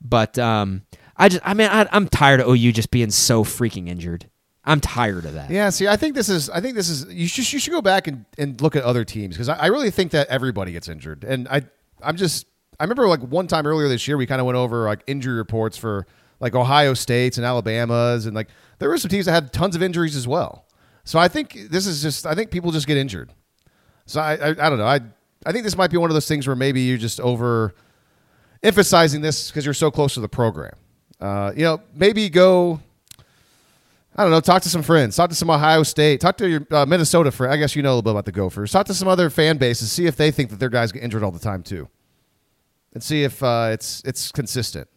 S4: But um, I just, I mean, I, I'm tired of OU just being so freaking injured. I'm tired of that.
S1: Yeah, see, I think this is, I think this is, you should, you should go back and, and look at other teams because I, I really think that everybody gets injured, and I, I'm just, I remember like one time earlier this year we kind of went over like injury reports for like Ohio States and Alabama's, and like there were some teams that had tons of injuries as well. So I think this is just, I think people just get injured. So I, I, I don't know. I, I think this might be one of those things where maybe you're just over emphasizing this because you're so close to the program. Uh, you know, maybe go. I don't know. Talk to some friends. Talk to some Ohio State. Talk to your uh, Minnesota friend. I guess you know a little bit about the Gophers. Talk to some other fan bases. See if they think that their guys get injured all the time too, and see if uh, it's it's consistent.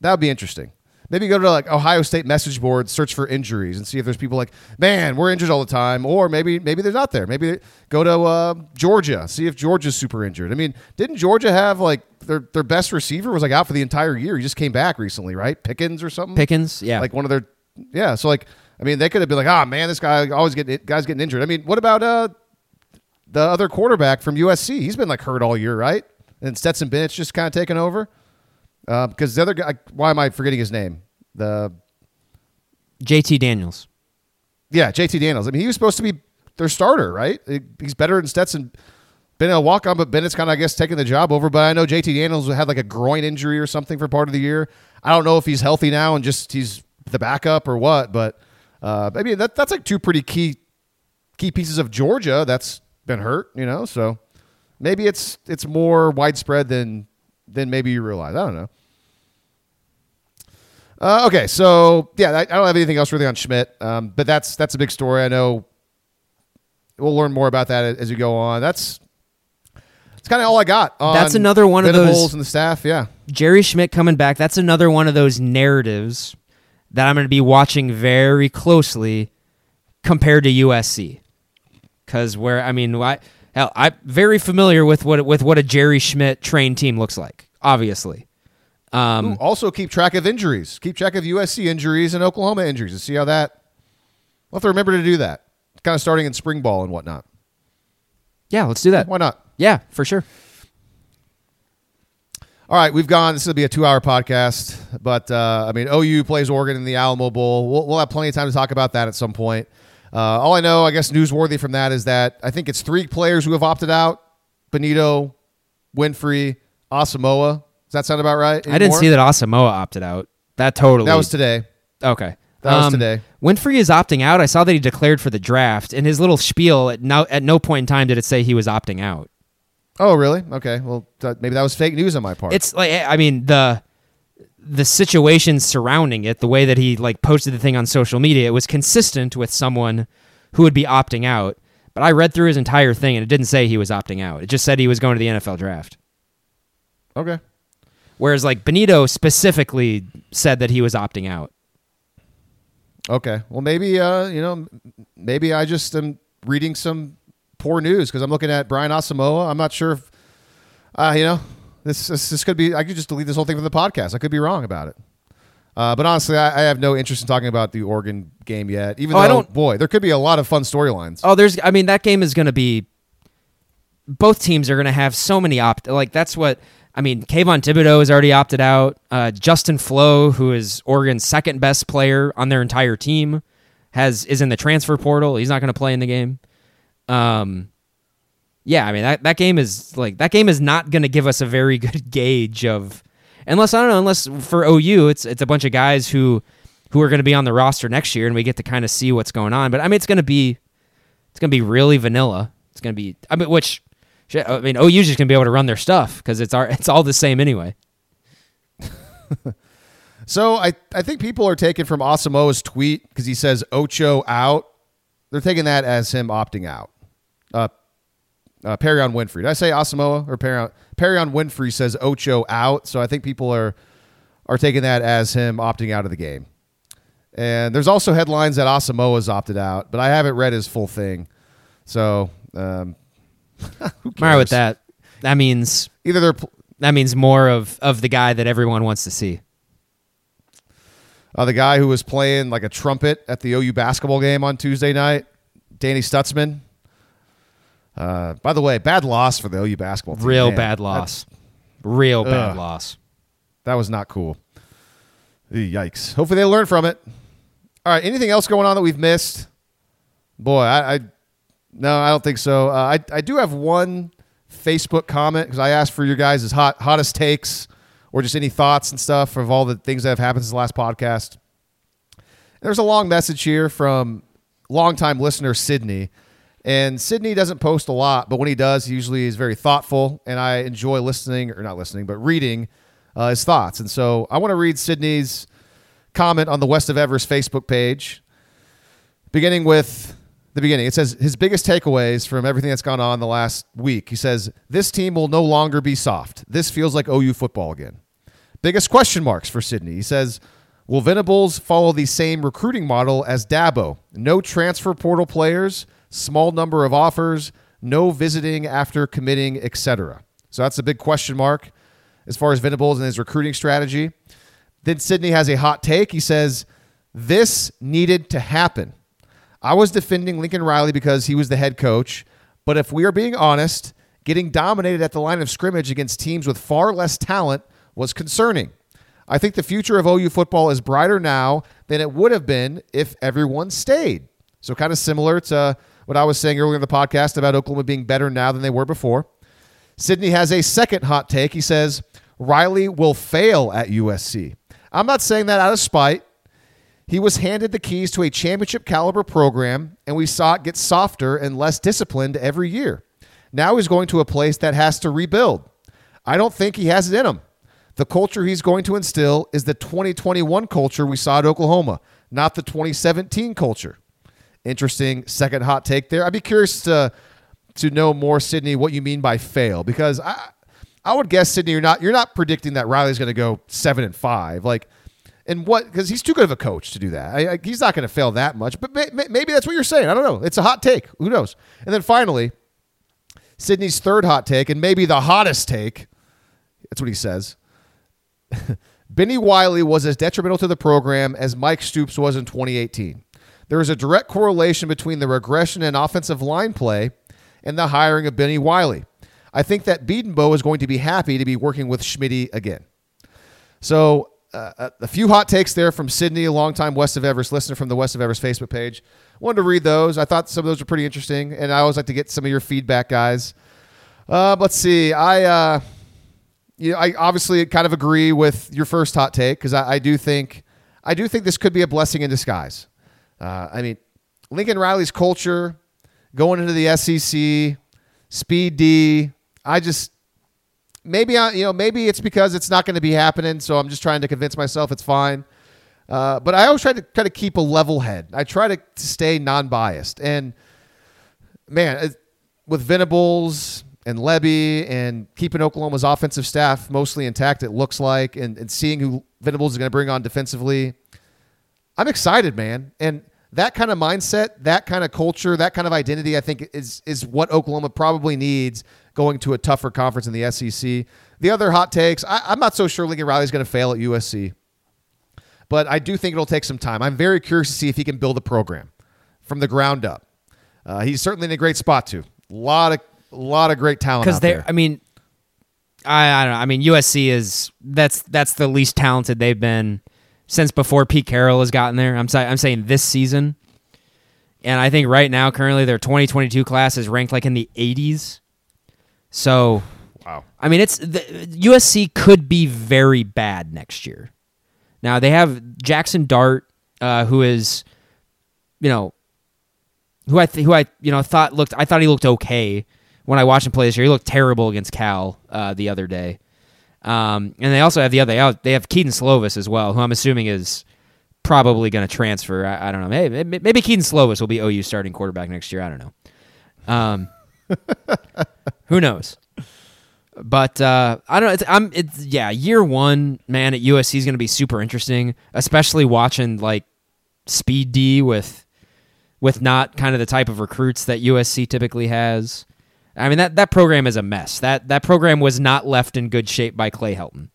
S1: That would be interesting. Maybe go to like Ohio State message board, search for injuries, and see if there's people like, man, we're injured all the time, or maybe maybe they're not there. Maybe go to uh, Georgia, see if Georgia's super injured. I mean, didn't Georgia have like their their best receiver was like out for the entire year? He just came back recently, right? Pickens or something.
S4: Pickens, yeah,
S1: like one of their yeah. So like, I mean, they could have been like, oh man, this guy always getting guys getting injured. I mean, what about uh the other quarterback from USC? He's been like hurt all year, right? And Stetson Bennett's just kind of taken over. Because uh, the other guy, why am I forgetting his name? The
S4: JT Daniels.
S1: Yeah, JT Daniels. I mean, he was supposed to be their starter, right? He's better than Stetson. Been a walk on, but Bennett's kind of, I guess, taking the job over. But I know JT Daniels had like a groin injury or something for part of the year. I don't know if he's healthy now and just he's the backup or what. But uh, I mean, that, that's like two pretty key key pieces of Georgia that's been hurt, you know. So maybe it's it's more widespread than than maybe you realize. I don't know. Uh, okay, so yeah, I, I, don't have anything else really on Schmidt, um, but that's that's a big story. I know we'll learn more about that as we go on. That's that's kind of all I got.
S4: that's another one of those
S1: and the staff. Yeah,
S4: Jerry Schmidt coming back. That's another one of those narratives that I'm going to be watching very closely compared to USC, because where I mean, I, hell, I'm very familiar with what with what a Jerry Schmidt trained team looks like. Obviously,
S1: um, Ooh, also, keep track of injuries. Keep track of USC injuries and Oklahoma injuries and see how that. We'll have to remember to do that. Kind of starting in spring ball and whatnot.
S4: Yeah, let's do that.
S1: Why not?
S4: Yeah, for sure.
S1: All right, we've gone. This will be a two-hour podcast, but uh, I mean, OU plays Oregon in the Alamo Bowl. We'll, we'll, have plenty of time to talk about that at some point. Uh, all I know, I guess, newsworthy from that is that I think it's three players who have opted out: Bonitto, Winfrey, Asamoah. Does that sound about right?
S4: Anymore? I didn't see that Asamoah opted out. That totally.
S1: That was today.
S4: Okay.
S1: That um, was today.
S4: Winfrey is opting out. I saw that he declared for the draft. In his little spiel, at no, at no point in time did it say he was opting out.
S1: Oh, really? Okay. Well, th- maybe that was fake news on my part.
S4: It's like I mean the the situation surrounding it, the way that he like posted the thing on social media, it was consistent with someone who would be opting out. But I read through his entire thing and it didn't say he was opting out. It just said he was going to the NFL draft.
S1: Okay.
S4: Whereas like Bonitto specifically said that he was opting out.
S1: Okay. Well, maybe uh, you know, maybe I just am reading some poor news because I'm looking at Brian Asamoah. I'm not sure if uh, you know, this, this this could be. I could just delete this whole thing from the podcast. I could be wrong about it. Uh, but honestly, I, I, have no interest in talking about the Oregon game yet. Even oh, though, I don't, boy, there could be a lot of fun storylines.
S4: Oh, there's. I mean, that game is going to be. Both teams are going to have so many opt. Like that's what I mean, Kayvon Thibodeaux has already opted out. Uh, Justin Flowe, who is Oregon's second best player on their entire team, has is in the transfer portal. He's not going to play in the game. Um, yeah, I mean that, that game is like that game is not going to give us a very good gauge of unless I don't know unless for OU it's it's a bunch of guys who who are going to be on the roster next year and we get to kind of see what's going on. But I mean it's going to be it's going to be really vanilla. It's going to be I mean which I mean OU's just going to be able to run their stuff because it's our it's all the same anyway.
S1: so I I think people are taking from Asamoah's tweet because he says Ocho out. They're taking that as him opting out. Uh, uh, Perrion Winfrey. Did I say Asamoah or Perrion? Perrion Winfrey says Ocho out. So I think people are are taking that as him opting out of the game. And there's also headlines that Asamoah's opted out, but I haven't read his full thing. So um, who cares?
S4: with that. That means
S1: either they're pl-
S4: that means more of of the guy that everyone wants to see.
S1: Uh, the guy who was playing like a trumpet at the OU basketball game on Tuesday night, Danny Stutsman. Uh, by the way, bad loss for the OU basketball team.
S4: Real
S1: Man,
S4: bad loss. Real bad
S1: Ugh.
S4: loss.
S1: That was not cool. Yikes. Hopefully they learn from it. All right. Anything else going on that we've missed? Boy, I, I no, I don't think so. Uh, I I do have one Facebook comment because I asked for your guys' hot hottest takes or just any thoughts and stuff of all the things that have happened since the last podcast. There's a long message here from longtime listener Sydney. And Sydney doesn't post a lot, but when he does, he usually is very thoughtful, and I enjoy listening, or not listening, but reading uh, his thoughts. And so I want to read Sydney's comment on the West of Everest Facebook page, beginning with the beginning. It says his biggest takeaways from everything that's gone on the last week. He says, This team will no longer be soft. This feels like OU football again. Biggest question marks for Sydney. He says, Will Venables follow the same recruiting model as Dabo? No transfer portal players, small number of offers, no visiting after committing, etc. So that's a big question mark as far as Venables and his recruiting strategy. Then Sydney has a hot take. He says, This needed to happen. I was defending Lincoln Riley because he was the head coach, but if we are being honest, getting dominated at the line of scrimmage against teams with far less talent was concerning. I think the future of OU football is brighter now than it would have been if everyone stayed. So, kind of similar to what I was saying earlier in the podcast about Oklahoma being better now than they were before. Sydney has a second hot take. He says Riley will fail at USC. I'm not saying that out of spite. He was handed the keys to a championship caliber program, and we saw it get softer and less disciplined every year. Now he's going to a place that has to rebuild. I don't think he has it in him. The culture he's going to instill is the 2021 culture we saw at Oklahoma, not the 2017 culture. Interesting second hot take there. I'd be curious to to know more, Sydney, what you mean by fail, because I I would guess Sydney, you're not you're not predicting that Riley's going to go seven and five, like. And what? Because he's too good of a coach to do that. I, I, he's not going to fail that much. But may, may, maybe that's what you're saying. I don't know. It's a hot take. Who knows? And then finally, Sydney's third hot take, and maybe the hottest take. That's what he says. Bennie Wylie was as detrimental to the program as Mike Stoops was in 2018. There is a direct correlation between the regression in offensive line play and the hiring of Bennie Wylie. I think that Bedenbaugh is going to be happy to be working with Schmitty again. So, uh, a few hot takes there from Sydney, a longtime West of Everest listener from the West of Everest Facebook page. Wanted to read those. I thought some of those were pretty interesting, and I always like to get some of your feedback, guys. Uh, let's see. I, uh, you know, I obviously kind of agree with your first hot take because I, I do think, I do think this could be a blessing in disguise. Uh, I mean, Lincoln Riley's culture going into the SEC, Speed D. I just maybe I, you know maybe it's because it's not going to be happening, so I'm just trying to convince myself it's fine. Uh, but I always try to try to keep a level head. I try to stay non-biased, and man, it- with Venables and Lebby and keeping Oklahoma's offensive staff mostly intact, it looks like, and, and seeing who Venables is going to bring on defensively, I'm excited, man. And that kind of mindset, that kind of culture, that kind of identity, I think is is what Oklahoma probably needs going to a tougher conference in the SEC. The other hot takes, I, I'm not so sure Lincoln Riley's going to fail at USC, but I do think it'll take some time. I'm very curious to see if he can build a program from the ground up. Uh, he's certainly in a great spot too. A lot of a lot of great talent
S4: because they're
S1: there.
S4: i mean I, I don't know i mean usc is that's that's the least talented they've been since before pete carroll has gotten there i'm, si- I'm saying this season and i think right now currently their 2022 class is ranked like in the 80s So,
S1: Wow.
S4: I mean, it's the, USC could be very bad next year. Now they have Jackson Dart, uh, who is, you know, who I th- who I you know thought looked I thought he looked okay when I watched him play this year. He looked terrible against Cal uh, the other day. Um, and they also have the other they have Kedon Slovis as well, who I'm assuming is probably going to transfer. I, I, don't know. Maybe, maybe Kedon Slovis will be OU starting quarterback next year. I don't know. Um, who knows? But uh, I don't know. It's, I'm. It's yeah. Year one, man, at USC is going to be super interesting, especially watching like speed D with with not kind of the type of recruits that USC typically has. I mean that that program is a mess. That that program was not left in good shape by Clay Helton.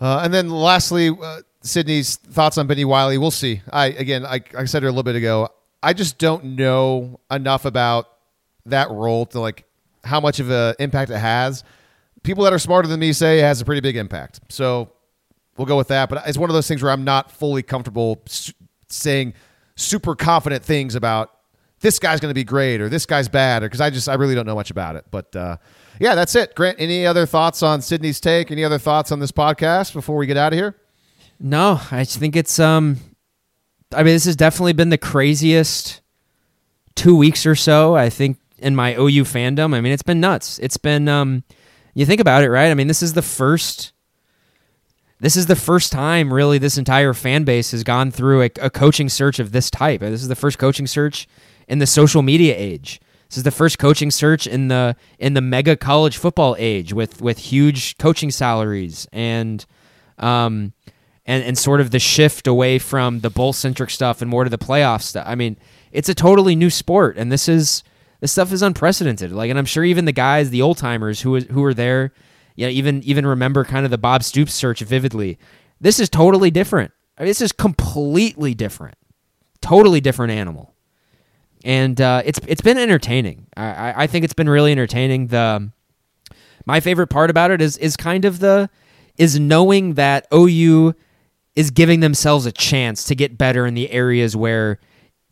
S1: Uh, and then lastly, uh, Sydney's thoughts on Bennie Wylie. We'll see. I again, I, I said it a little bit ago. I just don't know enough about that role to like how much of an impact it has. People that are smarter than me say it has a pretty big impact. So we'll go with that. But it's one of those things where I'm not fully comfortable saying super confident things about this guy's going to be great or this guy's bad or because I just I really don't know much about it. But uh, yeah, that's it. Grant, any other thoughts on Sydney's take? Any other thoughts on this podcast before we get out of here?
S4: No, I think it's um I mean this has definitely been the craziest two weeks or so, I think, in my OU fandom. I mean, it's been nuts. It's been um you think about it, right? I mean, this is the first this is the first time really this entire fan base has gone through a, a coaching search of this type. This is the first coaching search in the social media age. This is the first coaching search in the in the mega college football age with with huge coaching salaries and um and and sort of the shift away from the bowl centric stuff and more to the playoff stuff. I mean, it's a totally new sport, and this is this stuff is unprecedented. Like, and I'm sure even the guys, the old timers who who were there, yeah, even even remember kind of the Bob Stoops search vividly. This is totally different. I mean, this is completely different, totally different animal, and uh, it's it's been entertaining. I, I think it's been really entertaining. The my favorite part about it is is kind of the is knowing that OU is giving themselves a chance to get better in the areas where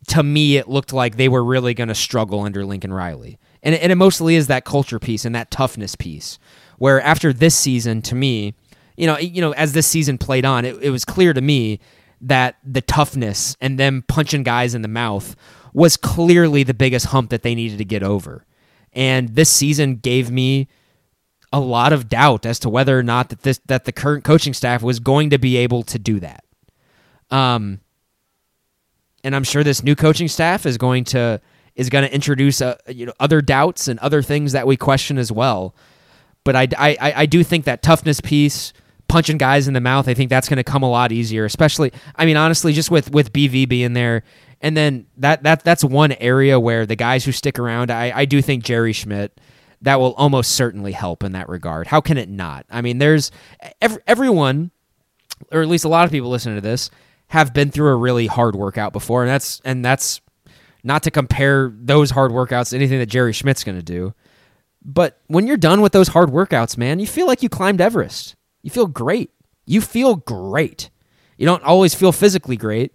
S4: to me it looked like they were really going to struggle under Lincoln Riley. And, and it mostly is that culture piece and that toughness piece where after this season to me, you know, you know as this season played on, it, it was clear to me that the toughness and them punching guys in the mouth was clearly the biggest hump that they needed to get over. And this season gave me a lot of doubt as to whether or not that this that the current coaching staff was going to be able to do that. Um, and I'm sure this new coaching staff is going to is going to introduce uh, you know other doubts and other things that we question as well. But I, I, I do think that toughness piece, punching guys in the mouth, I think that's going to come a lot easier. Especially, I mean, honestly, just with with BV being there, and then that that that's one area where the guys who stick around, I, I do think Jerry Schmidt that will almost certainly help in that regard. How can it not? I mean, there's every, everyone, or at least a lot of people listening to this, have been through a really hard workout before, and that's and that's not to compare those hard workouts to anything that Jerry Schmidt's going to do. But when you're done with those hard workouts, man, you feel like you climbed Everest. You feel great. You feel great. You don't always feel physically great,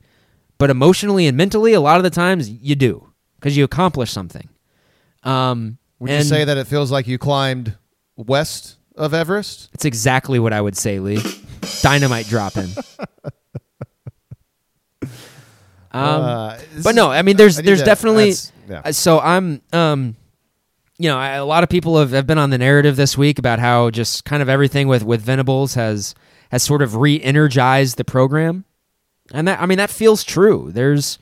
S4: but emotionally and mentally, a lot of the times you do because you accomplish something. Um,
S1: would you say that it feels like you climbed west of Everest?
S4: It's exactly what I would say, Lee. Dynamite dropping. Um,
S1: Uh,
S4: but no, I mean, there's
S1: I
S4: there's definitely.
S1: yeah.
S4: uh, So I'm, um, you know, I, a lot of people have, have been on the narrative this week about how just kind of everything with with Venables has has sort of re-energized the program, and that I mean that feels true. There's,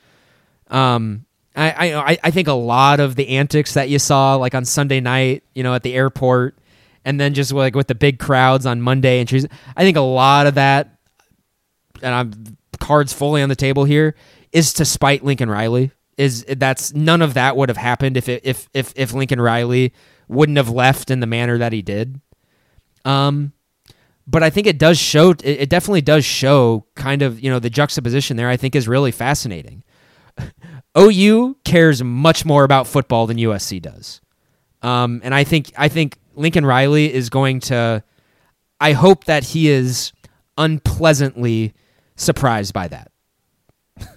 S4: um, I I I think a lot of the antics that you saw like on Sunday night, you know, at the airport, and then just like with the big crowds on Monday and Tuesday, I think a lot of that, and I'm cards fully on the table here, is to spite Lincoln Riley. Is that's none of that would have happened if it, if if if Lincoln Riley wouldn't have left in the manner that he did. Um, but I think it does show. It, it definitely does show kind of you know the juxtaposition there. I think is really fascinating. OU cares much more about football than USC does, um, and I think I think Lincoln Riley is going to. I hope that he is unpleasantly surprised by that.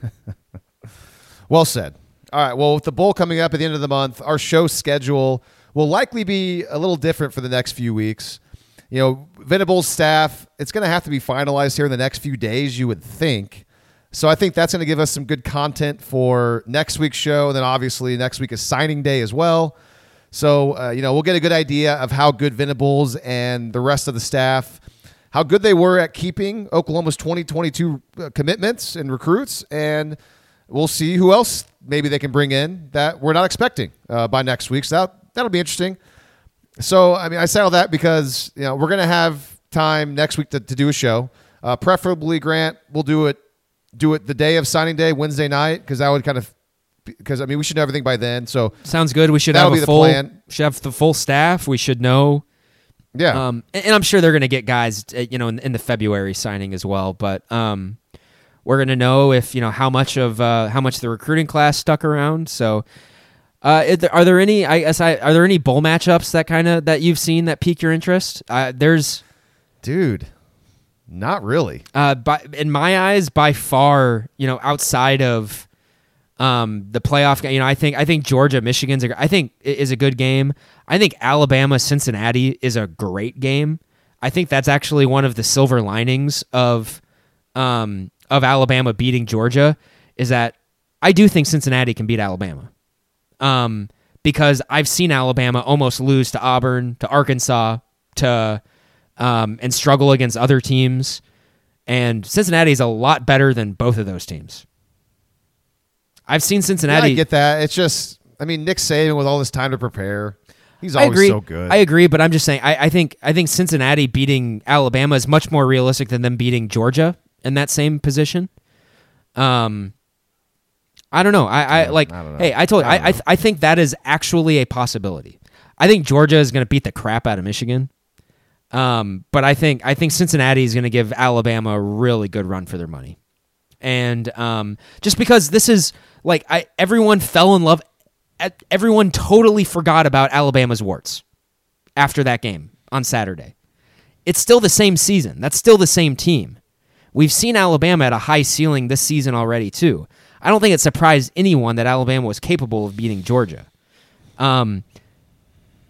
S1: Well said. All right. Well, with the bowl coming up at the end of the month, our show schedule will likely be a little different for the next few weeks. You know, Venables staff, it's going to have to be finalized here in the next few days, you would think. So I think that's going to give us some good content for next week's show. And then obviously next week is signing day as well. So, uh, you know, we'll get a good idea of how good Venables and the rest of the staff, how good they were at keeping Oklahoma's 2022 uh, commitments and recruits. And we'll see who else maybe they can bring in that we're not expecting uh, by next week. So that, that'll be interesting. So, I mean, I say all that because, you know, we're going to have time next week to, to do a show. Uh, preferably, Grant, we'll do it do it the day of signing day, Wednesday night, because that would kind of because I mean we should know everything by then. So
S4: Sounds good. We should have
S1: be
S4: a
S1: the
S4: full
S1: plan.
S4: should have the full staff. We should know
S1: yeah,
S4: Um, and, and I'm sure they're going to get guys, uh, you know, in, in the February signing as well. But um, we're going to know if you know how much of uh, how much the recruiting class stuck around. So, uh, are there any? I guess I are there any bowl matchups that kind of that you've seen that pique your interest? Uh, there's,
S1: dude, not really.
S4: uh, by, in my eyes, by far, you know, outside of um, the playoff game. You know, I think I think Georgia Michigan's a, I think is a good game. I think Alabama Cincinnati is a great game. I think that's actually one of the silver linings of um, of Alabama beating Georgia is that I do think Cincinnati can beat Alabama. Um, because I've seen Alabama almost lose to Auburn, to Arkansas, to um, and struggle against other teams. And Cincinnati is a lot better than both of those teams. I've seen
S1: Yeah,
S4: Cincinnati.
S1: I get that. It's just, I mean, Nick Saban with all this time to prepare, he's
S4: I
S1: always
S4: agree.
S1: so good.
S4: I agree, but I'm just saying. I, I think I think Cincinnati beating Alabama is much more realistic than them beating Georgia in that same position. Um, I don't know. I, I like.
S1: I.
S4: Hey, I told you.
S1: I
S4: I I. I think that is actually a possibility. I think Georgia is going to beat the crap out of Michigan. Um, but I think I think Cincinnati is going to give Alabama a really good run for their money, and um, just because this is like I everyone fell in love, everyone totally forgot about Alabama's warts after that game on Saturday. It's still the same season. That's still the same team. We've seen Alabama at a high ceiling this season already too. I don't think it surprised anyone that Alabama was capable of beating Georgia. Um,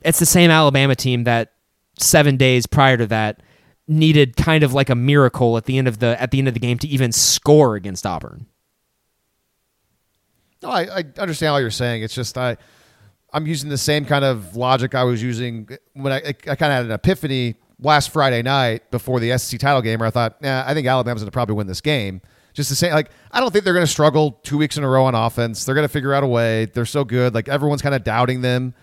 S4: it's the same Alabama team that seven days prior to that needed kind of like a miracle at the end of the at the end of the game to even score against Auburn.
S1: No, I, I understand all you're saying. It's just I, I'm using the same kind of logic I was using when I, I, kind of had an epiphany last Friday night before the SEC title game, where I thought, nah, I think Alabama's going to probably win this game. Just to say, like, I don't think they're going to struggle two weeks in a row on offense. They're going to figure out a way. They're so good. Like everyone's kind of doubting them,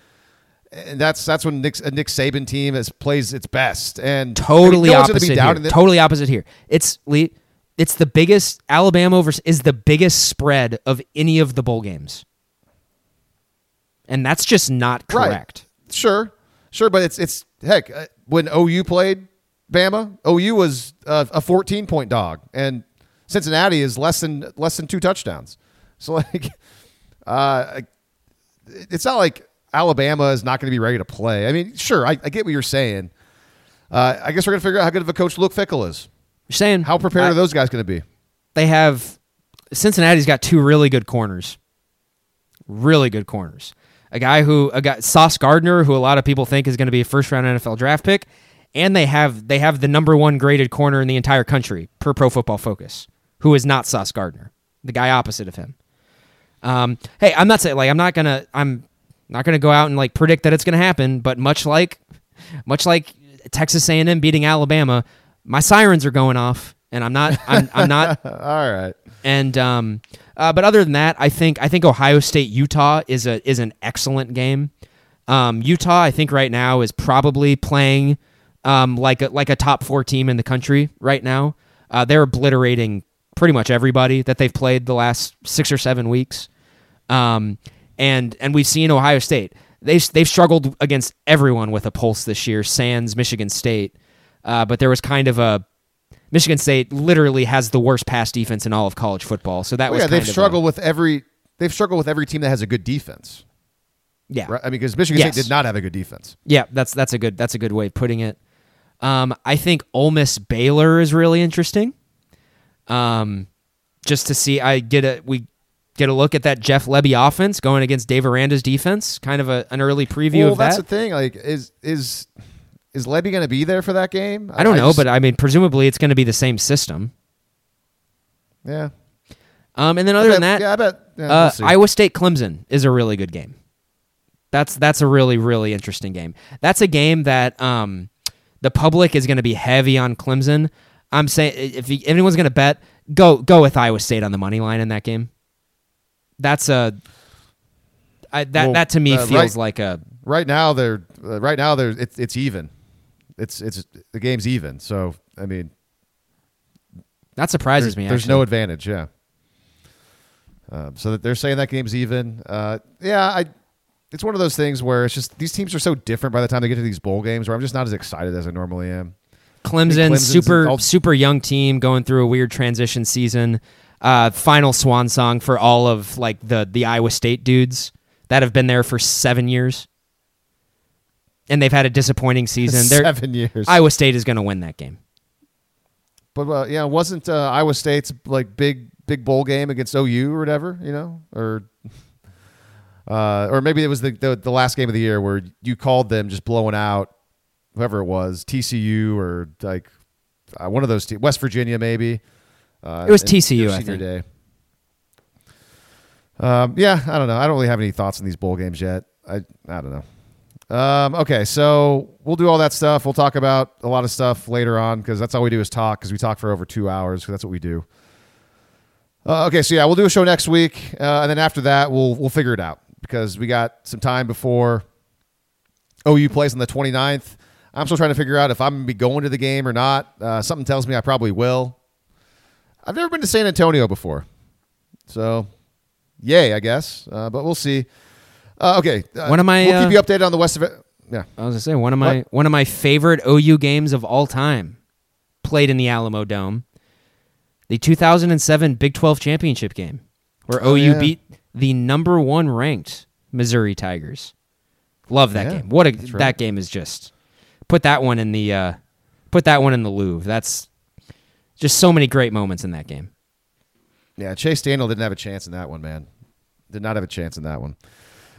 S1: and that's that's when Nick, a Nick Saban team is plays its best. And
S4: Totally
S1: I mean, no
S4: opposite here.
S1: them.
S4: Totally opposite here. It's Lee. It's the biggest Alabama over is the biggest spread of any of the bowl games, and that's just not
S1: Right.
S4: correct.
S1: Sure, sure, but it's it's heck uh, when OU played Bama, OU was uh, a 14 point dog, and Cincinnati is less than less than two touchdowns. So like, uh, it's not like Alabama is not going to be ready to play. I mean, sure, I, I get what you're saying. Uh, I guess we're going to figure out how good of a coach Luke Fickell is.
S4: You're saying
S1: How prepared
S4: I-
S1: are those guys going to be?
S4: they have Cincinnati's got two really good corners. Really good corners. A guy who a guy Sauce Gardner, who a lot of people think is going to be a first round NFL draft pick, and they have they have the number one graded corner in the entire country per Pro Football Focus, who is not Sauce Gardner, the guy opposite of him. Um, hey, I'm not saying like I'm not gonna I'm not gonna go out and like predict that it's gonna happen, but much like much like Texas A&M beating Alabama, my sirens are going off, and I'm not I'm, I'm not
S1: All right.
S4: and um, uh, but other than that, I think I think Ohio State Utah is a is an excellent game. Um, Utah, I think right now is probably playing um, like a, like a top four team in the country right now. Uh, they're obliterating pretty much everybody that they've played the last six or seven weeks. Um, and and we've seen Ohio State. They they've struggled against everyone with a pulse this year. Sans Michigan State, uh, but there was kind of a Michigan State literally has the worst pass defense in all of college football. So that
S1: Well,
S4: was
S1: yeah, they've
S4: kind of a-
S1: struggled with every they've struggled with every team that has a good defense.
S4: yeah,
S1: Right? I mean, because Michigan
S4: Yes.
S1: State did not have a good defense.
S4: yeah. That's that's a good that's a good way of putting it. Um, I think Ole Miss Baylor is really interesting. Um, just to see, I get a we get a look at that Jeff Lebby offense going against Dave Aranda's defense. Kind of a, an early preview
S1: well,
S4: of
S1: that's
S4: that.
S1: the thing. Like, is is is Lebby going to be there for that game?
S4: I don't know,
S1: just-
S4: but I mean, presumably it's going to be the same system.
S1: yeah.
S4: Um, and then other
S1: I
S4: than that,
S1: yeah, I bet. Yeah,
S4: uh,
S1: we'll.
S4: Iowa State Clemson is a really good game. That's that's a really really interesting game. That's a game that um, the public is going to be heavy on Clemson. I'm saying if anyone's going to bet, go go with Iowa State on the money line in that game. That's a I, that
S1: Well,
S4: that to me
S1: uh,
S4: feels
S1: right-
S4: like a
S1: right now they're uh, right now they're it's it's even. It's it's the game's even. So I mean,
S4: that surprises me.
S1: there's
S4: actually.
S1: no advantage. Yeah. Um, so that they're saying that game's even. Uh, yeah, I. It's one of those things where it's just these teams are so different by the time they get to these bowl games, where I'm just not as excited as I normally am.
S4: Clemson,
S1: Clemson's
S4: super
S1: all-
S4: super young team going through a weird transition season. Uh, final swan song for all of like the the Iowa State dudes that have been there for seven years, and they've had a disappointing season. They're,
S1: Seven years.
S4: Iowa State is going to win that game.
S1: But uh, yeah, wasn't uh, Iowa State's like big big bowl game against OU or whatever, you know, or uh, or maybe it was the, the the last game of the year where you called them just blowing out whoever it was, TCU or like uh, one of those te- West Virginia maybe. Uh,
S4: It was TCU, I think.
S1: Day. Um, yeah, I don't know. I don't really have any thoughts on these bowl games yet. I I don't know. Um, okay, so we'll do all that stuff. We'll talk about a lot of stuff later on because that's all we do is talk because we talk for over two hours. that's what we do. Uh, okay, so yeah, we'll do a show next week, uh, and then after that, we'll we'll figure it out because we got some time before OU plays on the 29th. I'm still trying to figure out if I'm gonna be going to the game or not. Uh, something tells me I probably will. I've never been to San Antonio before, so yay, I guess. Uh, but we'll see. Uh, okay, uh,
S4: One of my,
S1: we'll
S4: uh,
S1: keep you updated on the West of it. Yeah.
S4: I was gonna say one of my one of my favorite OU games of all time played in the Alamodome. The 2007 Big 12 championship game, where
S1: Oh,
S4: OU
S1: yeah.
S4: beat the number one ranked Missouri Tigers. Love that
S1: Yeah,
S4: game. What a
S1: right.
S4: that game is just put that one in the uh, put that one in the Louvre. That's just so many great moments in that game.
S1: Yeah, Chase Daniel didn't have a chance in that one, man. Did not have a chance in that one.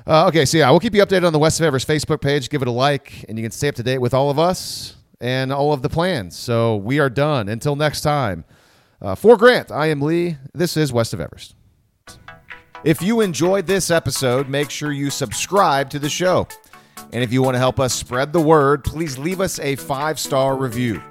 S1: Uh, okay, so yeah, we'll keep you updated on the West of Everest Facebook page. Give it a like, and you can stay up to date with all of us and all of the plans. So we are done. Until next time, uh, for Grant, I am Lee. This is West of Everest. If you enjoyed this episode, make sure you subscribe to the show. And if you want to help us spread the word, please leave us a five star review.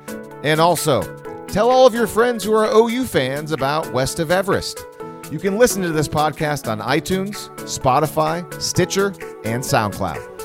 S1: And also, tell all of your friends who are OU fans about West of Everest. You can listen to this podcast on iTunes, Spotify, Stitcher, and SoundCloud.